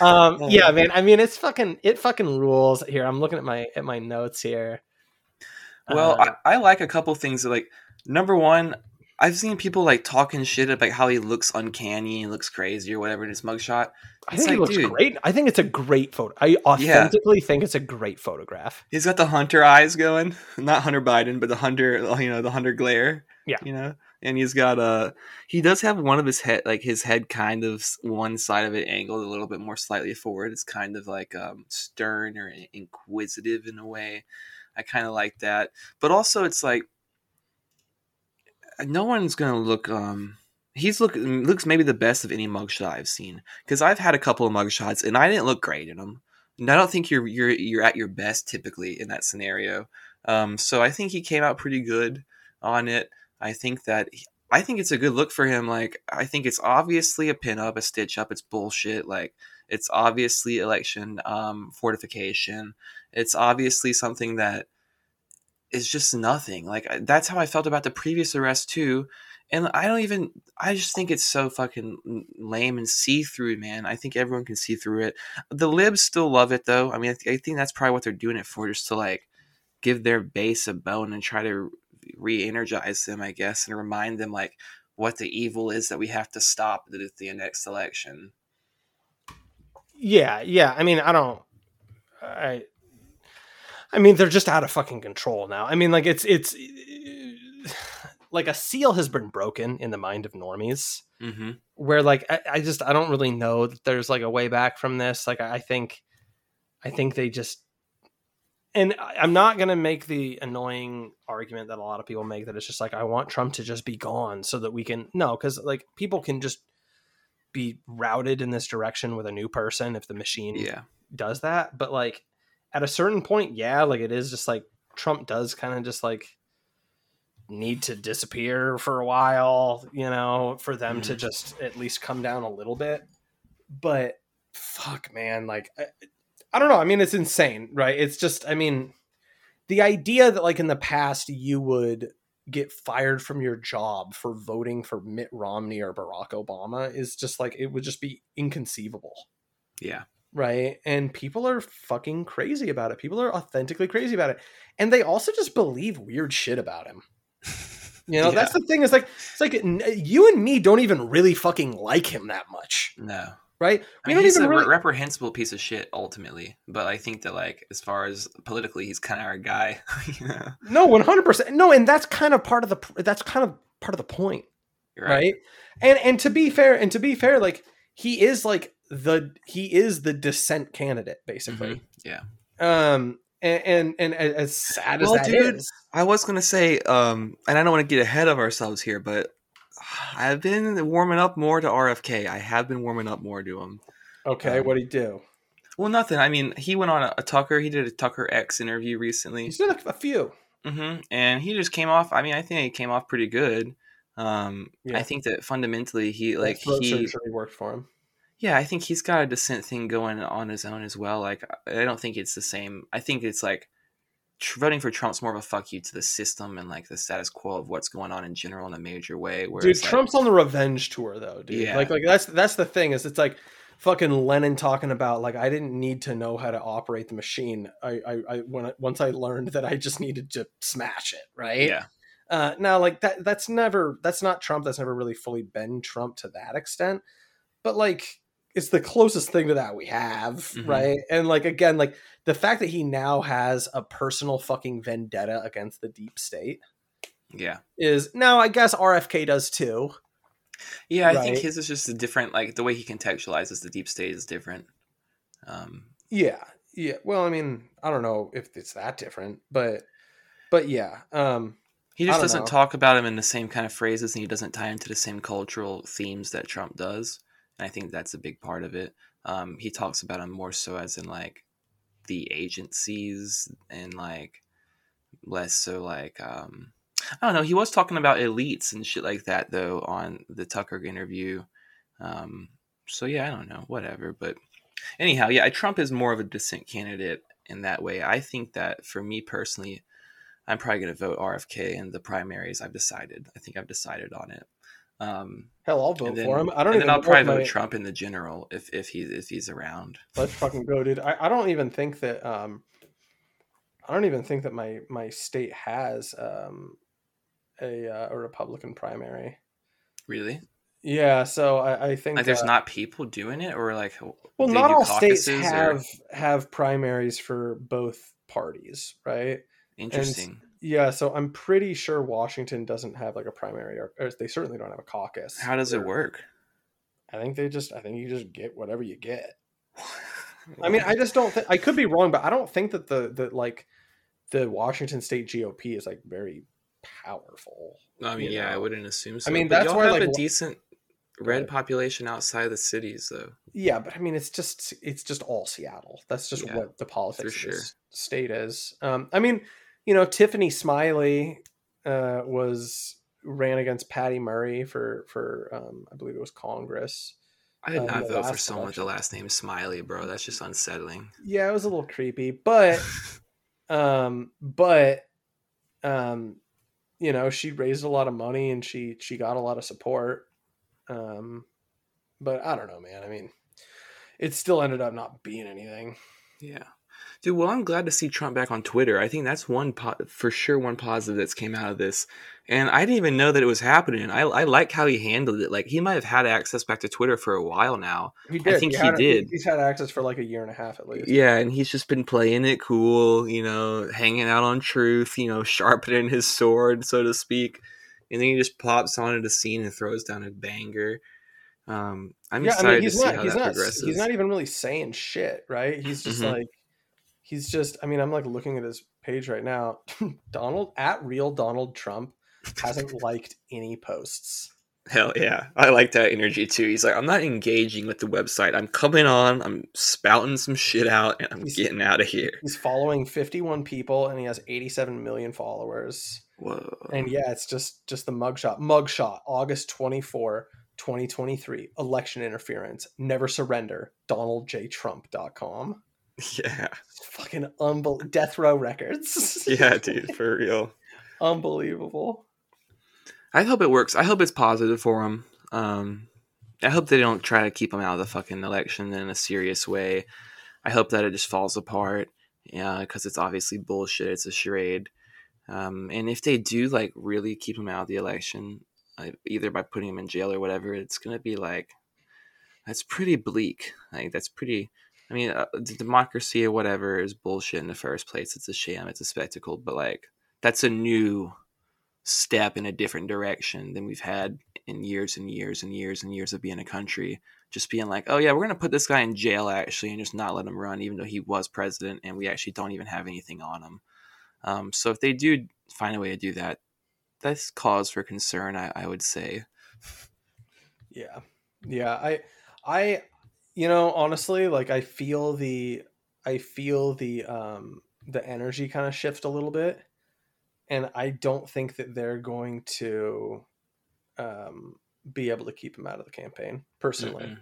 Um yeah man i mean it's fucking it fucking rules here. I'm looking at my at my notes here. Well Uh, I, I like a couple things like number one I've seen people like talking shit about how he looks uncanny and looks crazy or whatever in his mugshot. I think it like, looks dude. great. I think it's a great photo. I authentically think it's a great photograph. He's got the hunter eyes going, not Hunter Biden, but the hunter, you know, the hunter glare. Yeah. you know, and he's got a. He does have one of his head, like his head, kind of one side of it angled a little bit more slightly forward. It's kind of like um, stern or inquisitive in a way. I kind of like that, but also it's like no one's gonna look. um He's look looks maybe the best of any mugshot I've seen because I've had a couple of mugshots and I didn't look great in them. And I don't think you're you're you're at your best typically in that scenario. Um, so I think he came out pretty good on it. I think that I think it's a good look for him. Like I think it's obviously a pin up, a stitch up. It's bullshit. Like it's obviously election um, fortification. It's obviously something that is just nothing. Like that's how I felt about the previous arrest too. And I don't even. I just think it's so fucking lame and see through, man. I think everyone can see through it. The libs still love it though. I mean, I, th- I think that's probably what they're doing it for, just to like give their base a bone and try to re-energize them, I guess, and remind them like what the evil is that we have to stop at the next election. Yeah, yeah. I mean, I don't. I. I mean, they're just out of fucking control now. I mean, like it's it's like a seal has been broken in the mind of normies. Mm-hmm. Where like I, I just I don't really know that there's like a way back from this. Like I think, I think they just and I- I'm not going to make the annoying argument that a lot of people make that it's just like I want Trump to just be gone so that we can no cuz like people can just be routed in this direction with a new person if the machine Yeah. does that but like at a certain point yeah like it is just like Trump does kind of just like need to disappear for a while you know for them to Mhm. just at least come down a little bit but fuck man like I, I don't know i mean it's insane right it's just i mean the idea that like in the past you would get fired from your job for voting for Mitt Romney or Barack Obama is just like it would just be inconceivable Yeah. Right? And people are fucking crazy about it. People are authentically crazy about it. And they also just believe weird shit about him. You know, that's the thing. Is like it's like you and me don't even really fucking like him that much, No. right? I We mean, don't he's even a really. reprehensible piece of shit ultimately, but I think that like as far as politically, he's kind of our guy. you know? no, one hundred percent. No, and that's kind of part of the. That's kind of part of the point, You're right? And and to be fair, and to be fair, like he is like the he is the dissent candidate basically. Mhm. Yeah. Um, and and, and as sad as Well, that dude, is, I was gonna say, um, and I don't want to get ahead of ourselves here, but I've been warming up more to RFK. I have been warming up more to him. okay, um, what would he do? Well, nothing. I mean, he went on a, a Tucker. He did a Tucker X interview recently. He's done a, a few. hmm And he just came off. I mean, I think he came off pretty good. Um, Yeah. I think that fundamentally he like he, surgery worked for him. Yeah, I think he's got a dissent thing going on his own as well. Like, I don't think it's the same. I think it's like tr- voting for Trump's more of a fuck you to the system and like the status quo of what's going on in general in a major way. Where Dude, it's like- Trump's on the revenge tour though, dude. Yeah. Like like that's that's the thing is it's like fucking Lenin talking about like I didn't need to know how to operate the machine. I I, I when I, once I learned that I just needed to smash it, right? yeah, Uh now like that that's never that's not Trump. That's never really fully been Trump to that extent. But like it's the closest thing to that we have, Mhm. right? And like again, like the fact that he now has a personal fucking vendetta against the deep state yeah, is now I guess RFK does too. yeah. I think his is just a different. Like the way he contextualizes the deep state is different. Um, Yeah, yeah. Well, I mean, I don't know if it's that different, but but yeah. Um, He just doesn't know. talk about him in the same kind of phrases, and he doesn't tie into the same cultural themes that Trump does. And I think that's a big part of it. Um, he talks about him more so as in like the agencies and like less so like um, I don't know. He was talking about elites and shit like that though on the Tucker interview. Um, so yeah, I don't know, whatever. But anyhow, yeah, Trump is more of a dissent candidate in that way. I think that for me personally, I'm probably going to vote RFK in the primaries. I've decided. I think I've decided on it. Um, hell, I'll vote then, for him. I don't and even then I'll probably vote my- Trump in the general if if he if he's around. Let's fucking go, dude. I, I don't even think that. Um, I don't even think that my my state has um a uh, a Republican primary. Really? Yeah, so I, I think Like, there's uh, not people doing it, or like, well, not all states caucuses, or- have have primaries for both parties, right? Interesting. Yeah, so I'm pretty sure Washington doesn't have like a primary, or, or they certainly don't have a caucus. How does it work? I think they just, I think you just get whatever you get. I mean, I just don't think I could be wrong, but I don't think that the the like the Washington State GOP is like very powerful. I mean, yeah, I wouldn't assume so. I mean, but that's why, have like, a decent red population outside the cities, though. Yeah, but I mean, it's just it's just all Seattle. That's just Yeah, what the politics of sure. this state is. Um, I mean, you know, Tiffany Smiley uh, was ran against Patty Murray for for um, I believe it was Congress. I did Uh, not the vote for someone with the last name Smiley, bro. That's just unsettling. Yeah, it was a little creepy, but um, but um, you know, she raised a lot of money and she she got a lot of support. Um, but I don't know, man. I mean, it still ended up not being anything. Yeah. Dude, well, I'm glad to see Trump back on Twitter. I think that's one po- for sure one positive that's came out of this. And I didn't even know that it was happening. I, I like how he handled it. Like he might have had access back to Twitter for a while now. He did. I think he had, did. He's had access for like a year and a half at least. Yeah, and he's just been playing it cool, you know, hanging out on truth, you know, sharpening his sword, so to speak. And then he just pops onto the scene and throws down a banger. Um, I'm yeah, I excited mean, he's to see not. how He's that not. progresses. He's not even really saying shit, right? He's just Mhm. like, he's just. I mean, I'm like looking at his page right now. Donald at real Donald Trump hasn't liked any posts. Hell yeah. I like that energy too. He's like, I'm not engaging with the website. I'm coming on, I'm spouting some shit out, and I'm He's- getting out of here. He's following 51 people and he has 87 million followers. Whoa. And yeah, it's just just the mugshot. Mugshot, August 24, 2023. Election interference. Never surrender. DonaldJTrump.com. Yeah. It's fucking unbelievable. Death Row Records. Yeah, dude, for real. Unbelievable. I hope it works. I hope it's positive for him. Um, I hope they don't try to keep him out of the fucking election in a serious way. I hope that it just falls apart. Yeah, because it's obviously bullshit. It's a charade. Um, and if they do like really keep him out of the election, uh, either by putting him in jail or whatever, it's gonna be like that's pretty bleak. Like that's pretty. I mean, uh, democracy or whatever is bullshit in the first place. It's a sham. It's a spectacle. But like, that's a new step in a different direction than we've had in years and years and years and years of being a country. Just being like, oh yeah, we're gonna put this guy in jail actually, and just not let him run, even though he was president, and we actually don't even have anything on him. Um, so if they do find a way to do that, that's cause for concern. I, I would say. Yeah. Yeah. I I you know, honestly, like I feel the I feel the um the energy kind of shift a little bit. And I don't think that they're going to um be able to keep him out of the campaign, personally.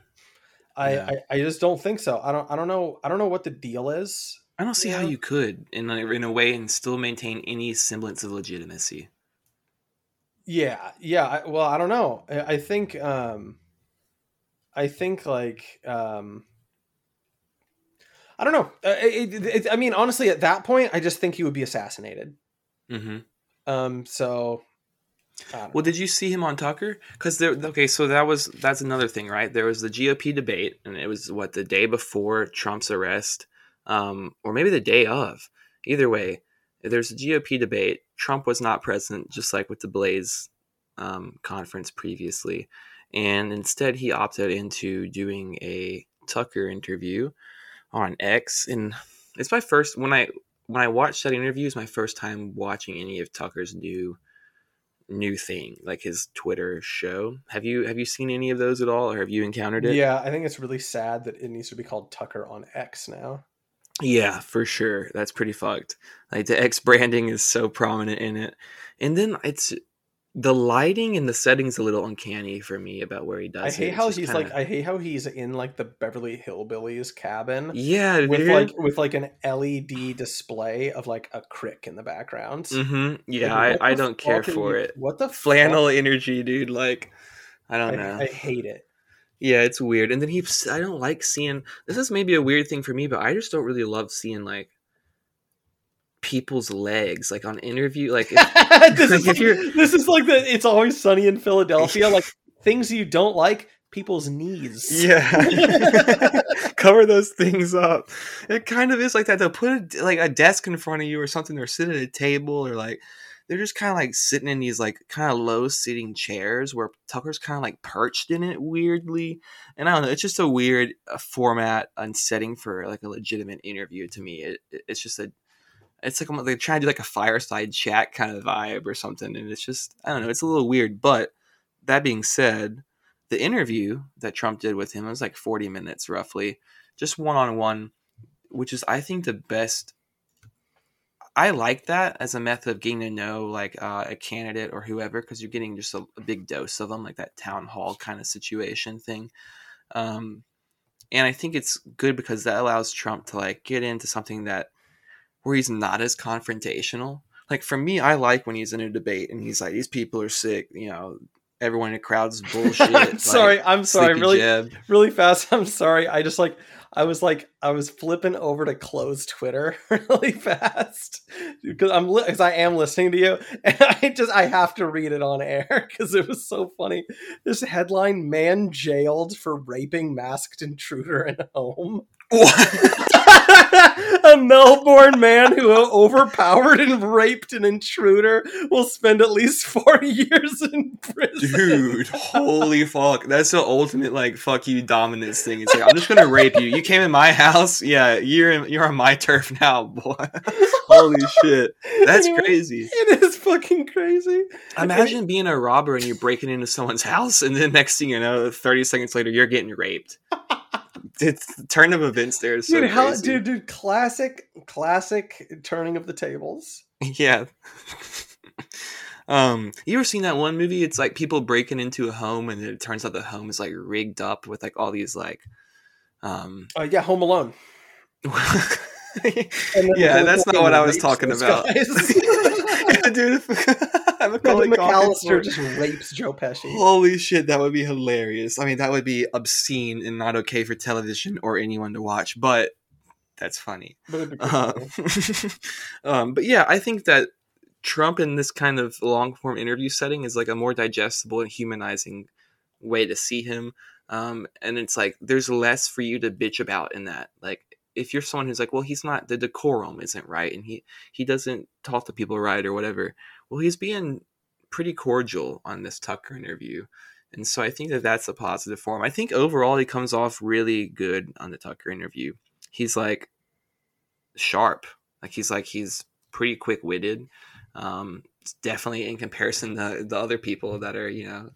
I, Yeah. I I just don't think so. I don't I don't know I don't know what the deal is. I don't see how you could in a, in a way and still maintain any semblance of legitimacy. Yeah, yeah. I, well, I don't know. I, I think, um, I think like, um, I don't know. Uh, it, it, it- I mean, honestly, at that point, I just think he would be assassinated. hmm Um, so, Well, know. did you see him on Tucker? Because there, okay, so that was that's another thing, right? There was the GOP debate, and it was what the day before Trump's arrest, um, or maybe the day of. Either way, there's a GOP debate. Trump was not present, just like with the Blaze um, conference previously, and instead he opted into doing a Tucker interview on X, and it's my first when I when I watched that interview, it's my first time watching any of Tucker's new new thing, like his Twitter show. Have you have you seen any of those at all, or have you encountered it? yeah, I think it's really sad that it needs to be called Tucker on X now. Yeah, for sure. That's pretty fucked. Like the X branding is so prominent in it. And then it's the lighting and the settings a little uncanny for me about where he does I hate It's how he's kinda- like. I hate how he's in like the Beverly Hillbillies cabin Yeah, with dude. like with like an LED display of like a crick in the background. hmm Yeah, Like, I, I don't care for you- it. What the Flannel fuck? energy, dude. Like I don't know. I, I hate it. Yeah, it's weird. And then he, I don't like seeing. This is maybe a weird thing for me, but I just don't really love seeing like people's legs, like on interview. Like, if, this, like, is if like, you're- this is like the it's always sunny in Philadelphia. Like things you don't like, people's knees. yeah, cover those things up. It kind of is like that. They'll put a, like a desk in front of you or something, or sit at a table, or like they're just kind of like sitting in these like kind of low sitting chairs where Tucker's kind of like perched in it weirdly. And I don't know, it's just a weird uh, format and setting for like a legitimate interview to me. It- it's just a it's like they're trying to do like a fireside chat kind of vibe or something, and it's just I don't know, it's a little weird. But that being said, the interview that Trump did with him was like 40 minutes roughly, just one on one, which is I think the best. I like that as a method of getting to know like uh, a candidate or whoever because you're getting just a, a big dose of them, like that town hall kind of situation thing. Um, and I think it's good because that allows Trump to like get into something that where he's not as confrontational. Like for me, I like when he's in a debate and he's like, "These people are sick," you know, everyone in the crowd's bullshit. I'm sorry. I'm sorry. Really, Jeb. really fast. I'm sorry. I just like I was like I was flipping over to close Twitter really fast because I'm because I am listening to you and I just I have to read it on air because it was so funny. This headline: Man jailed for raping masked intruder in home. a Melbourne man who overpowered and raped an intruder will spend at least four years in prison. Dude, holy fuck. That's the ultimate like fuck you dominance thing. It's like I'm just gonna rape you. You came in my house. Yeah, you're in, you're on my turf now, boy. holy shit. That's Anyway, crazy. It is fucking crazy. Imagine being a robber and you're breaking into someone's house and then next thing you know, 30 seconds later you're getting raped. It's the turn of events there is so dude, how, crazy. dude, dude, classic, classic turning of the tables. Yeah. um, you ever seen that one movie? It's like people breaking into a home and it turns out the home is like rigged up with like all these like um Uh, yeah, Home Alone. yeah, And then the that's not what I was talking about. yeah, dude. Macaulay McCallister just rapes Joe Pesci. Holy shit, that would be hilarious. I mean, that would be obscene and not okay for television or anyone to watch, but that's funny. But it'd be pretty Uh, um, but yeah, I think that Trump in this kind of long form interview setting is like a more digestible and humanizing way to see him. Um, and it's like there's less for you to bitch about in that. Like if you're someone who's like, well, he's not the decorum isn't right, and he he doesn't talk to people right or whatever. Well, he's being pretty cordial on this Tucker interview. And so I think that that's a positive for him. I think overall he comes off really good on the Tucker interview. He's like sharp. Like he's like he's pretty quick witted. Um, definitely in comparison to the other people that are you know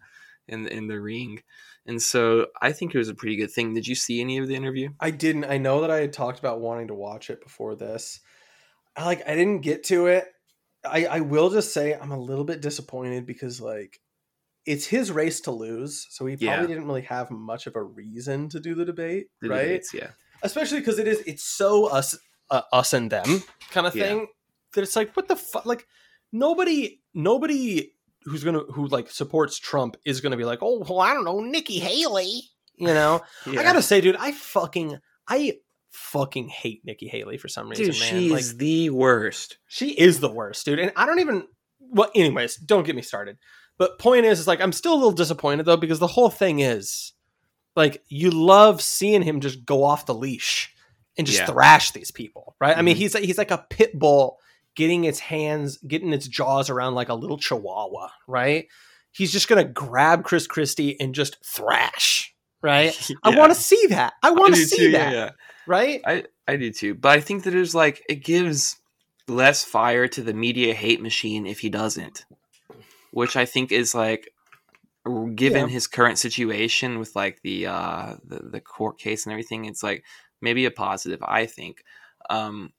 in in the ring. And so I think it was a pretty good thing. Did you see any of the interview? I didn't. I know that I had talked about wanting to watch it before this. I like. I didn't get to it. I, I will just say I'm a little bit disappointed because like it's his race to lose, so he probably Yeah. didn't really have much of a reason to do the debate, The right? debates, yeah. Especially because it is it's so us uh, us and them kind of Yeah. thing that it's like what the fuck like nobody nobody who's gonna who like supports Trump is gonna be like oh well I don't know Nikki Haley you know yeah. I gotta say, dude, I fucking, I fucking hate Nikki Haley for some reason, Dude, man. she like, is the worst. she is the worst, dude. And I don't even. Well, anyways, don't get me started. But point is, is like I'm still a little disappointed though because the whole thing is, like, you love seeing him just go off the leash and just Yeah. thrash these people, right? I mean, Mhm. he's he's like a pit bull getting its hands, getting its jaws around like a little chihuahua, right? He's just gonna grab Chris Christie and just thrash, right? I want to see that. I want to see too, that, Yeah, yeah. Right? I I do too, but I think that it's like it gives less fire to the media hate machine if he doesn't, which I think is like given Yeah. his current situation with like the uh the, the court case and everything, it's like maybe a positive. I think. Um,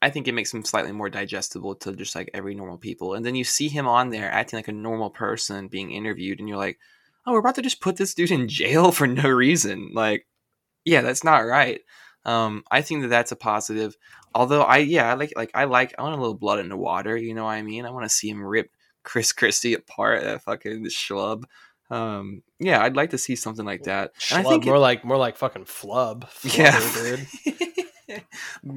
I think it makes him slightly more digestible to just like every normal people, and then you see him on there acting like a normal person being interviewed, and you're like, oh, we're about to just put this dude in jail for no reason. Like, yeah, that's not right. Um, I think that that's a positive. Although I, yeah, I like, like I like, I want a little blood in the water. You know what I mean? I want to see him rip Chris Christie apart. That fucking schlub. Um, yeah, I'd like to see something like that. And I Schlub, think it- more like more like fucking flub. yeah, dude.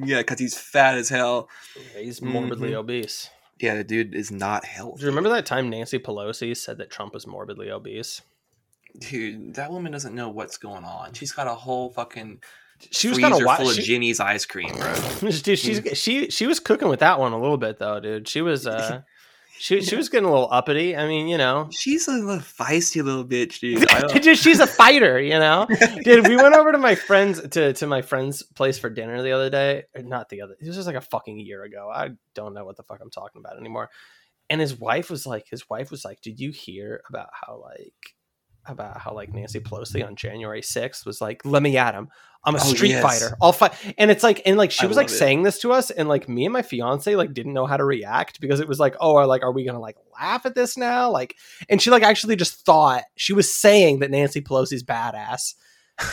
yeah, because he's fat as hell. He's morbidly Mhm. obese. Yeah, the dude is not healthy. Do you remember that time Nancy Pelosi said that Trump was morbidly obese? Dude, that woman doesn't know what's going on. She's got a whole fucking She was kind of full of Jeni's ice cream, bro. dude, she's she she was cooking with that one a little bit though, dude. She was uh she she was getting a little uppity. I mean, you know. She's a little feisty little bitch, dude. Dude, she's a fighter, you know. Dude, we went over to my friends to to my friend's place for dinner the other day. Not the other. It was just like a fucking year ago. I don't know what the fuck I'm talking about anymore. And his wife was like, his wife was like, "Did you hear about how like about how like Nancy Pelosi on January 6th was like, let me at him. I'm a Oh, street yes. fighter. I'll fight." And it's like, and like she I was like it. saying this to us, and like me and my fiance like didn't know how to react because it was like, oh, are like, are we gonna like laugh at this now? Like, and she like actually just thought she was saying that Nancy Pelosi's badass.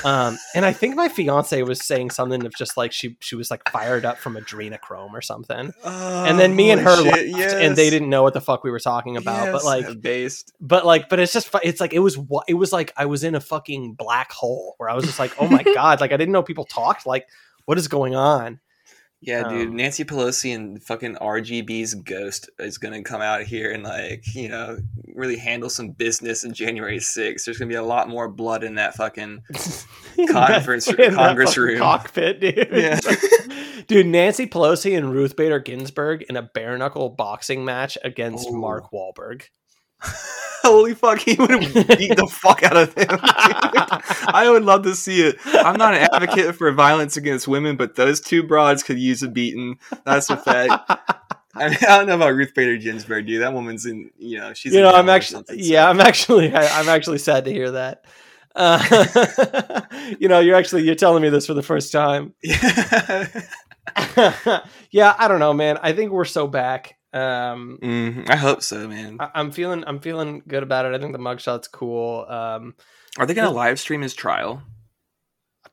Um, and I think my fiance was saying something of just like she she was like fired up from adrenochrome or something. and then me and her Oh, laughed, and they didn't know what the fuck we were talking about. But like, based. but like, but it's just it's like it was wa- it was like I was in a fucking black hole where I was just like, oh my god, like I didn't know people talked. Like, what is going on? Yeah, dude. Um, Nancy Pelosi and fucking RGB's ghost is gonna come out here and like you know really handle some business in January 6th. There's gonna be a lot more blood in that fucking Conference- In that Congress fucking room. cockpit, dude. Yeah. dude, Nancy Pelosi and Ruth Bader Ginsburg in a bare knuckle boxing match against Ooh. Mark Wahlberg. Holy fuck, he would beat the fuck out of him. I would love to see it. I'm not an advocate for violence against women, but those two broads could use a beating. That's a fact. I, mean, I don't know about Ruth Bader Ginsburg, dude. That woman's in, you know, she's. you know, I'm actually, so- yeah, I'm actually, I, I'm actually sad to hear that. Uh, you know, you're actually you're telling me this for the first time. Yeah. yeah, I don't know, man. I think we're so back. Um, Mhm, I hope so, man. I, I'm feeling, I'm feeling good about it. I think the mugshot's cool. Um, Are they gonna live stream his trial?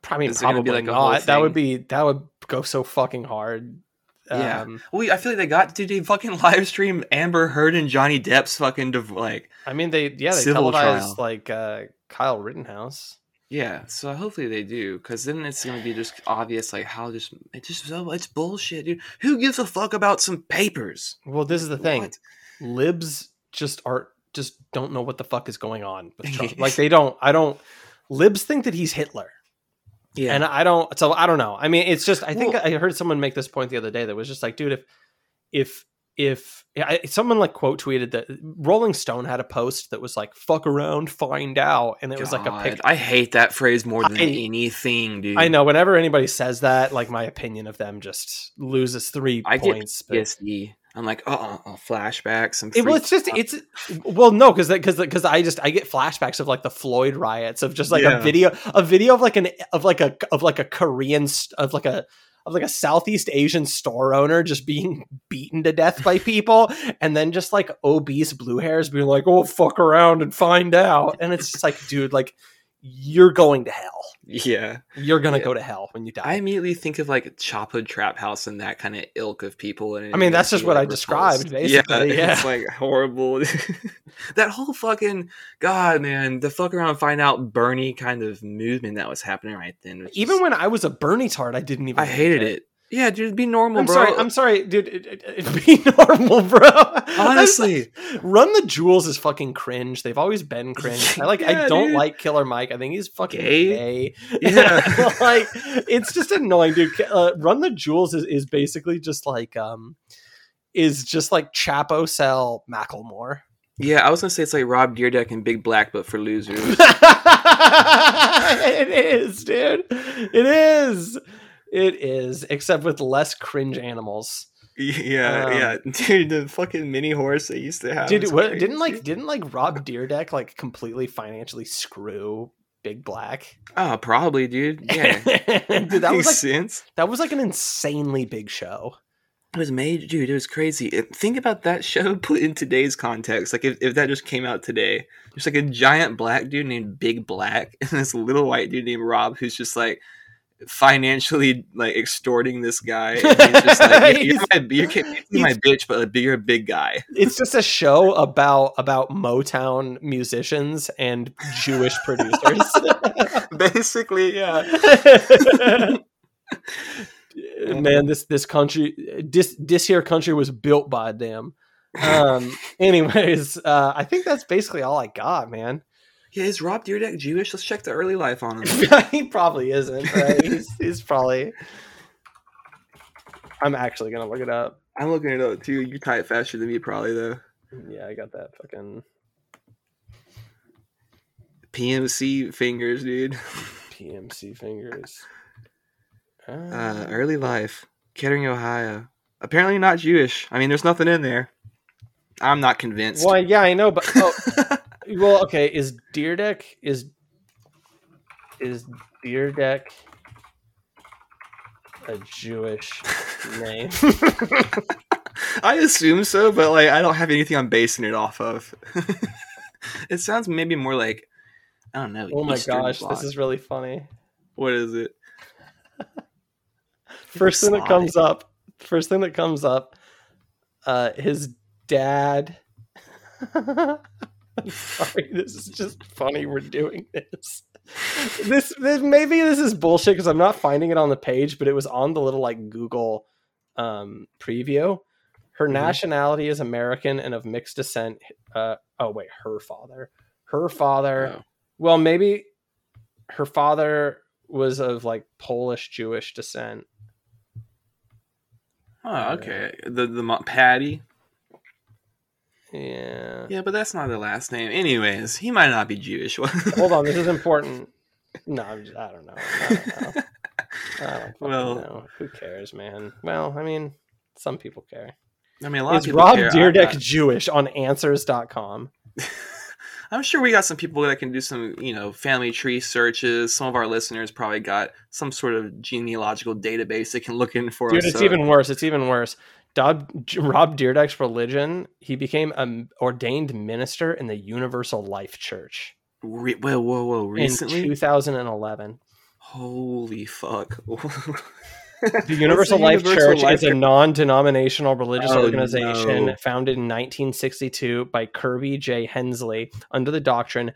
I mean, Is probably like not. That would be that would go so fucking hard. Yeah. Um, Well, I feel like they got to do fucking live stream Amber Heard and Johnny Depp's fucking div- like I mean, they yeah they televised trial. like uh, Kyle Rittenhouse. Yeah. So hopefully they do, because then it's gonna be just obvious like how just it just so it's bullshit, dude. Who gives a fuck about some papers? Well, this is the thing. What? Libs just are just don't know what the fuck is going on with Trump. like they don't. I don't. Libs think that he's Hitler. Yeah. And I don't. So I don't know. I mean, it's just. I think Well- I heard someone make this point the other day that was just like, dude, if if if I, someone like quote tweeted that Rolling Stone had a post that was like "fuck around, find out," and it was like a picture. I hate that phrase more than I- anything, dude. I know. Whenever anybody says that, like my opinion of them just loses three I get points. but- PTSD. I'm like, uh, uh, uh flashbacks. Some It, well, it's just it's well, no, because because because I just I get flashbacks of like the Floyd riots of just like Yeah. a video a video of like an of like a of like a Korean of like a of like a Southeast Asian store owner just being beaten to death by people, and then just like obese blue hairs being like, "Oh, fuck around and find out," and it's just like, dude, like you're going to hell. yeah. You're gonna Yeah. go to hell when you die. I immediately think of like Chapo Trap House and that kind of ilk of people. And I mean, that's just what I described, basically, yeah. it's like horrible. that whole fucking god, man, the fuck around find out Bernie kind of movement that was happening right then. Even just- when I was a Bernie tart, I didn't even. I hated it. Yeah, dude, be normal, I'm bro. sorry. I'm sorry, dude. It, it, be normal, bro. Honestly, Run the Jewels is fucking cringe. They've always been cringe. I like. I don't dude. like Killer Mike. I think he's fucking Gay? gay. Yeah. like it's just annoying, dude. Uh, Run the Jewels is, is basically just like um, is just like Chapo sell Macklemore. yeah, I was gonna say it's like Rob Dyrdek and Big Black, but for losers. it is, dude. It is. It is, except with less cringe animals. yeah, Um, yeah, dude, the fucking mini horse they used to have. Dude, what, didn't like didn't like Rob Dyrdek like completely financially screw Big Black? Oh, probably, dude. Yeah, dude, that was like sense. that was like an insanely big show. It was made, dude. It was crazy. Think about that show put in today's context. Like if, if that just came out today, there's like a giant black dude named Big Black and this little white dude named Rob who's just like financially like extorting this guy. And he's just like, you're, my, you're, you're my bitch, but you're a big guy. It's just a show about about Motown musicians and Jewish producers. Basically, yeah. Man, this this country this this here country was built by them. Um anyways, uh I think that's basically all I got, man. Yeah, is Rob Dyrdek Jewish? Let's check the early life on him. he probably isn't, right? He's, he's probably. I'm actually gonna look it up. I'm looking it up too. You type faster than me, probably though. Yeah, I got that fucking PMC fingers, dude. PMC fingers. Uh, early life, Kettering, Ohio. Apparently not Jewish. I mean, there's nothing in there. I'm not convinced. Well, yeah, I know, but oh, well, okay. Is Dyrdek is is Dyrdek a Jewish name? I assume so, but like I don't have anything I'm basing it off of. it sounds maybe more like I don't know. Oh my gosh, Bloc. this is really funny. what is it? First thing that comes up. First thing that comes up. Uh, his dad. I'm sorry, this is just funny. We're doing this. This, this maybe this is bullshit because I'm not finding it on the page, but it was on the little like Google um, preview. Her Mhm. nationality is American and of mixed descent. Uh, oh wait, her father. Her father. Oh. Well, maybe her father was of like Polish Jewish descent. Oh, okay. The the Patty. Yeah. Yeah, but that's not the last name. Anyways, he might not be Jewish. Hold on, this is important. No, I'm just, I don't know. I don't know. I don't Well- know. Who cares, man? Well, I mean, some people care. I mean, a lot Is of people Rob care. Dyrdek not- Jewish on answers.com? I'm sure we got some people that can do some, you know, family tree searches. Some of our listeners probably got some sort of genealogical database they can look in for Dude, us. it's so- even worse. It's even worse. Rob Dyrdek's religion, he became an ordained minister in the Universal Life Church Re- whoa, whoa, whoa! Recently, in 2011. holy fuck! The Universal the Life Universal Church Life is a non-denominational religious Oh, organization no. founded in 1962 by Kirby J. Hensley under the doctrine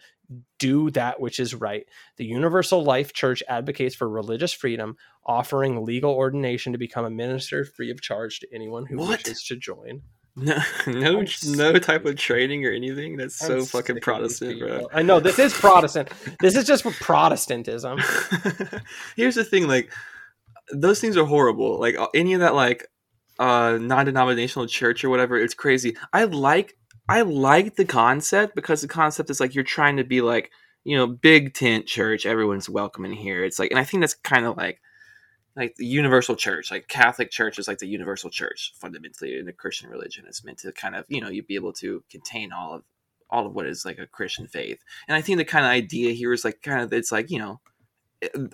"Do that which is right." The Universal Life Church advocates for religious freedom, offering legal ordination to become a minister free of charge to anyone who What? wishes to join. no, no, no type of training or anything. That's I'm so fucking Protestant, bro. I know this is Protestant. this is just for Protestantism. Here's the thing, like those things are horrible. Like uh, any of that, like uh, non-denominational church or whatever, it's crazy. I like, I like the concept because the concept is like you're trying to be like, you know, big tent church. Everyone's welcome in here. It's like, and I think that's kind of like, like the universal church. Like Catholic church is like the universal church fundamentally in the Christian religion. It's meant to kind of, you know, you'd be able to contain all of all of what is like a Christian faith. And I think the kind of idea here is like kind of it's like you know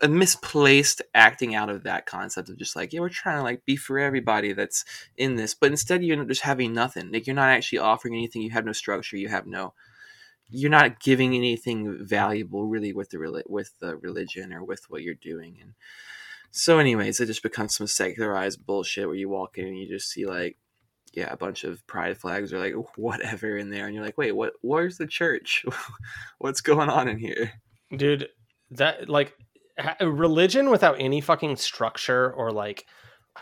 a misplaced acting out of that concept of just like yeah we're trying to like be for everybody that's in this but instead you're just having nothing. Like you're not actually offering anything. You have no structure. You have no you're not giving anything valuable really with the with the religion or with what you're doing. And so anyways it just becomes some secularized bullshit where you walk in and you just see like yeah a bunch of pride flags or like whatever in there. And you're like wait what where's the church? What's going on in here? Dude that like religion without any fucking structure or like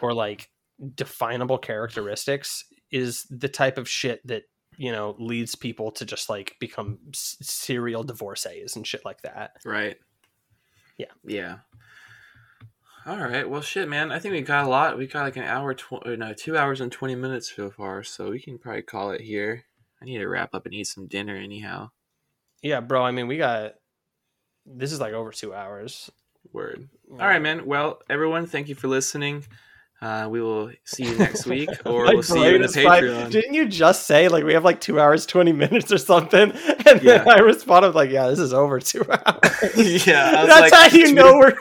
or like definable characteristics is the type of shit that you know leads people to just like become serial divorcees and shit like that Right. Yeah. Yeah. All right. Well, shit, man. I think we got a lot. We got like an hour, tw- uh, no, two hours and twenty minutes so far. So we can probably call it here. I need to wrap up and eat some dinner, anyhow. yeah bro i mean we got this is like over two hours Word. All right, man. Well, everyone, thank you for listening. Uh, we will see you next week, or we'll see you in the. Patreon. Didn't you just say like we have like two hours, twenty minutes or something? And Yeah. then I responded like, "Yeah, this is over two hours." yeah, That's like, how you know we're.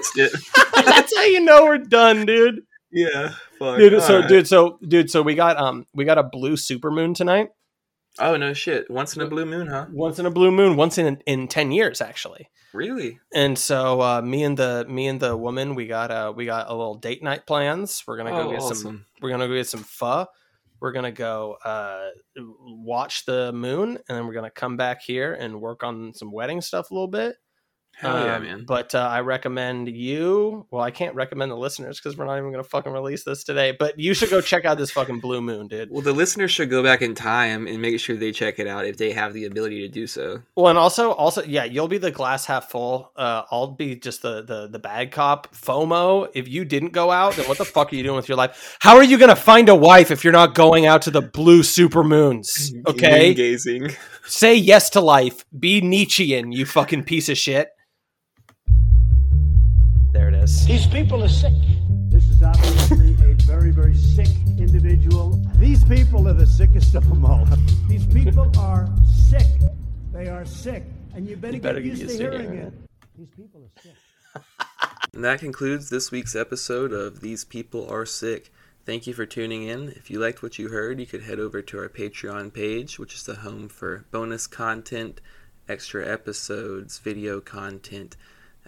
That's how you know we're done, dude. yeah. Fuck. Dude, so All right. dude, so dude, so we got um we got a blue supermoon tonight. Oh no, shit. Once in a blue moon, huh? Once in a blue moon, once in in ten years actually. Really? And so uh, me and the me and the woman, we got uh we got a little date night plans. We're gonna go Oh, get some we're gonna go get some pho. We're gonna go uh, watch the moon, and then we're gonna come back here and work on some wedding stuff a little bit. Hell yeah, Um, man. But uh, I recommend you. Well, I can't recommend the listeners because we're not even gonna fucking release this today. But you should go check out this fucking blue moon, dude. Well, the listeners should go back in time and make sure they check it out if they have the ability to do so. Well, and also, also, yeah, you'll be the glass half full. Uh, I'll be just the the the bad cop. FOMO. If you didn't go out, then what the fuck are you doing with your life? How are you gonna find a wife if you're not going out to the blue super moons? Okay, gazing. say yes to life. Be Nietzschean, you fucking piece of shit. There it is. These people are sick. This is obviously a very, very sick individual. These people are the sickest of them all. These people are sick. They are sick. And you better, You better get, used to hearing it. These people are sick. And that concludes this week's episode of These People Are Sick. Thank you for tuning in. If you liked what you heard, you could head over to our Patreon page, which is the home for bonus content, extra episodes, video content,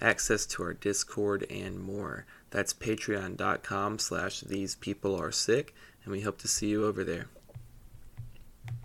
access to our Discord, and more. That's patreon.com slash these people are sick, and we hope to see you over there.